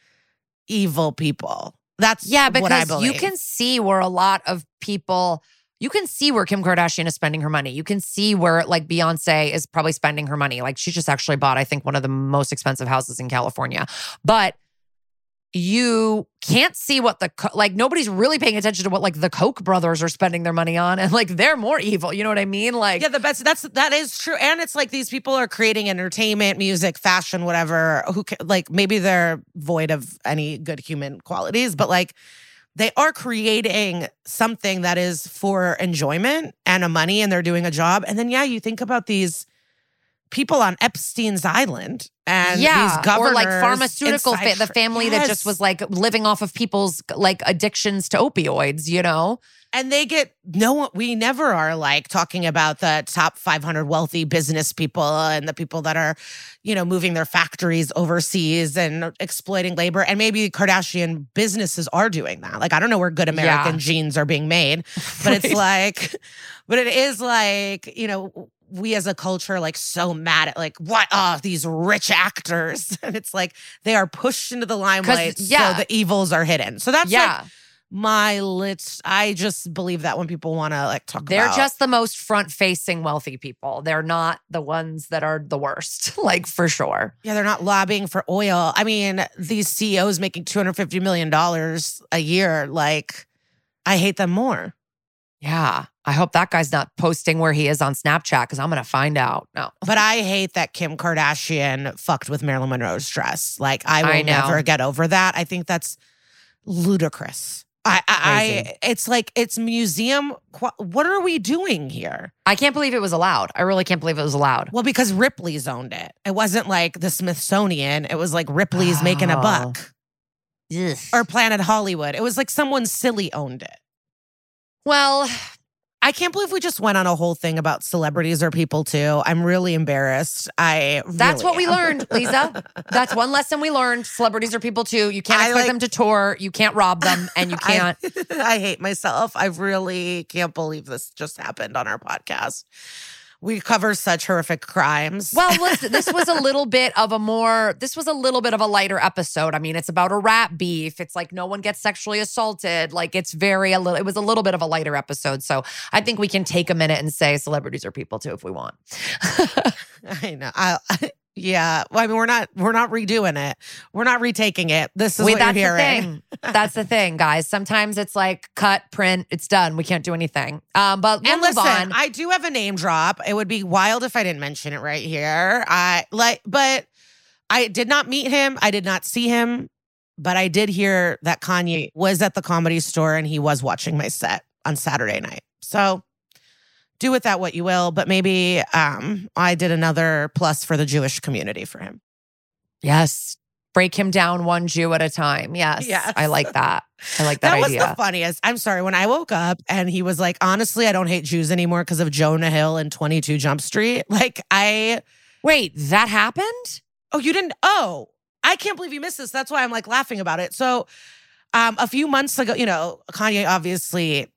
evil people. That's Yeah, because you can see where a lot of people you can see where Kim Kardashian is spending her money. You can see where like Beyonce is probably spending her money. Like she just actually bought, I think, one of the most expensive houses in California. But you can't see what the like nobody's really paying attention to what like the Koch brothers are spending their money on, and like they're more evil. You know what I mean? Like Yeah, the best. That's that is true, and it's like these people are creating entertainment, music, fashion, whatever. Who like maybe they're void of any good human qualities, but like they are creating something that is for enjoyment and a money, and they're doing a job. And then yeah, you think about these people on Epstein's Island and yeah, these governors or like pharmaceutical fa- the family that just was like living off of people's like addictions to opioids. You know? And they get no one, we never are like talking about the top 500 wealthy business people and the people that are, you know, moving their factories overseas and exploiting labor. And maybe Kardashian businesses are doing that. Like, I don't know where good American Yeah. jeans are being made, *laughs* but it's like, but it is like, you know, we as a culture like so mad at like what oh these rich actors *laughs* and it's like they are pushed into the limelight yeah. so the evils are hidden so that's like yeah. my lit i just believe that when people want to like talk They're about just the most front facing wealthy people. They're not the ones that are the worst, *laughs* like for sure. yeah they're not lobbying for oil i mean these ceos making 250 million dollars a year like i hate them more Yeah. I hope that guy's not posting where he is on Snapchat because I'm going to find out. No. but i hate that kim kardashian fucked with marilyn monroe's dress like i will I never get over that i think that's ludicrous I, I, I, it's like it's museum. What are we doing here? I can't believe it was allowed. I really can't believe it was allowed. Well, because Ripley's owned it. It wasn't like the Smithsonian. It was like Ripley's making a Oh. buck or Planet Hollywood. It was like someone silly owned it. Well, I can't believe we just went on a whole thing about celebrities or people too. I'm really embarrassed. I that's really what we am. learned, Liza. *laughs* That's one lesson we learned. Celebrities are people too. You can't I expect like- them to tour. You can't rob them, *laughs* and you can't. *laughs* I, hate myself. I really can't believe this just happened on our podcast. We cover such horrific crimes. Well, listen, *laughs* this was a little bit of a more, this was a little bit of a lighter episode. I mean, it's about a rat beef. It's like no one gets sexually assaulted. Like it's very, a little, it was a little bit of a lighter episode. So I think we can take a minute and say celebrities are people too if we want. *laughs* I know. I, yeah. Well, I mean, we're not we're not redoing it. We're not retaking it. This is We- what that's you're the hearing. thing. That's the thing, guys. Sometimes it's like cut, print, it's done. We can't do anything. Um, but we'll And listen, on. I do have a name drop. It would be wild if I didn't mention it right here. I like, but I did not meet him. I did not see him, but I did hear that Kanye was at the comedy store and he was watching my set on Saturday night. So do with that what you will, but maybe um I did another plus for the Jewish community for him. yes. break him down one Jew at a time. Yes. Yes. I like that. I like that, That was idea. the funniest. I'm sorry. When I woke up and he was like, honestly, I don't hate Jews anymore because of Jonah Hill and 22 Jump Street. Like, I, Wait, that happened? oh, you didn't, oh, I can't believe you missed this. That's why I'm like laughing about it. So, um, a few months ago, you know, Kanye obviously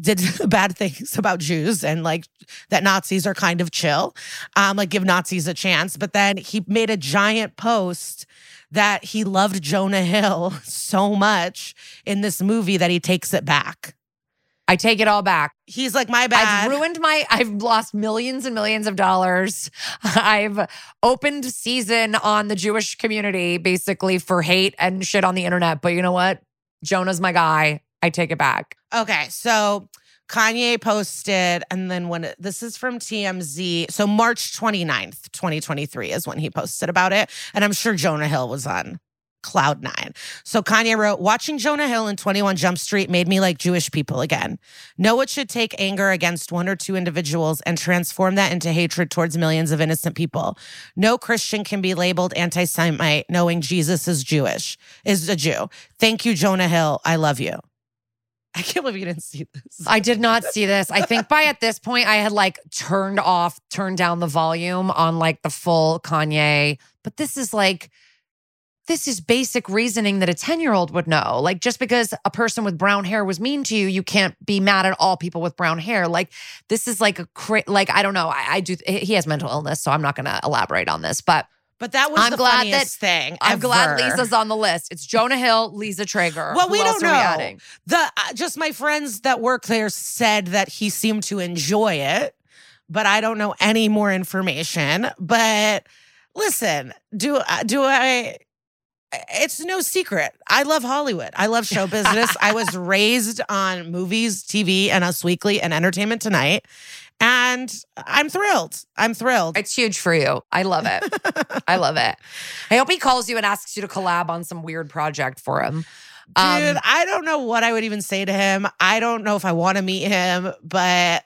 did *laughs* bad things about Jews and like that Nazis are kind of chill, um, like give Nazis a chance. But then he made a giant post that he loved Jonah Hill *laughs* so much in this movie that he takes it back. I take it all back. He's like, my bad. I've ruined my, I've lost millions and millions of dollars. *laughs* I've opened season on the Jewish community basically for hate and shit on the internet. But you know what? Jonah's my guy. I take it back. Okay, so Kanye posted, and then when this is from TMZ, so March 29th, 2023 is when he posted about it. And I'm sure Jonah Hill was on Cloud Nine. So Kanye wrote, Watching Jonah Hill in 21 Jump Street made me like Jewish people again. Know it should take anger against one or two individuals and transform that into hatred towards millions of innocent people. No Christian can be labeled anti Semite knowing Jesus is Jewish, is a Jew. Thank you, Jonah Hill. I love you. *laughs* I can't believe you didn't see this. I did not see this. I think by at this point, I had like turned off, turned down the volume on like the full Kanye. But this is like, this is basic reasoning that a 10 year old would know. Like, just because a person with brown hair was mean to you, you can't be mad at all people with brown hair. Like, this is like a, like, I don't know. I, I do, he has mental illness, so I'm not going to elaborate on this. But But that was I'm the glad funniest thing. I'm glad. Liza's on the list. It's Jonah Hill, Liza Treyger. Well, Who we don't we know. adding? The uh, just my friends that work there said that he seemed to enjoy it, but I don't know any more information. But listen, do uh, do I? It's no secret. I love Hollywood. I love show business. I was *laughs* raised on movies, TV, and Us Weekly and Entertainment Tonight, and I'm thrilled. I'm thrilled. It's huge for you. I love it. I love it. I hope he calls you and asks you to collab on some weird project for him. Um, Dude, I don't know what I would even say to him. I don't know if I want to meet him, but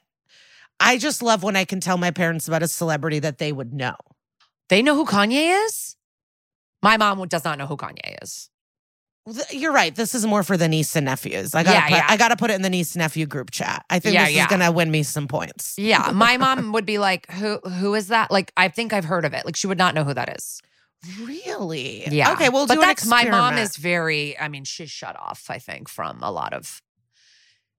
I just love when I can tell my parents about a celebrity that they would know. they know who Kanye is? My mom does not know who Kanye is. You're right. This is more for the niece and nephews. I gotta Yeah, put, yeah. I gotta put it in the niece and nephew group chat. I think Yeah, this is gonna win me some points. *laughs* Yeah, my mom would be like, "Who? Who is that?" Like, I think I've heard of it. Like, she would not know who that is. Really? Yeah. Okay, we'll but that's my mom is very. I mean, she's shut off. I think from a lot of.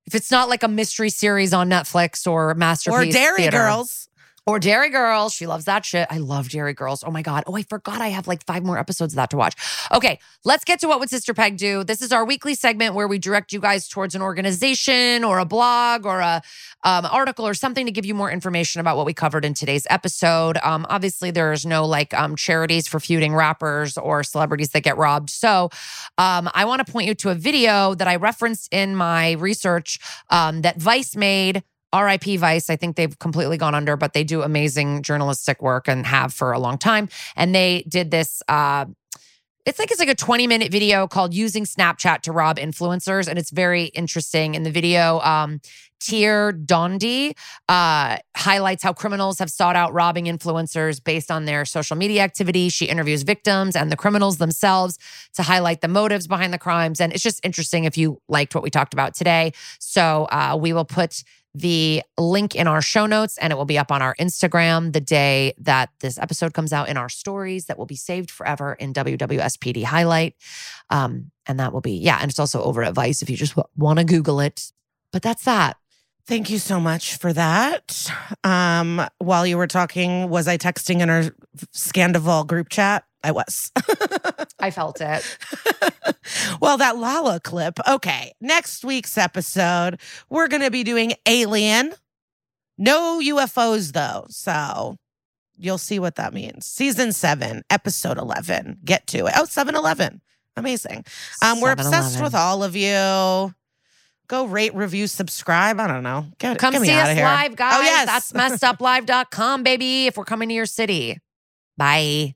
If it's not like a mystery series on Netflix or masterpiece or Derry Theater, Girls. Or Derry Girls. She loves that shit. I love Derry Girls. Oh my God. Oh, I forgot I have like five more episodes of that to watch. Okay, let's get to what would Sister Peg do. This is our weekly segment where we direct you guys towards an organization or a blog or a um, article or something to give you more information about what we covered in today's episode. Um, obviously, there's no like um, charities for feuding rappers or celebrities that get robbed. So um, I want to point you to a video that I referenced in my research um, that Vice made. RIP Vice. I think they've completely gone under, but they do amazing journalistic work and have for a long time. And they did this. Uh, it's like it's like a 20 minute video called using Snapchat to rob influencers, and it's very interesting. In the video, um, Tír Dhondy uh, highlights how criminals have sought out robbing influencers based on their social media activity. She interviews victims and the criminals themselves to highlight the motives behind the crimes, and it's just interesting if you liked what we talked about today. So uh, we will put the link in our show notes and it will be up on our Instagram the day that this episode comes out in our stories that will be saved forever in WWSPD highlight. Um, and that will be, yeah. And it's also over at Vice if you just want to Google it. But that's that. Thank you so much for that. Um, while you were talking, was I texting in our Scandoval group chat? I was. *laughs* I felt it. well, that Lala clip. Okay. Next week's episode, we're going to be doing Alien. No UFOs, though. So you'll see what that means. Season seven, episode 11. Get to it. Oh, 7 Eleven. Amazing. Um, we're obsessed with all of you. Go rate, review, subscribe. I don't know. Get, Come get see us live, guys. Oh, yes. That's messeduplive.com, baby, if we're coming to your city. Bye.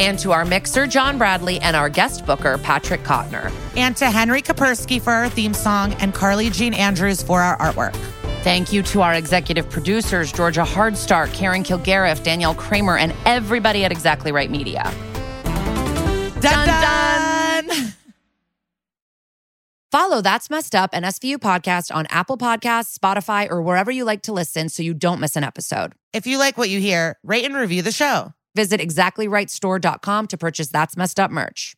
And to our mixer, John Bradley, and our guest booker, Patrick Kottner. And to Henry Kapersky for our theme song and Carly Jean Andrews for our artwork. Thank you to our executive producers, Georgia Hardstark, Karen Kilgariff, Danielle Kramer, and everybody at Exactly Right Media. Dun dun! Follow That's Messed Up and SVU podcast on Apple Podcasts, Spotify, or wherever you like to listen so you don't miss an episode. If you like what you hear, rate and review the show. Visit exactlyrightstore.com to purchase That's Messed Up merch.